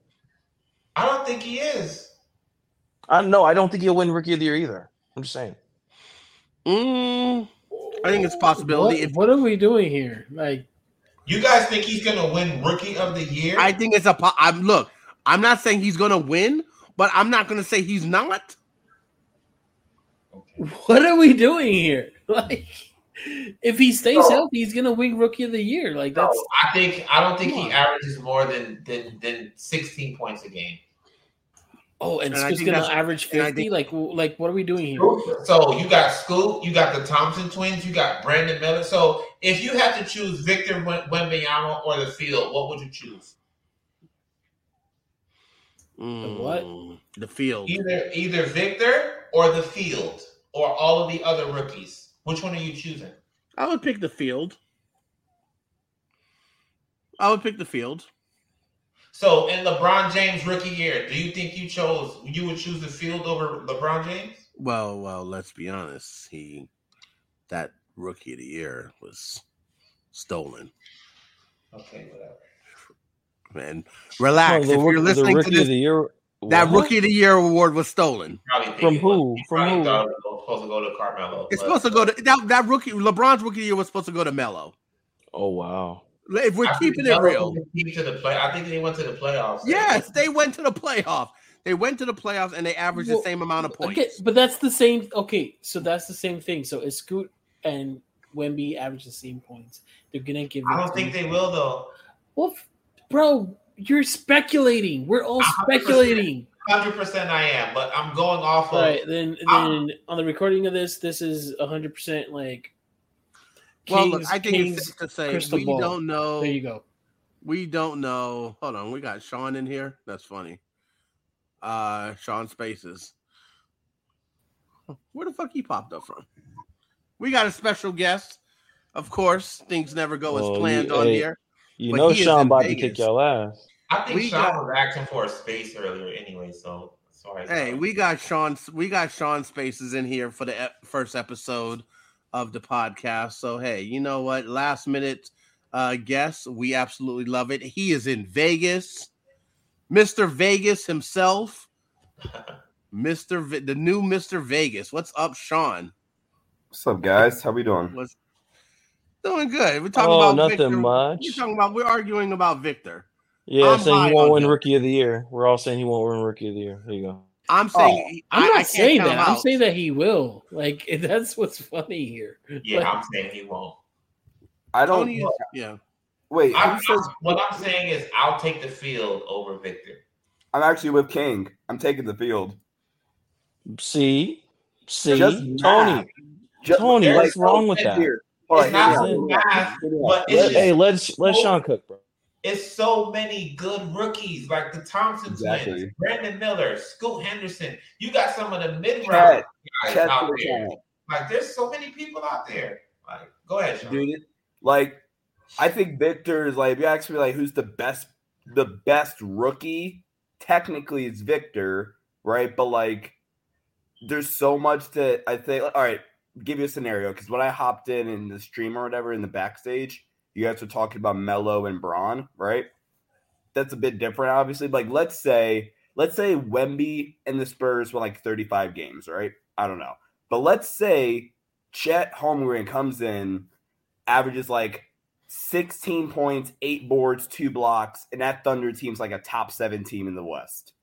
I don't think he is. I no, I don't think he'll win Rookie of the Year either. I'm just saying. mm, I think it's a possibility. What, If what are we doing here? Like, You guys think he's gonna win Rookie of the Year? I think it's a. po- I'm look. I'm not saying he's gonna win, but I'm not gonna say he's not. Okay. what are we doing here? <laughs> Like, if he stays healthy, he's gonna win Rookie of the Year. Like No, that's I think I don't think Come he on. averages more than than than 16 points a game. Oh, and And I Scoot's gonna average fifty. think- Like, like what are we doing here? So you got Scoot, you got the Thompson twins, you got Brandon Miller. So if you had to choose Victor Wen- Wembanyama or the field, what would you choose? what? The field. Either either Victor or the field or all of the other rookies. Which one are you choosing? I would pick the field. I would pick the field. So in LeBron James rookie year, do you think you chose you would choose the field over LeBron James? Well, well, let's be honest. He that rookie of the year was stolen. Okay, whatever. Man, relax. No, the if rook- you're the listening to rookie of this, the year. that What? rookie of the year award was stolen. From who? From probably who? thought it was supposed to go to Carmelo. It's supposed to go to that, that rookie. LeBron's rookie year was supposed to go to Melo. Oh wow. If we're I keeping it real, keep to the play. I think they went to the playoffs. yes, they went to the playoffs. They went to the playoffs and they averaged Well, the same amount of points. Okay, but that's the same. Okay, so that's the same thing. So is Scoot and Wemby average the same points? They're gonna give. I don't to- think they will though. Well, bro, you're speculating. We're all 100%. speculating. Hundred percent, I am, but I'm going off of. All right, then then on the recording of this, this is hundred percent like. Well, look, I think King's it's safe to say crystal we ball. don't know. There you go. We don't know. Hold on, we got Sean in here. That's funny. Uh Sean Spaces. Where the fuck he popped up from? We got a special guest. Of course, things never go Well, as you- planned on hey, here. You know he Sean in about to kick your ass. I think We Sean got- was asking for a space earlier anyway, so sorry. Hey, we got Sean. We got Sean Spaces in here for the ep- first episode of the podcast. So hey, you know what? Last minute uh guest. We absolutely love it. He is in Vegas, Mister Vegas himself, <laughs> Mister v- the new Mister Vegas. What's up, Sean? What's up, guys? How we doing? What's doing good? We're talking Oh, about nothing Victor. much. We're talking about. We're arguing about Victor. Yeah, I'm saying he won't win him. rookie of the year. We're all saying he won't win rookie of the year. There you go. I'm saying. Oh, I'm not I can't saying that. I'm saying that he will. Like <laughs> that's what's funny here. yeah, Like, I'm saying he won't. I don't. Tony yeah. Wait, I'm, says? I'm- what I'm saying is, I'll take the field over Victor. I'm actually with King. I'm taking the field. See, see, Just Tony. Just, Tony, like, what's wrong with that? Here. All It's right, not hear so me out, math, hear but it's Let- just- Hey, let's let Sean cook, bro. It's so many good rookies, like the Thompson Exactly. twins, Brandon Miller, Scoot Henderson. You got some of the mid round guys out there. Like, there's so many people out there. Like, go ahead, Sean. dude. Like, I think Victor is like. If you ask me, like, who's the best, the best rookie? Technically, it's Victor, right? But like, there's so much that I think. All right, give you a scenario because when I hopped in in the stream or whatever in the backstage, you guys were talking about Melo and Bron, right? That's a bit different, obviously. Like, let's say, let's say Wemby and the Spurs won like 35 games, right? I don't know, but let's say Chet Holmgren comes in, averages like 16 points, eight boards, two blocks, and that Thunder team's like a top seven team in the West.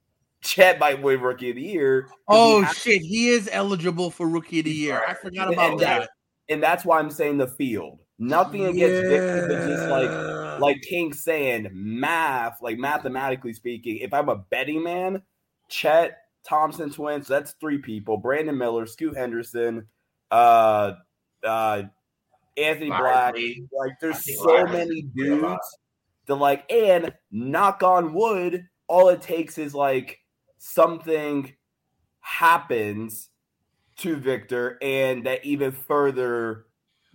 Chet might win Rookie of the Year. Oh he shit, he is eligible for rookie of the year. I forgot about and that. that- and that's why I'm saying the field. Nothing against Victor, but just like like King saying math, like mathematically speaking, if I'm a betting man, Chet Thompson twins, that's three people. Brandon Miller, Scoot Henderson, uh uh Anthony Black. Like there's so Lively's many dudes that like and knock on wood, all it takes is like something happens to Victor and that even further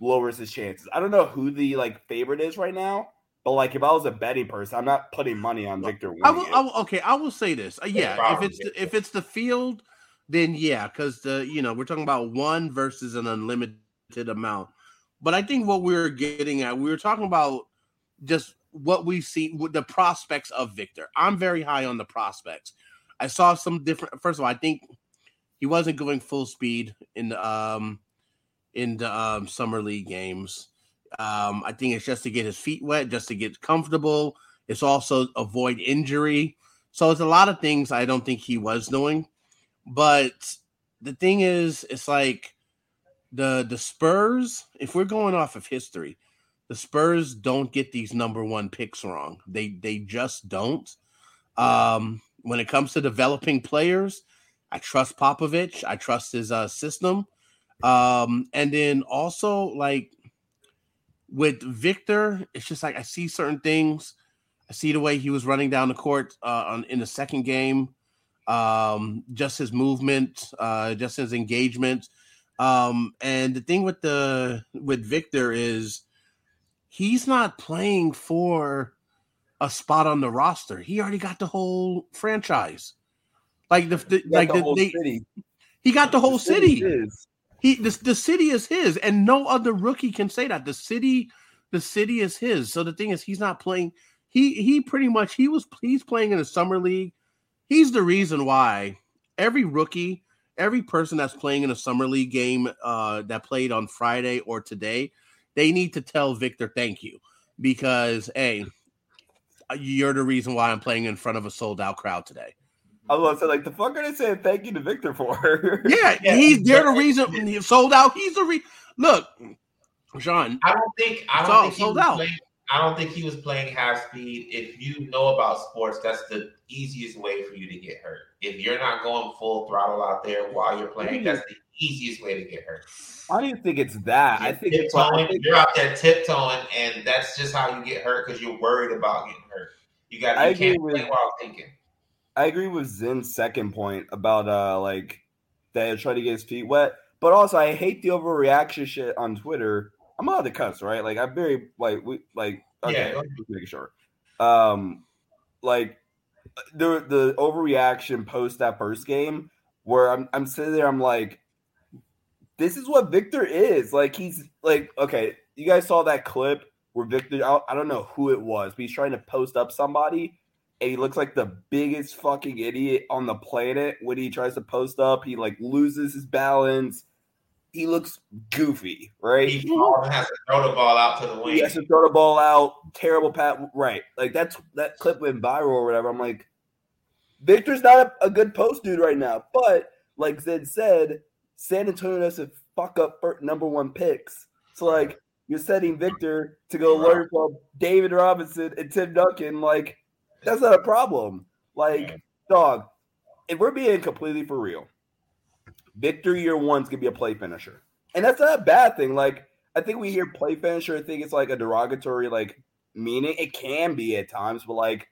lowers his chances. I don't know who the like favorite is right now, but like if I was a betting person, I'm not putting money on Victor. I will. I will. Okay, I will say this. Uh, yeah, if it's the, if it's the field, then yeah, because the you know we're talking about one versus an unlimited amount. But I think what we were getting at, we were talking about just what we see with the prospects of Victor. I'm very high on the prospects. I saw some different. First of all, I think he wasn't going full speed in the um in the um, summer league games. Um, I think it's just to get his feet wet, just to get comfortable. It's also avoid injury. So it's a lot of things I don't think he was doing. But the thing is, it's like the the Spurs. If we're going off of history, the Spurs don't get these number one picks wrong. They they just don't. Um, when it comes to developing players, I trust Popovich. I trust his uh, system. Um, and then also like with Victor, it's just like I see certain things. I see the way he was running down the court uh, on, in the second game, um, just his movement, uh, just his engagement. Um, and the thing with the with Victor is he's not playing for a spot on the roster. He already got the whole franchise. Like the, the like the the, whole they, city. he got the whole city. is. He the, the city is his, and no other rookie can say that. The city, the city is his. So the thing is, he's not playing. He he pretty much he was he's playing in the summer league. He's the reason why every rookie, every person that's playing in a summer league game uh, that played on Friday or today, they need to tell Victor thank you because hey, you're the reason why I'm playing in front of a sold out crowd today. I was gonna say, like, the fuck are they saying thank you to Victor for? <laughs> Yeah, Yeah, he's they're the reason he sold out. He's the re look, Sean. I don't think I don't think he sold was out. playing. I don't think he was playing half speed. If you know about sports, that's the easiest way for you to get hurt. If you're not going full throttle out there while you're playing, that's the easiest way to get hurt. I don't think it's that. I You're think it's I tiptoeing, think- you're out there tiptoeing, and that's just how you get hurt because you're worried about getting hurt. You got I you agree can't with- play while thinking. I agree with Zen's second point about uh like that trying to get his feet wet, but also I hate the overreaction shit on Twitter. I'm allowed to cuss, right? Like I'm very like we like okay, Yeah. making sure. Um, like the the overreaction post that first game where I'm I'm sitting there, I'm like, this is what Victor is. Like he's like okay, you guys saw that clip where Victor I, I don't know who it was, but he's trying to post up somebody and he looks like the biggest fucking idiot on the planet when he tries to post up. He like loses his balance. He looks goofy, right? He has to throw the ball out to the wing. He has to throw the ball out. Terrible pat. Right. Like that's that clip went viral or whatever. I'm like, Victor's not a, a good post dude right now. But like Zed said, San Antonio doesn't fuck up number one picks. So like you're setting Victor to go learn from David Robinson and Tim Duncan. Like that's not a problem. Like dog, if we're being completely for real, Victor year one's gonna be a play finisher, and that's not a bad thing. Like I think we hear play finisher, I think it's like a derogatory like meaning. It can be at times, but like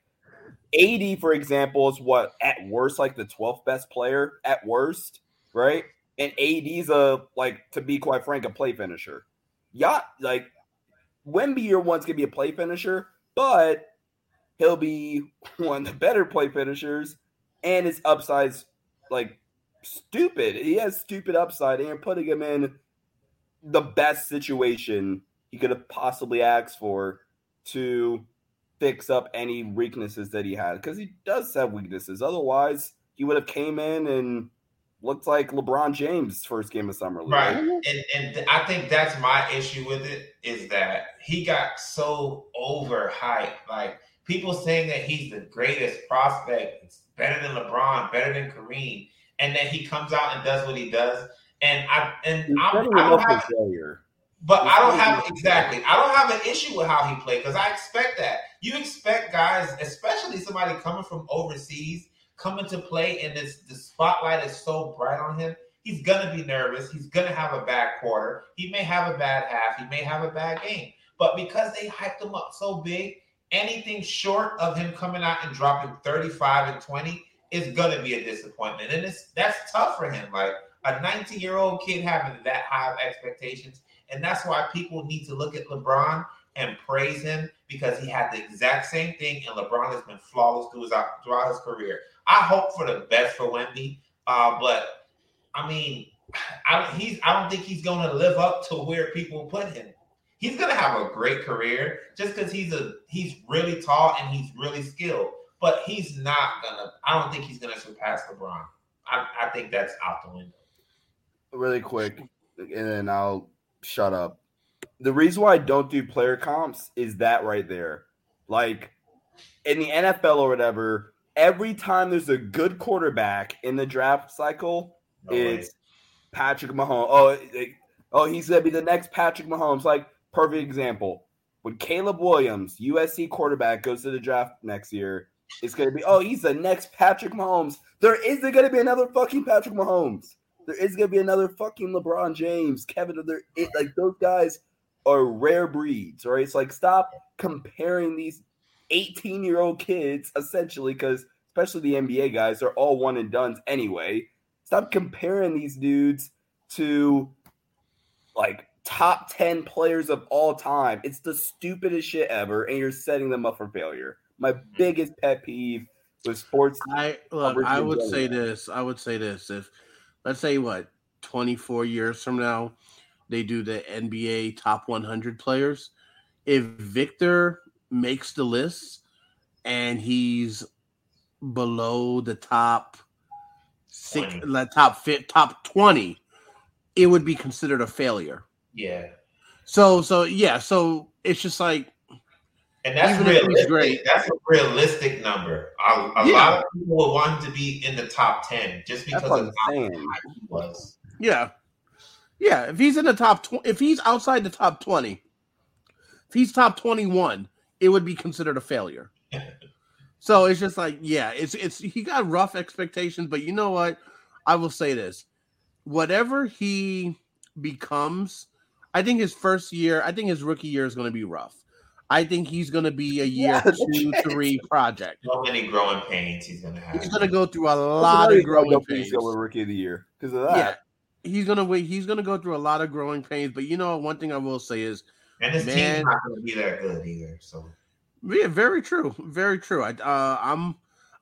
AD, for example, is what at worst like the 12th best player at worst, right? And AD's a like to be quite frank, a play finisher. Yeah, like Wemby year one's gonna be a play finisher, but he'll be one of the better play finishers, and his upside's like stupid. He has stupid upside, and you're putting him in the best situation he could have possibly asked for to fix up any weaknesses that he had because he does have weaknesses. Otherwise, he would have came in and looked like LeBron James' first game of summer league. Right. And and I think that's my issue with it is that he got so overhyped. Like people saying that he's the greatest prospect, it's better than LeBron, better than Kareem, and then he comes out and does what he does. And I and I'm, I don't have failure. but He's I don't have exactly. I don't have an issue with how he played because I expect that. You expect guys, especially somebody coming from overseas, coming to play, and this the spotlight is so bright on him. He's gonna be nervous. He's gonna have a bad quarter. He may have a bad half. He may have a bad game. But because they hyped him up so big, anything short of him coming out and dropping 35 and 20 is gonna be a disappointment. And it's that's tough for him. Like a 19 year old kid having that high of expectations. And that's why people need to look at LeBron and praise him because he had the exact same thing, and LeBron has been flawless through throughout his career. I hope for the best for Wemby, uh, but I mean, <sighs> I, he's I don't think he's going to live up to where people put him. He's going to have a great career just because he's a he's really tall and he's really skilled, but he's not gonna. I don't think he's going to surpass LeBron. I, I think that's out the window. really quick, and then I'll shut up. The reason why I don't do player comps is that right there. Like in the NFL or whatever, every time there's a good quarterback in the draft cycle, No way. it's Patrick Mahomes. Oh, it- oh, he's gonna be the next Patrick Mahomes. Like perfect example. When Caleb Williams, USC quarterback, goes to the draft next year, it's gonna be oh he's the next Patrick Mahomes. There isn't gonna be another fucking Patrick Mahomes. There is gonna be another fucking LeBron James, Kevin. There, it, like those guys are rare breeds, right? It's like stop comparing these 18 year old kids essentially, because especially the NBA guys, they're all one and dones anyway. Stop comparing these dudes to like top 10 players of all time. It's the stupidest shit ever, and you're setting them up for failure. My mm-hmm. biggest pet peeve with sports. I look. I would say general. this. I would say this. If let's say what twenty four years from now, they do the NBA top one hundred players. If Victor makes the list and he's below the top six, 20. the top fit, top twenty, it would be considered a failure. Yeah. So, so yeah. So it's just like And that's Even realistic. great. That's a realistic number. A, a Yeah. lot of people would want him to be in the top ten just because of how high he was. Yeah. Yeah. If he's in the top, tw- if he's outside the top 20, if he's top 21, it would be considered a failure. <laughs> so it's just like, yeah, it's, it's, he got rough expectations, but you know what? I will say this whatever he becomes, I think his first year, I think his rookie year is going to be rough. I think he's going to be a year Yeah, two, okay. three project. So many growing pains he's gonna have. He's going to go through a Also, lot now of he's growing going pains. to rookie of the year because of that. Yeah, he's gonna wait. He's gonna go through a lot of growing pains. But you know, one thing I will say is, and his Man. team's not gonna be that good either. So yeah, very true, very true. I, uh, I'm,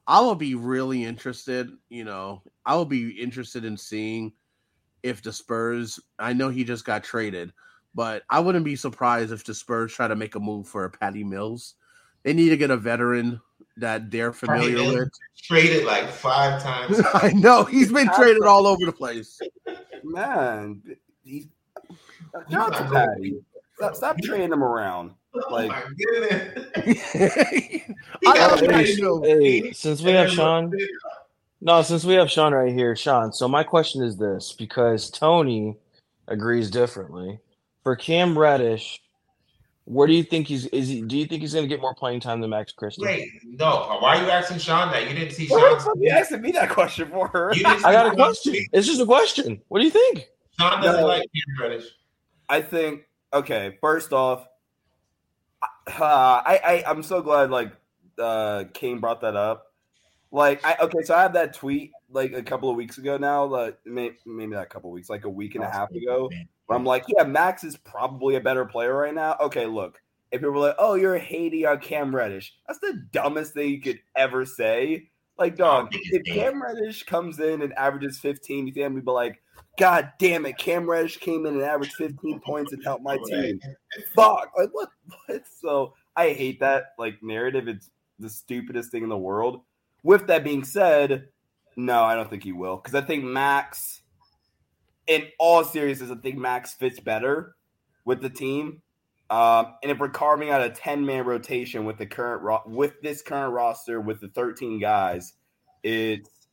I will be really interested. You know, I will be interested in seeing if the Spurs. I know he just got traded, but I wouldn't be surprised if the Spurs try to make a move for Patty Mills. They need to get a veteran that they're familiar Mills? with. traded like five times. <laughs> I know he's been traded all over the place. Man, he's John Patty. Stop, stop trading him around. oh Like- my goodness. <laughs> I got love a Patty Mills. Hey, since we have Sean, no, since we have Sean right here, Sean. So my question is this: because Tony agrees differently for Cam Reddish, where do you think he's is he? Do you think he's going to get more playing time than Max Christie? Wait, no. Why are you asking Sean that? You didn't see What the Sean's fuck you asking me that question for? her? I got a question. tweet? It's just a question. What do you think? Sean doesn't No. like Cam Reddish. I think okay. First off, uh, I, I I'm so glad like uh Kane brought that up. Like I okay, so I have that tweet like a couple of weeks ago now. Like may, maybe not a couple of weeks, like a week and a half ago. Where I'm like, yeah, Max is probably a better player right now. Okay, look, if people are like, oh, you're hating on Cam Reddish, that's the dumbest thing you could ever say. Like, dog, if Cam Reddish comes in and averages 15, you think gonna be like, God damn it, Cam Reddish came in and averaged 15 points and helped my team. <laughs> Fuck, like what? What? So I hate that like narrative. It's the stupidest thing in the world. With that being said, no, I don't think he will because I think Max, in all seriousness, I think Max fits better with the team. Um, and if we're carving out a ten man rotation with the current ro- with this current roster with the thirteen guys, it's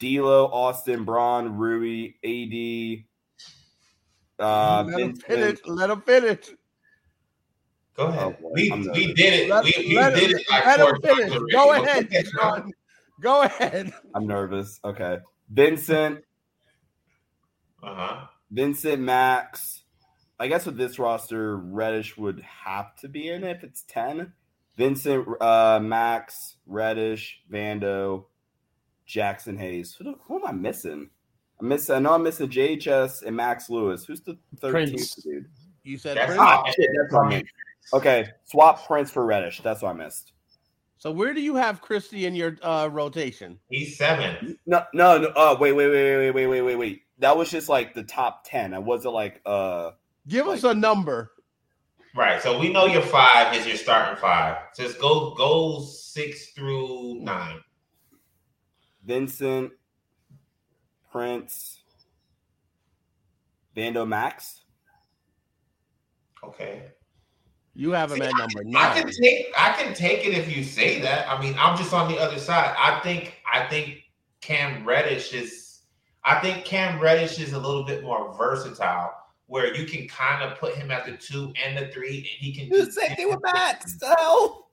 D'Lo, Austin, Bron, Rui, AD. Uh, Let him finish. Let him finish. Go Oh, ahead. boy, we, we did it. Let, we we let did him, it like let four him finish. times Go ahead, Okay, Sean. Sean. Go ahead. I'm nervous. Okay, Vincent, Uh-huh. Vincent, Max. I guess with this roster, Reddish would have to be in it if it's ten. Vincent, uh, Max, Reddish, Vando, Jaxson Hayes. Who, who am I missing? I miss. I know I'm missing JHS and Max Lewis. Who's the thirteenth Prince. dude? You said That's Prince. not- Ah, shit, that's what I missed. Okay, swap Prince for Reddish. That's what I missed. So where do you have Christie in your uh, rotation? He's seven. No, no, no. Oh, wait, wait, wait, wait, wait, wait, wait, wait. That was just like the top ten. I wasn't like uh. Give us a number. Right. So we know your five is your starting five. Just go go six through nine. Vincent, Prince, Vando Max. Okay. You have him See, at number nine. I can take I can take it if you say that. I mean, I'm just on the other side. I think I think Cam Reddish is I think Cam Reddish is a little bit more versatile where you can kind of put him at the two and the three and he can The same thing with Max. The hell?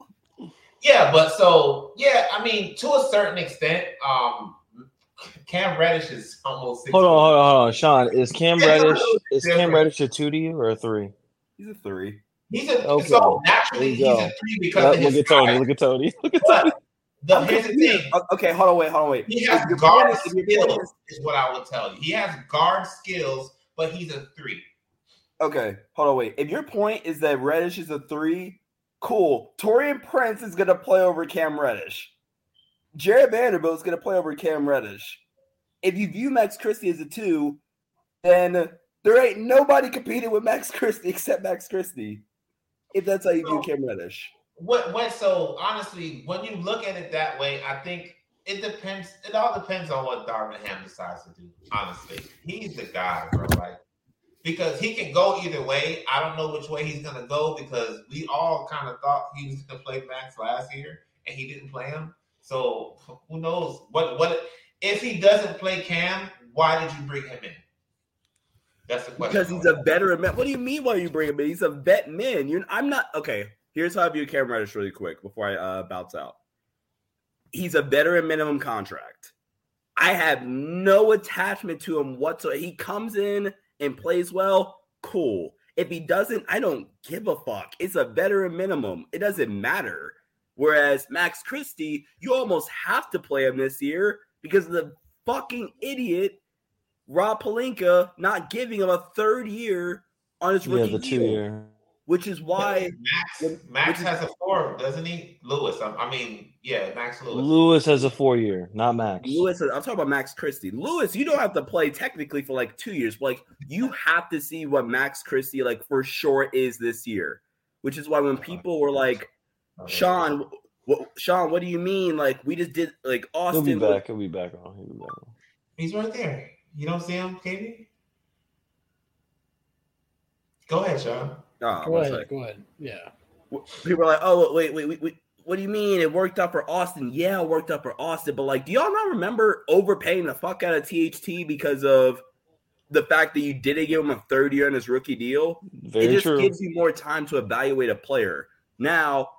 Yeah, but so yeah, I mean, to a certain extent, um, Cam Reddish is almost. Six Hold on, hold on, hold on, Sean. Is Cam Yeah, Reddish no, is Cam. Reddish a two to you or a three? He's a three. He's a Okay. so naturally he's go. a three because Yep, of look at Tony. size. Look at Tony. <laughs> Look at Tony. The, here's the thing: uh, Okay, hold on, wait, hold on, wait. he has your guard point is- if your point skills, is what I would tell you. He has guard skills, but he's a three. Okay, hold on, wait. If your point is that Reddish is a three, cool. Taurean Prince is gonna play over Cam Reddish. Jared Vanderbilt is gonna play over Cam Reddish. If you view Max Christie as a two, then there ain't nobody competing with Max Christie <laughs> except Max Christie. If that's how you view Cam Reddish. What what so honestly, when you look at it that way, I think it depends. It all depends on what Darvin Ham decides to do. Honestly, he's the guy, bro. Like because he can go either way. I don't know which way he's gonna go because we all kind of thought he was gonna play Max last year and he didn't play him. So who knows what what if he doesn't play Cam? Why did you bring him in? That's the question. Because he's a veteran man. What do you mean why you bring him in? He's a vet man. You're I'm not okay. Here's how I view Cam Reddish really quick before I uh, bounce out. He's a veteran minimum contract. I have no attachment to him whatsoever. He comes in and plays well, cool. If he doesn't, I don't give a fuck. It's a veteran minimum. It doesn't matter. Whereas Max Christie, you almost have to play him this year because the fucking idiot Rob Pelinka not giving him a third year on his Yeah, rookie the two deal, year. which is why Max Max has a four, doesn't he? Lewis. I, I mean, yeah, Max Lewis. Lewis has a four year, not Max. Lewis. I'm talking about Max Christie. Lewis, you don't have to play technically for like two years, but like you have to see what Max Christie like for sure is this year, which is why when oh, people were like, Sean, what, Sean, what do you mean? Like we just did like He'll Austin. be back. He'll be back on. He'll be back on. He's right there. You don't see him, KB? Go ahead, Sean. Oh, Go ahead. sec. Go ahead. Yeah. people are like, oh wait, wait, wait, wait. What do you mean it worked out for Austin? Yeah, it worked out for Austin, but like, do y'all not remember overpaying the fuck out of THT because of the fact that you didn't give him a third year on his rookie deal? Very it just true. gives you more time to evaluate a player. Now,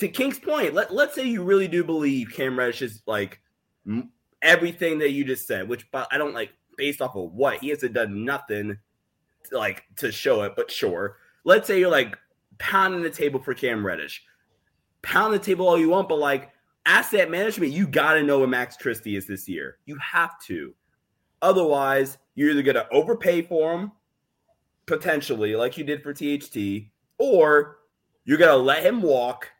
to King's point, let let's say you really do believe Cam Reddish is like m- everything that you just said, which but I don't like based off of what he hasn't done nothing to, like to show it, but sure. Let's say you're like pounding the table for Cam Reddish. Pound the table all you want, but like asset management, you got to know what Max Christie is this year. You have to. Otherwise, you're either to overpay for him, potentially, like you did for THT, or you're to let him walk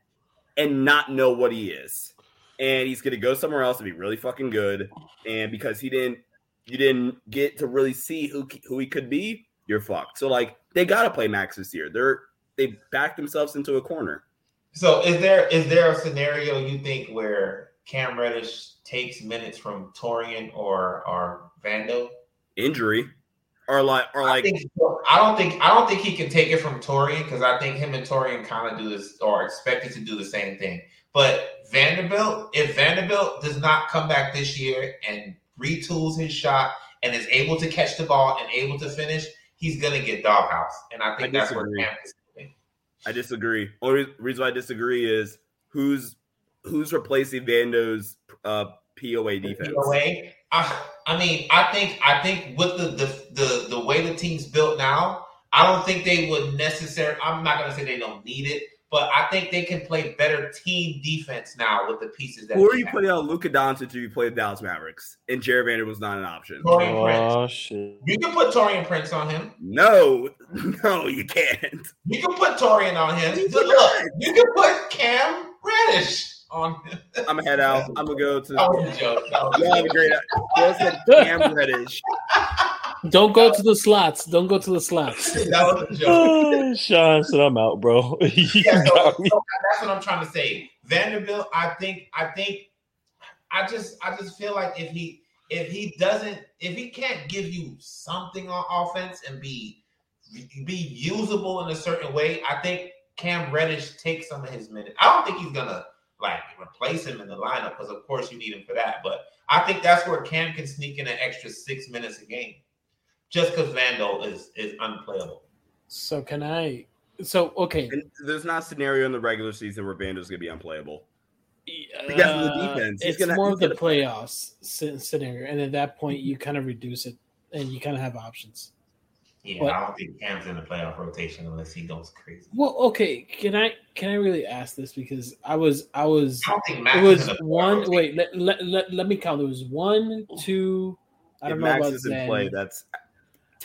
and not know what he is. And he's to go somewhere else and be really fucking good. And because he didn't, you didn't get to really see who who he could be, you're fucked. So like they got to play Max this year. They're they backed themselves into a corner. So is there is there a scenario you think where Cam Reddish takes minutes from Taurean or or Vando? Injury, or like or I, like think, I don't think I don't think he can take it from Taurean because I think him and Taurean kind of do this or are expected to do the same thing. But Vanderbilt, if Vanderbilt does not come back this year and retools his shot and is able to catch the ball and able to finish, he's gonna get doghouse. And I think I that's where. Cam is. I disagree. Only reason why I disagree is who's who's replacing Vando's uh, POA defense. POA. I, I mean, I think I think with the, the the the way the team's built now, I don't think they would necessarily. I'm not gonna say they don't need it, but I think they can play better team defense now with the pieces that. Who are you have. putting on Luka Doncic if you play the Dallas Mavericks? And Jared Vander was not an option. Taurean Oh Prince. shit! You can put Taurean Prince on him. No, <laughs> no, you can't. You can put Taurean on him. You Look, cannot. you can put Cam Reddish on him. I'm gonna head out. I'm gonna go to. <laughs> That was a joke. That was a Y'all have a great. Y'all Cam <laughs> Reddish. Don't go to uh, the slots. Don't go to the slots. <laughs> That was a joke. Oh, Sean said, "I'm out, bro." <laughs> Yeah, so, so that's what I'm trying to say. Vanderbilt, I think, I think, I just, I just feel like if he, if he doesn't, if he can't give you something on offense and be, be usable in a certain way, I think Cam Reddish takes some of his minutes. I don't think he's gonna like replace him in the lineup because, of course, you need him for that. But I think that's where Cam can sneak in an extra six minutes a game, just because Vando is is unplayable. So can I? So okay. And there's not a scenario in the regular season where Vando's gonna be unplayable. Because of the defense. He's It's gonna- more he's of the gonna- playoffs sce- scenario, and at that point, you kind of reduce it, and you kind of have options. Yeah, But- I don't think Cam's in the playoff rotation unless he goes crazy. Well, okay, can I can I really ask this because I was I was I don't think Max it is was in the playoff one. rotation. Wait, let, let, let, let me count. There was one, two. I don't know Max about is in Zen. play, that's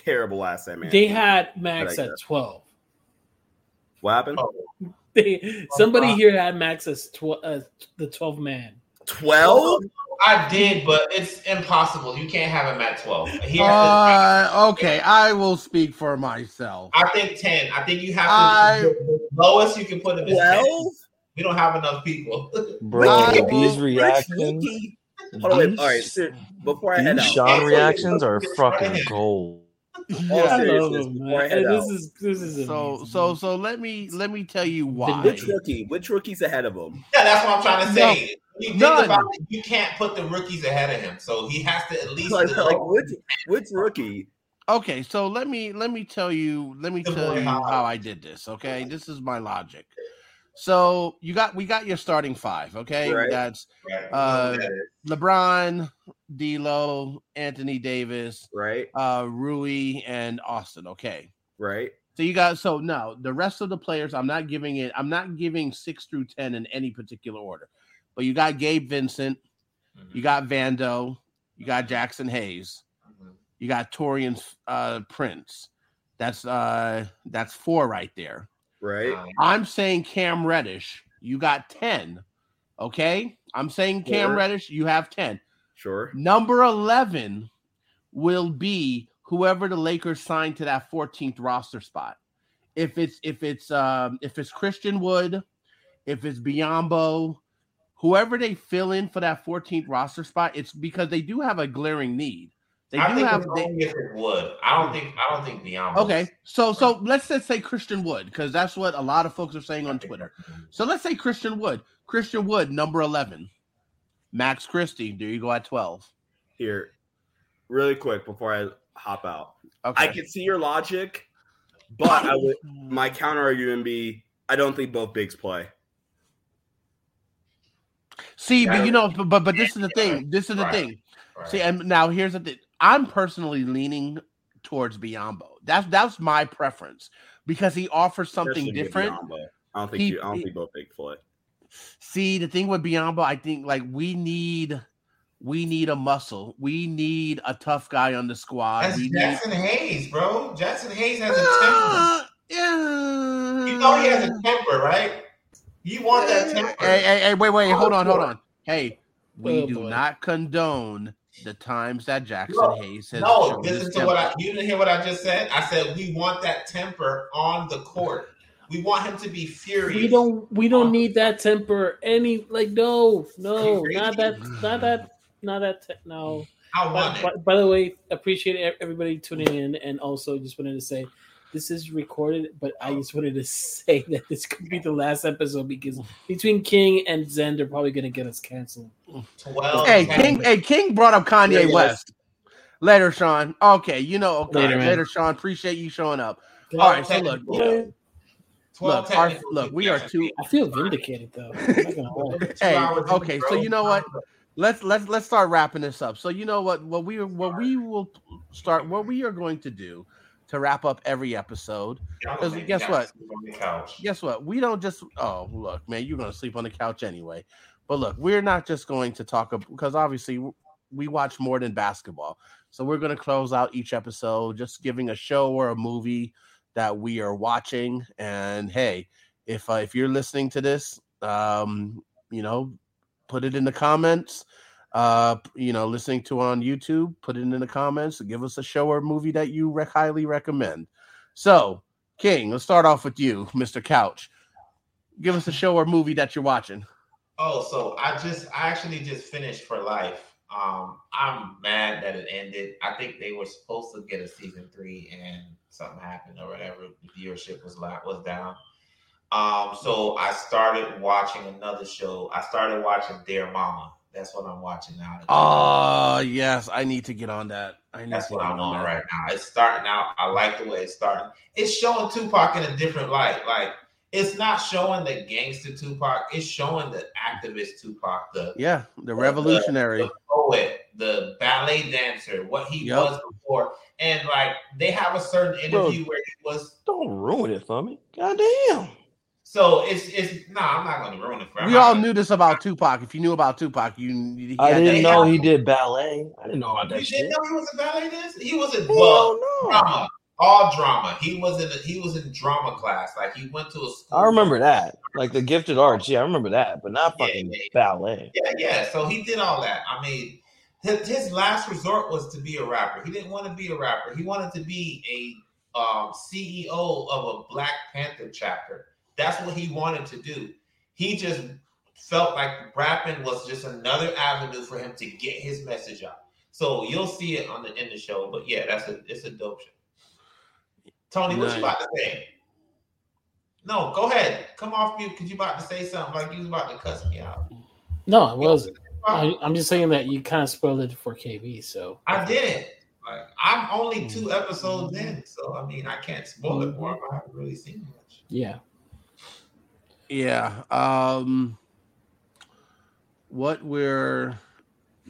terrible asset man. They had Max at twelve. what happened? Oh, They, somebody here had Max as tw- uh, the twelve man. Twelve? I did, but it's impossible. You can't have him at 12. He has Uh, okay, I will speak for myself. I think 10. I think you have to. I- the lowest you can put him Twelve? We don't have enough people. Bro, I <laughs> these will- reactions, Hold on, wait. All right, so before I head these out, Sean reactions are fucking look, gold. All I love seriousness, him, before I man. head This is this is So amazing. so so let me let me tell you why. which rookie? Which rookie's ahead of him? Yeah, that's what I'm trying to say. When you think None. about it, you can't put the rookies ahead of him. So he has to at least. Like, like which which rookie? Okay, so let me let me tell you let me tell you how- how I did this. Okay, this is my logic. So you got we got your starting five. Okay, Right. that's Right. uh, LeBron, D'Lo, Anthony Davis, Right, uh, Rui, and Austin. Okay, right. so you got so now the rest of the players. I'm not giving it. I'm not giving six through ten in any particular order. But you got Gabe Vincent, Mhm. you got Vando, you got Jaxson Hayes, Mhm. you got Taurean uh, Prince. That's uh that's four right there. Right. Um, I'm saying Cam Reddish, you got 10. Okay? I'm saying Cam Sure. Reddish, you have 10. Sure. Number 11 will be whoever the Lakers signed to that 14th roster spot. If it's if it's um if it's Christian Wood, if it's Biyombo, whoever they fill in for that 14th roster spot, it's because they do have a glaring need. They I do think have it's they, only if it would. I don't hmm. think. I don't think beyond. Okay, so so let's just say Christian Wood because that's what a lot of folks are saying on Twitter. So let's say Christian Wood, Christian Wood, number eleven, Max Christie. do you go at twelve. Here, really quick before I hop out. Okay, I can see your logic, but I would my <laughs> counter argument be I don't think both bigs play. see, Yeah. but you know, but but, but this is the thing. This is the Right. thing. Right. See, and now here's the thing. I'm personally leaning towards Biyombo. That's that's my preference because he offers something Especially different. I don't think He- you, I don't he- think both bigs play. See, the thing with Biyombo, I think like we need we need a muscle. We need a tough guy on the squad. That's we need Jaxson Hayes, bro. Jaxson Hayes has a temper. Uh, yeah. You know he has a temper, right? You want that temper. Hey, hey, hey, wait, wait, hold on, hold on. Hey, we Oh, do boy. not condone the times that Jaxson No, Hayes has No, shown listen to what I. You didn't hear what I just said. I said we want that temper on the court. We want him to be furious. We don't we don't need that temper any like no no not that not that not that te- no. I want By, it. by the way, appreciate everybody tuning in, and also just wanted to say this is recorded, but I just wanted to <laughs> say that this could be the last episode because between King and Zen, they're probably gonna get us canceled. Twelve. Hey. King, hey, King brought up Kanye Yeah, yes. West. Later, Sean. Okay, you know, okay. Later, Later. Sean. Appreciate you showing up. Twelve All right, so look. Yeah. Look, our, look, we are two. I feel vindicated though. I'm not gonna lie. Two Hey, okay, so you know what? let's let's let's start wrapping this up. So you know what what we what we will start what we are going to do to wrap up every episode. Because guess what? sleep On the couch. Guess what? We don't just oh look, man, you're gonna sleep on the couch anyway. But look, we're not just going to talk because obviously we watch more than basketball. So we're gonna close out each episode just giving a show or a movie that we are watching. And hey, if uh, if you're listening to this, um, you know, put it in the comments. Uh, you know, listening to on YouTube, put it in the comments. Give us a show or movie that you highly recommend. So, King, let's start off with you, <laughs> Mr. Couch. Give us a show or movie that you're watching. Oh, so I just I actually just finished for life. Um, I'm mad that it ended. I think they were supposed to get a season three, and something happened or whatever. The viewership was la- was down. Um, so I started watching another show. I started watching Dear Mama. That's what I'm watching now. Oh, yes, I need to get on that. I need That's to what I'm on on that. right now. It's starting out. I like the way it's starting. It's showing Tupac in a different light. Like it's not showing the gangster Tupac. It's showing the activist Tupac, the Yeah, the revolutionary. the poet, the ballet dancer, what he Yep. was before, and like they have a certain interview where he was. Don't ruin it for me. God damn. So it's it's no, I'm not going to ruin it for him. We all knew this about Tupac. If you knew about Tupac, you he I had that- didn't know he did ballet. I didn't know about You that shit. didn't know he was a ballet dancer. He was a Hell well no. drama, all drama. He was in a, he was in drama class. Like he went to a school. I remember that. Like the gifted arts. Yeah, I remember that, but not Yeah, fucking yeah. ballet. Yeah, yeah. So he did all that. I mean, his, his last resort was to be a rapper. He didn't want to be a rapper. He wanted to be a um, CEO of a Black Panther chapter. That's what he wanted to do. He just felt like rapping was just another avenue for him to get his message out. So you'll see it on the in the show. But yeah, that's a it's a dope show. Tony, what you about to say? No, go ahead. Come off mute because you about to say something like you was about to cuss me out. No, it wasn't. I, I'm just saying that you kind of spoiled it for KB. So I didn't. Like I'm only two episodes in, so I mean I can't spoil it for him. I haven't really seen much. yeah, Yeah. Um what we're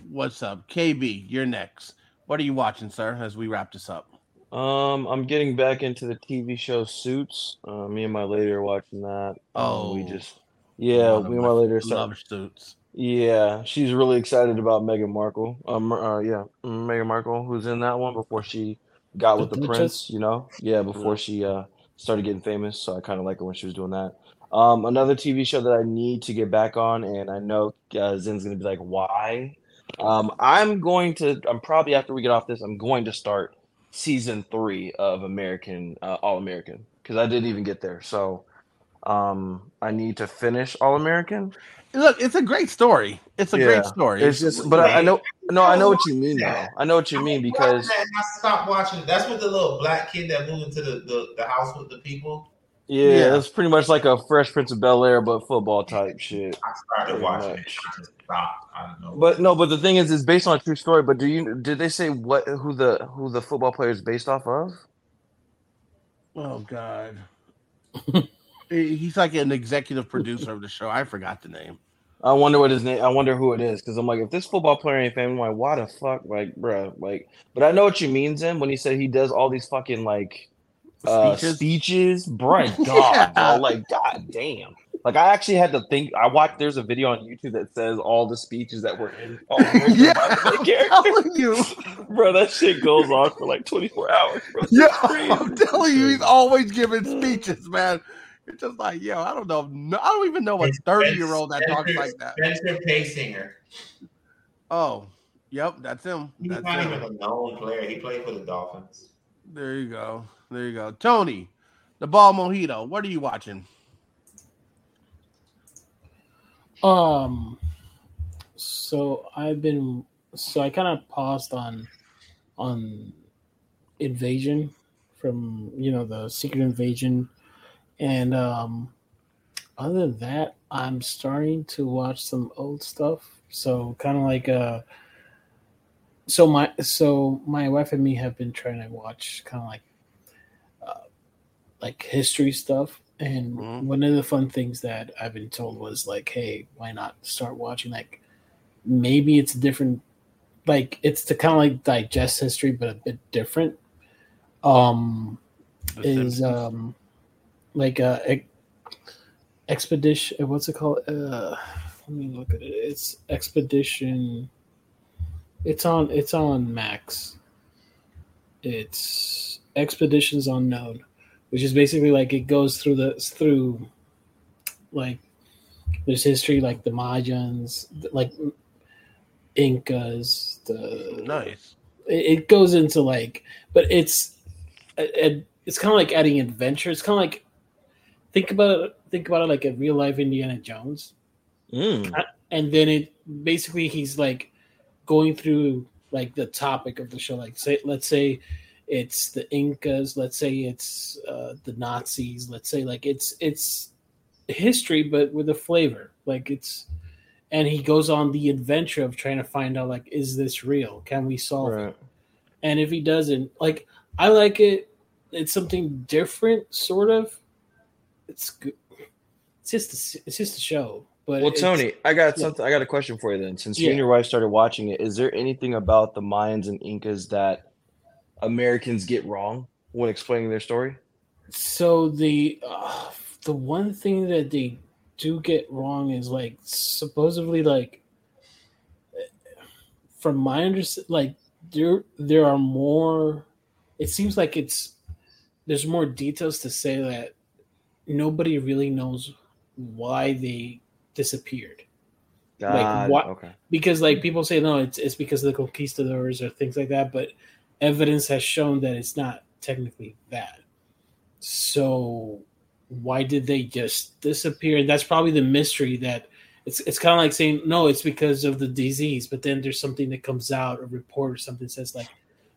what's up? KB, you're next. What are you watching, sir, as we wrap this up? Um, I'm getting back into the TV show Suits. Uh, me and my lady are watching that. Um, we Oh, just yeah, One of me and my lady are love starting. suits. Yeah, she's really excited about Meghan Markle. Um, uh, yeah, Meghan Markle, who's in that one before she got with the Duchess? prince. You know, yeah, before she uh started getting famous. So I kind of like her when she was doing that. Um, another TV show that I need to get back on, and I know uh, Zin's gonna be like, "Why?" Um, I'm going to. I'm probably after we get off this, I'm going to start season three of American uh, All American because I didn't even get there. So, um, I need to finish All American. Look, it's a great story. It's a great story. It's just, but I, I know, no, I know what you mean though. I know what you mean because Watching I stopped watching. That's with the little black kid that moved into the, the, the house with the people. Yeah, Yeah. it's pretty much like a Fresh Prince of Bel Air but football type shit. I started watching much. it. I just stopped. I don't know. But no, but the thing is, it's based on a true story. But do you did they say what who the who the football player is based off of? Oh God. <laughs> He's like an executive producer of the show. I forgot the name. I wonder what his name. I wonder who it is because I'm like, if this football player ain't famous, I'm like, why the fuck, like, bruh, like. But I know what you mean, Zen, when he said he does all these fucking like uh, Speeches? speeches, bruh, <laughs> God, Yeah. bro, like, god damn. Like I actually had to think. I watched. There's a video on YouTube that says all the speeches that were in. All <laughs> Yeah, the I'm telling you. <laughs> bro. That shit goes on for like 24 hours. Bro. Yeah, Crazy. I'm telling you, he's always giving <sighs> speeches, man. It's just like, yo, I don't know. No, I don't even know a It's- 30 year old that talks like that. Spencer Paysinger. Oh, yep, that's him. He's That's not him. even a known player. He played for the Dolphins. There you go. There you go. Tony, the ball mojito. What are you watching? Um, so I've been so I kind of paused on on invasion from you know the secret invasion, and um, other than that, I'm starting to watch some old stuff. So kind of like uh, so my so my wife and me have been trying to watch kind of like like history stuff. And Mhm. one of the fun things that I've been told was like, hey, why not start watching like maybe it's different like it's to kind of like digest history but a bit different. Um The is Simpsons? um like uh ex- expedition what's it called? Uh let me look at it. It's expedition it's on it's on Max. It's Expeditions Unknown, which is basically like it goes through the through like there's history like the Mayans, like Incas, the nice. it, it goes into like but it's it, it's kind of like adding adventure. It's kind of like think about it think about it like a real life Indiana Jones Mm. and then it basically he's like going through like the topic of the show like say let's say it's the incas let's say it's uh, the nazis let's say like it's it's history but with a flavor like it's and he goes on the adventure of trying to find out like is this real can we solve it and if he doesn't like i like it it's something different sort of it's good it's just a, it's just a show. But Well, Tony, I got yeah. something. I got a question for you then. Since you and your wife started watching it, is there anything about the Mayans and Incas that Americans get wrong when explaining their story? So the uh, the one thing that they do get wrong is like supposedly like from my understanding like there there are more it seems like it's there's more details to say that nobody really knows why they disappeared God, what- Okay. because like people say no it's it's because of the conquistadors or things like that but evidence has shown that it's not technically that so why did they just disappear And that's probably the mystery that it's it's kind of like saying no it's because of the disease but then there's something that comes out a report or something says like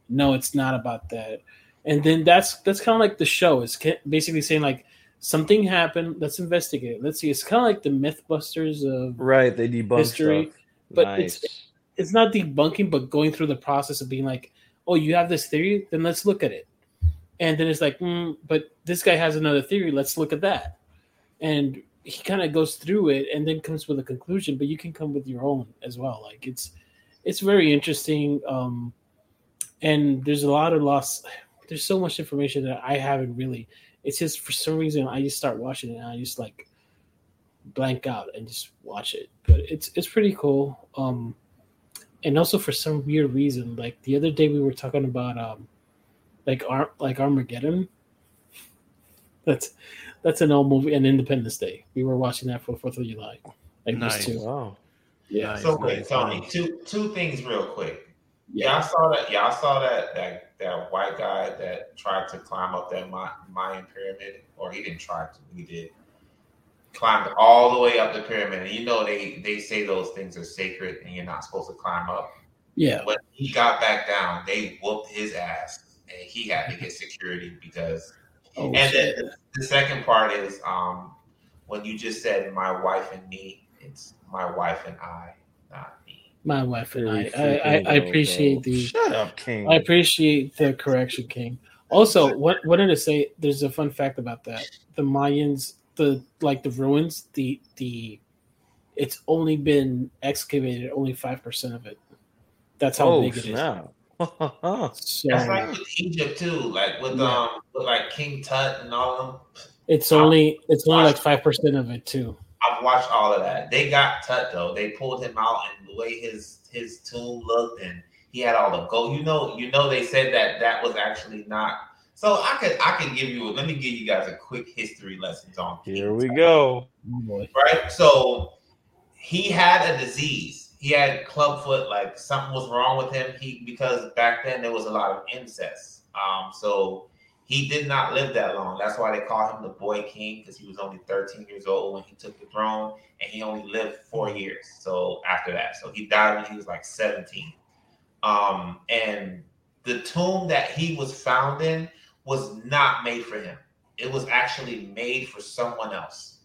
no it's not about that and then that's that's kind of like the show it's ca- basically saying like something happened let's investigate it. let's see it's kind of like the mythbusters of Right. They debunk History, stuff. but nice. it's- it's not debunking, but going through the process of being like, oh, you have this theory, then let's look at it. And then it's like, mm, but this guy has another theory, let's look at that. And he kind of goes through it and then comes with a conclusion, but you can come with your own as well. Like it's it's very interesting. Um and there's a lot of lost there's so much information that I haven't really it's just for some reason I just start watching it and I just like blank out and just watch it. But it's it's pretty cool. Um and also for some weird reason, like the other day we were talking about um like Ar- like Armageddon. That's that's an old movie and Independence Day. We were watching that for Fourth of July. Like Nice. those two. Wow. Yeah. Nice, So wait, nice, Tony, nice. two two things real quick. Yeah. Y'all saw that. Y'all saw that that that white guy that tried to climb up that Ma- Mayan pyramid, or he didn't try to. He did. Climbed all the way up the pyramid, and you know they they say those things are sacred, and you're not supposed to climb up. Yeah. When he got back down, they whooped his ass, and he had to get security because. <laughs> Oh, and shit. then the second part is um when you just said my wife and me, it's my wife and I, not me. my wife and I. I, I, I appreciate the Shut up, King. I appreciate the correction, King. Also, what wanted to say there's a fun fact about that. The Mayans, the like the ruins, the the it's only been excavated only five percent of it. That's how oh big it is. snap! <laughs> So That's like with Egypt too, like with Yeah. um with like King Tut and all of them. it's only it's only like five percent of it too. I've watched all of that. They got Tut though. They pulled him out and the way his his tomb looked and he had all the gold. You know, you know they said that that was actually not. So I could I could give you. Let me give you guys a quick history lesson on. Here we go. Right? So he had a disease. He had clubfoot, like something was wrong with him. He because back then there was a lot of incest. Um, so he did not live that long. That's why they call him the boy king because he was only 13 years old when he took the throne, and he only lived four years. So after that, so he died when he was like 17. Um, and the tomb that he was found in was not made for him. It was actually made for someone else.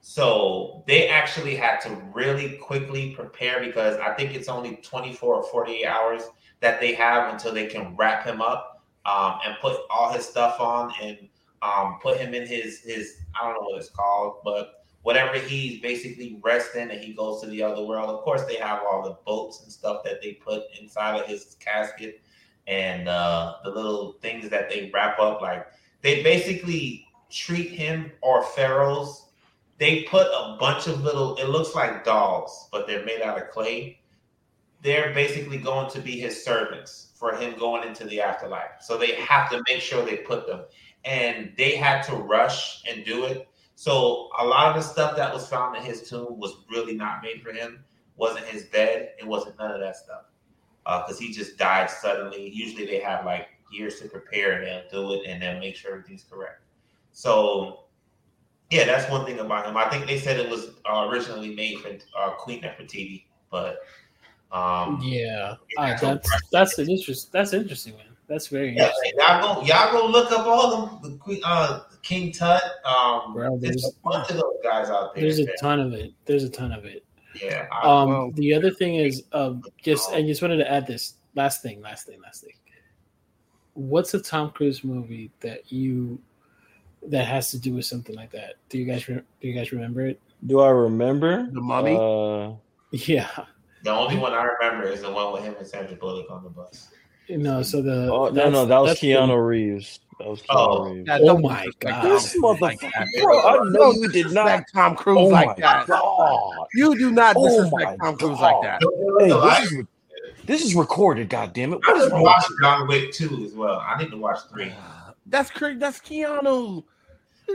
So they actually had to really quickly prepare because I think it's only 24 or 48 hours that they have until they can wrap him up um, and put all his stuff on and um, put him in his his I don't know what it's called, but whatever he's basically resting and he goes to the other world. Of course, they have all the boats and stuff that they put inside of his casket and uh, the little things that they wrap up. Like they basically treat him or pharaohs they put a bunch of little it looks like dolls but they're made out of clay. They're basically going to be his servants for him going into the afterlife. So they have to make sure they put them. And they had to rush and do it. So a lot of the stuff that was found in his tomb was really not made for him wasn't his bed it wasn't none of that stuff because he just died suddenly usually they have like years to prepare and they'll do it and they'll make sure everything's correct so yeah, that's one thing about him. I think they said it was uh, originally made for uh, Queen Nefertiti, but um, Yeah, Ah, that's that's an interest. That's interesting, man. That's very yeah, interesting. y'all go, y'all go look up all them. The Queen, uh, King Tut. Um, Bro, there's there's- a bunch of those guys out there. There's a man. ton of it. There's a ton of it. Yeah, Um, Well- the other thing is, um, just I just wanted to add this last thing, last thing, last thing. What's a Tom Cruise movie that you that has to do with something like that. Do you guys re- do you guys remember it? Do I remember The Mummy? Uh, Yeah. The only one I remember is the one with him and Sandra Bullock on the bus. No, so the oh no, no, that was that's the- Keanu Reeves. That was Keanu Oh. Reeves. Yeah, Oh my God. This Tom like motherfucker, bro! I know you did not. disrespect Tom Cruise Oh like that. god! You do not Oh disrespect Tom Cruise God. like that. Hey, this is this is recorded. God damn it! I What is just wrong? watched with John Wick 2 as well. I need to watch 3. That's cra- that's Keanu.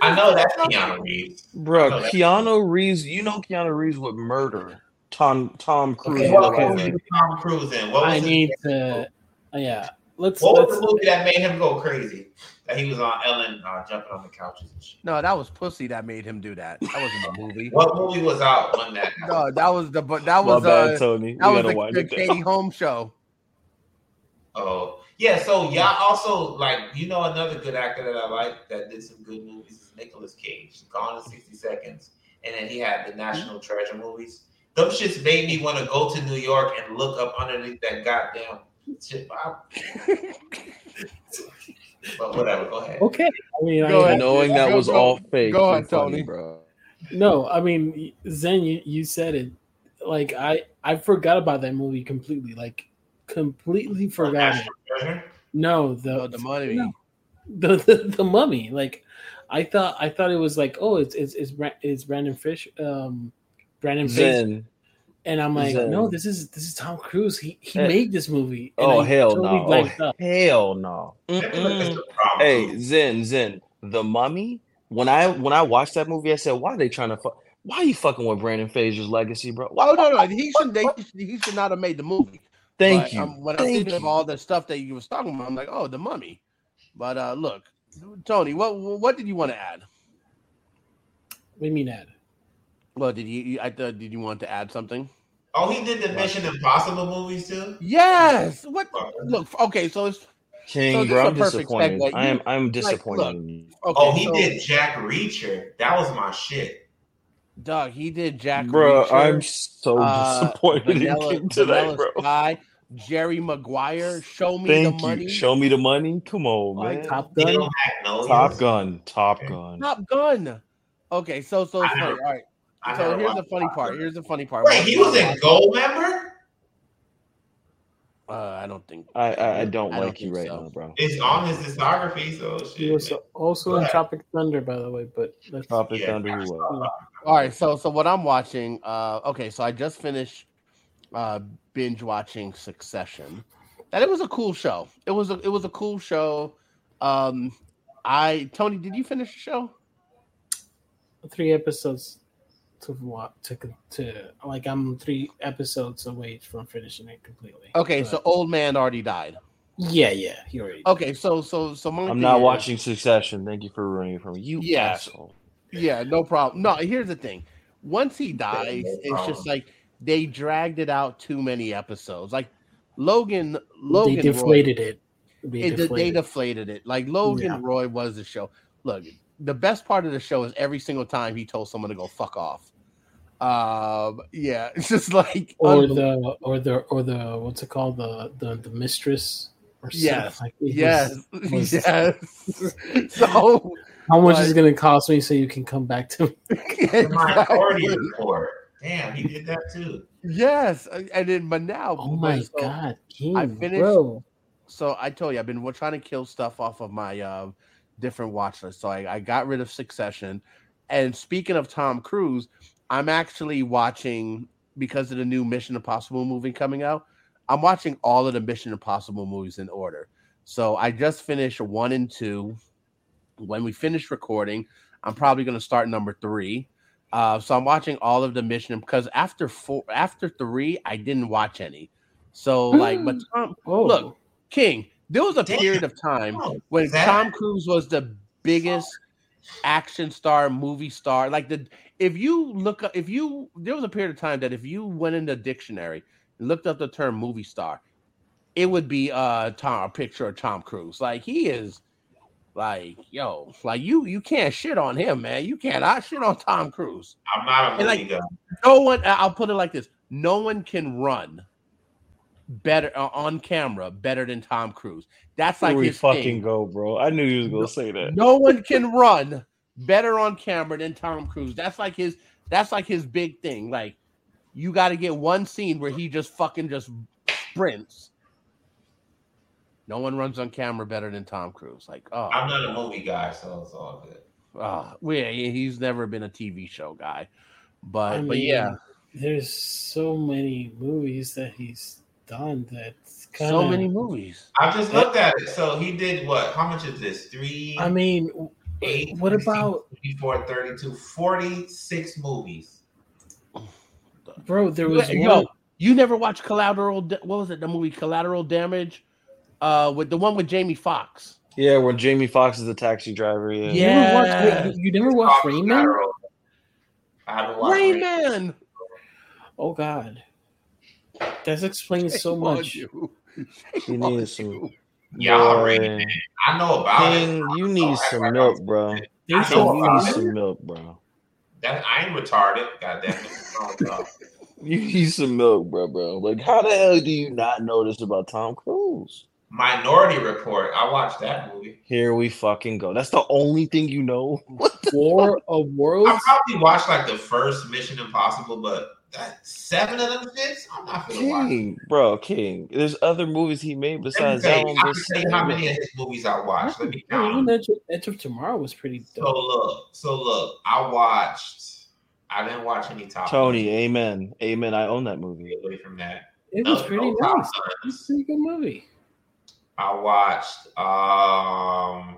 I know that's Keanu Reeves. Bro, Keanu Reeves. You know Keanu Reeves would murder Tom Tom Cruise. Okay, What okay. was Tom Cruise in? What was I his- need to. uh, Yeah, let's. What let's was the movie that made him go crazy? That he was on Ellen uh, jumping on the couches and shit. No, that was pussy that made him do that. That wasn't a movie. <laughs> What movie was out when that? No, that was the but that My was bad, uh, Tony. We that was the, wind the it. Katie Holmes show. Oh, yeah. So y'all also like you know another good actor that I like that did some good movies is Nicolas Cage. Gone in sixty seconds, and then he had the National Treasure movies. Them shits made me want to go to New York and look up underneath that goddamn shit. <laughs> I- but whatever. Go ahead. Okay. I mean, Go I, ahead. Knowing that Go- was go- all fake. go you're funny, Tony. bro. no, I mean, Zen, you, you said it. Like I, I forgot about that movie completely. Like completely forgot it. No, the Oh, the money. No. the, the the mummy. Like I thought, I thought it was like, oh, it's it's it's, Bra- it's Brandon Fish, um, Brandon Fish, Zen. And I'm like, Zen. no, this is this is Tom Cruise. He he Eh. made this movie. And Oh I hell totally no! Oh, blanked out. hell no! Hey, Zen, Zen, the Mummy. When I when I watched that movie, I said, "Why are they trying to fuck? Why are you fucking with Brendan Fraser's legacy, bro? Why? Oh no, no, he should they, he should not have made the movie. Thank But, you. Um, when I Thank think you. of all the stuff that you was talking about, I'm like, oh, the mummy. But uh look, Tony, what what did you want to add? What do you mean, add? Well, did you? you- I thought did you want to add something? Oh, he did the Mission Impossible movies too. Yes. What? Look. Okay. So it's King, So this bro, is a I'm disappointed. segue. I am. I'm disappointed. look, okay. Oh, he so, did Jack Reacher. That was my shit. Doug. He did Jack. bro, Reacher, I'm so uh, disappointed in Vanilla, King tonight, Vanilla bro. Sky, Jerry Maguire. Show me Thank the you. money. Show me the money. Come on, Like man. Top Gun? Top Gun. Top Gun. Top Gun. Okay. So so it's I funny. All right. I So here's the funny part. Here's the funny part. Wait, he was a Goldmember. Uh, I don't think. I I, I don't I don't like you right so. now, bro. It's on his discography, so He shit. was also in Tropic Thunder, by the way. But that's, Tropic Yeah. Thunder. You was. All right, so so what I'm watching, uh okay, so I just finished uh binge watching Succession. And it was a cool show. It was a it was a cool show. Um I Tony, did you finish the show? three episodes to watch to to like I'm three episodes away from finishing it completely. Okay, But- so old man already died. yeah, yeah, he already. Okay, so so so my I'm not is- watching Succession. Thank you for ruining it for me. You Yes. asshole. Yeah, no problem. No, here's the thing. Once he dies, no it's just like they dragged it out too many episodes. Like Logan Logan they Roy- deflated it. They it, they deflated. deflated it. Like Logan Yeah. Roy was the show. Look, the best part of the show is every single time he told someone to go fuck off. Um, yeah, <laughs> it's just like or the or the or the what's it called the the, the mistress or something Yes. like yes, was- was- <laughs> yes. <laughs> so How much is it going to cost me so you can come back to me? The Minority exactly. Report. Damn, he did that too. yes, and then but now, Oh my so, god, King, I finished- bro. So I told you I've been trying to kill stuff off of my uh, different watch list. So I, I got rid of Succession. And speaking of Tom Cruise, I'm actually watching because of the new Mission Impossible movie coming out. I'm watching all of the Mission Impossible movies in order. So I just finished one and two. When we finish recording, I'm probably going to start number three. Uh, so I'm watching all of the Mission because after four, after three, I didn't watch any. So like, but Tom, Oh, Look, King, there was a Damn. period of time Oh, when that- Tom Cruise was the biggest action star, movie star. Like the if you look up, if you there was a period of time that if you went in the dictionary and looked up the term movie star, it would be uh Tom a picture of Tom Cruise. Like he is like yo, like you you can't shit on him, man. You cannot shit on Tom Cruise. I'm not a And, like, guy. No one I'll put it like this: no one can run better uh, on camera better than Tom Cruise. That's Here like we his fucking thing. go, bro. I knew you was gonna say that. No one can run better on camera than Tom Cruise. That's like his that's like his big thing. Like you got to get one scene where he just fucking just sprints. No one runs on camera better than Tom Cruise. Like, oh, I'm not a movie guy, so it's all good. oh yeah, he's never been a TV show guy. But I but yeah, there's so many movies that he's done that kind so many movies. I just looked at it. So he did what? How much is this? Three, I mean, eight, what 16, about 24, 32, 46 movies. bro? There was Yo, one. you never watched Collateral? What was it? The movie Collateral Damage, uh, with the one with Jamie Foxx. Yeah, when Jamie Foxx is the taxi driver. Yeah. You never watched. Yeah. wait, you, you never watched Rain Man? I haven't watched Rain Rain Man. Man. Oh God, that explains so Shame much. you. He Shame on needs some. you. Yeah, Rain Boy. Man. I know about King, it. you need some act like milk, bro. stupid. They I King, know you need it. some milk, bro. That, I ain't retarded. Goddamn it. Oh. <laughs> You need some milk, bro, bro. Like, how the hell do you not know this about Tom Cruise? Minority Report. I watched that movie. Here we fucking go. That's the only thing you know. <laughs> What War of Worlds. I probably watched like the first Mission Impossible, but that seven of them shits, I'm not gonna watch. King, bro, King. There's other movies he made besides that you, one. I can Just tell you how many of his movies I watched. Let me count. even them. Edge of, Edge of Tomorrow was pretty Dope. So dope. look, so look, I watched. I didn't watch any Top Tony, Gun. amen, amen. I own that movie. Get away from that. It No, was pretty no nice. It was a pretty good movie. I watched um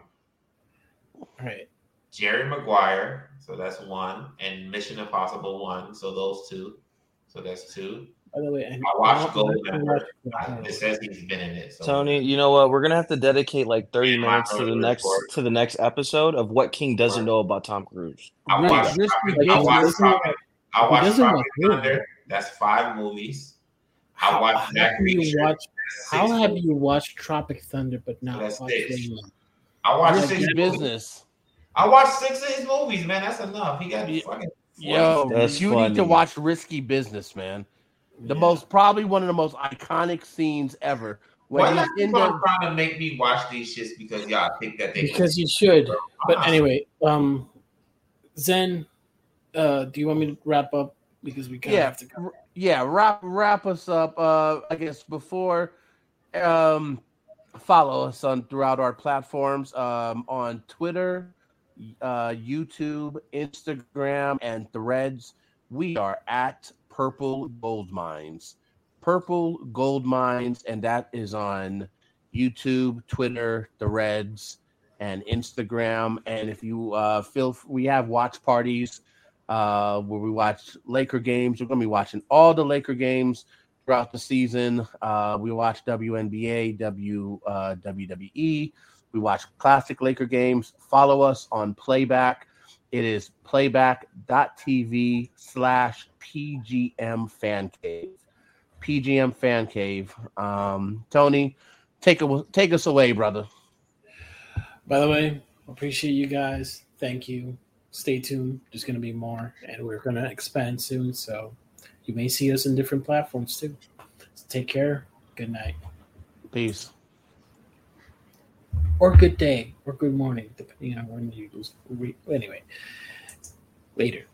All right. Jerry Maguire, so that's one, and Mission Impossible one, so those two. So that's two. By the way, I, I watched I- Goldmember. I watched I, Goldmember. it says he's been in it. So Tony, you know what? We're gonna have to dedicate like 30 Yeah, minutes to the next Report. to the next episode of what King doesn't know about Tom Cruise. I Right, watched. Risky Tropic- I watched. Doesn't- I watched doesn't Tropic like good. Thunder. That's five movies. I How, watched how Jack have you Reacher. watched? How have you watched Tropic Thunder but not watched six. Rain Man? I watched Risky six movies. business. I watched six of his movies, man. That's enough. He got Yeah. fucking. Yo, That's you need to watch Risky Business, man. The Yeah. most probably one of the most iconic scenes ever. Why When y'all he's in keep the trying to make me watch these shits because y'all think that they because you should. But Ah. anyway, um, Zen, uh, do you want me to wrap up because we kind of yeah, have to go? yeah, wrap wrap us up. Uh, I guess before, um, follow us on throughout our platforms. Um, on Twitter, uh, YouTube, Instagram, and Threads. We are at Purple Gold Minds. Purple Gold Minds, and that is on YouTube, Twitter, Threads, and Instagram. And if you uh, feel we have watch parties uh, where we watch Laker games. We're going to be watching all the Laker games throughout the season. Uh, we watch WNBA, W uh, WWE. We watch classic Laker games. Follow us on Playback. It is playback.tv slash PGM Fan Cave. PGM Fan Cave. Um, Tony, take, a, take us away, brother. By the way, appreciate you guys. Thank you. Stay tuned. There's going to be more, and we're going to expand soon. So you may see us in different platforms too. So take care. Good night, Peace. Or good day, or good morning, depending on when you. Lose. Anyway, later.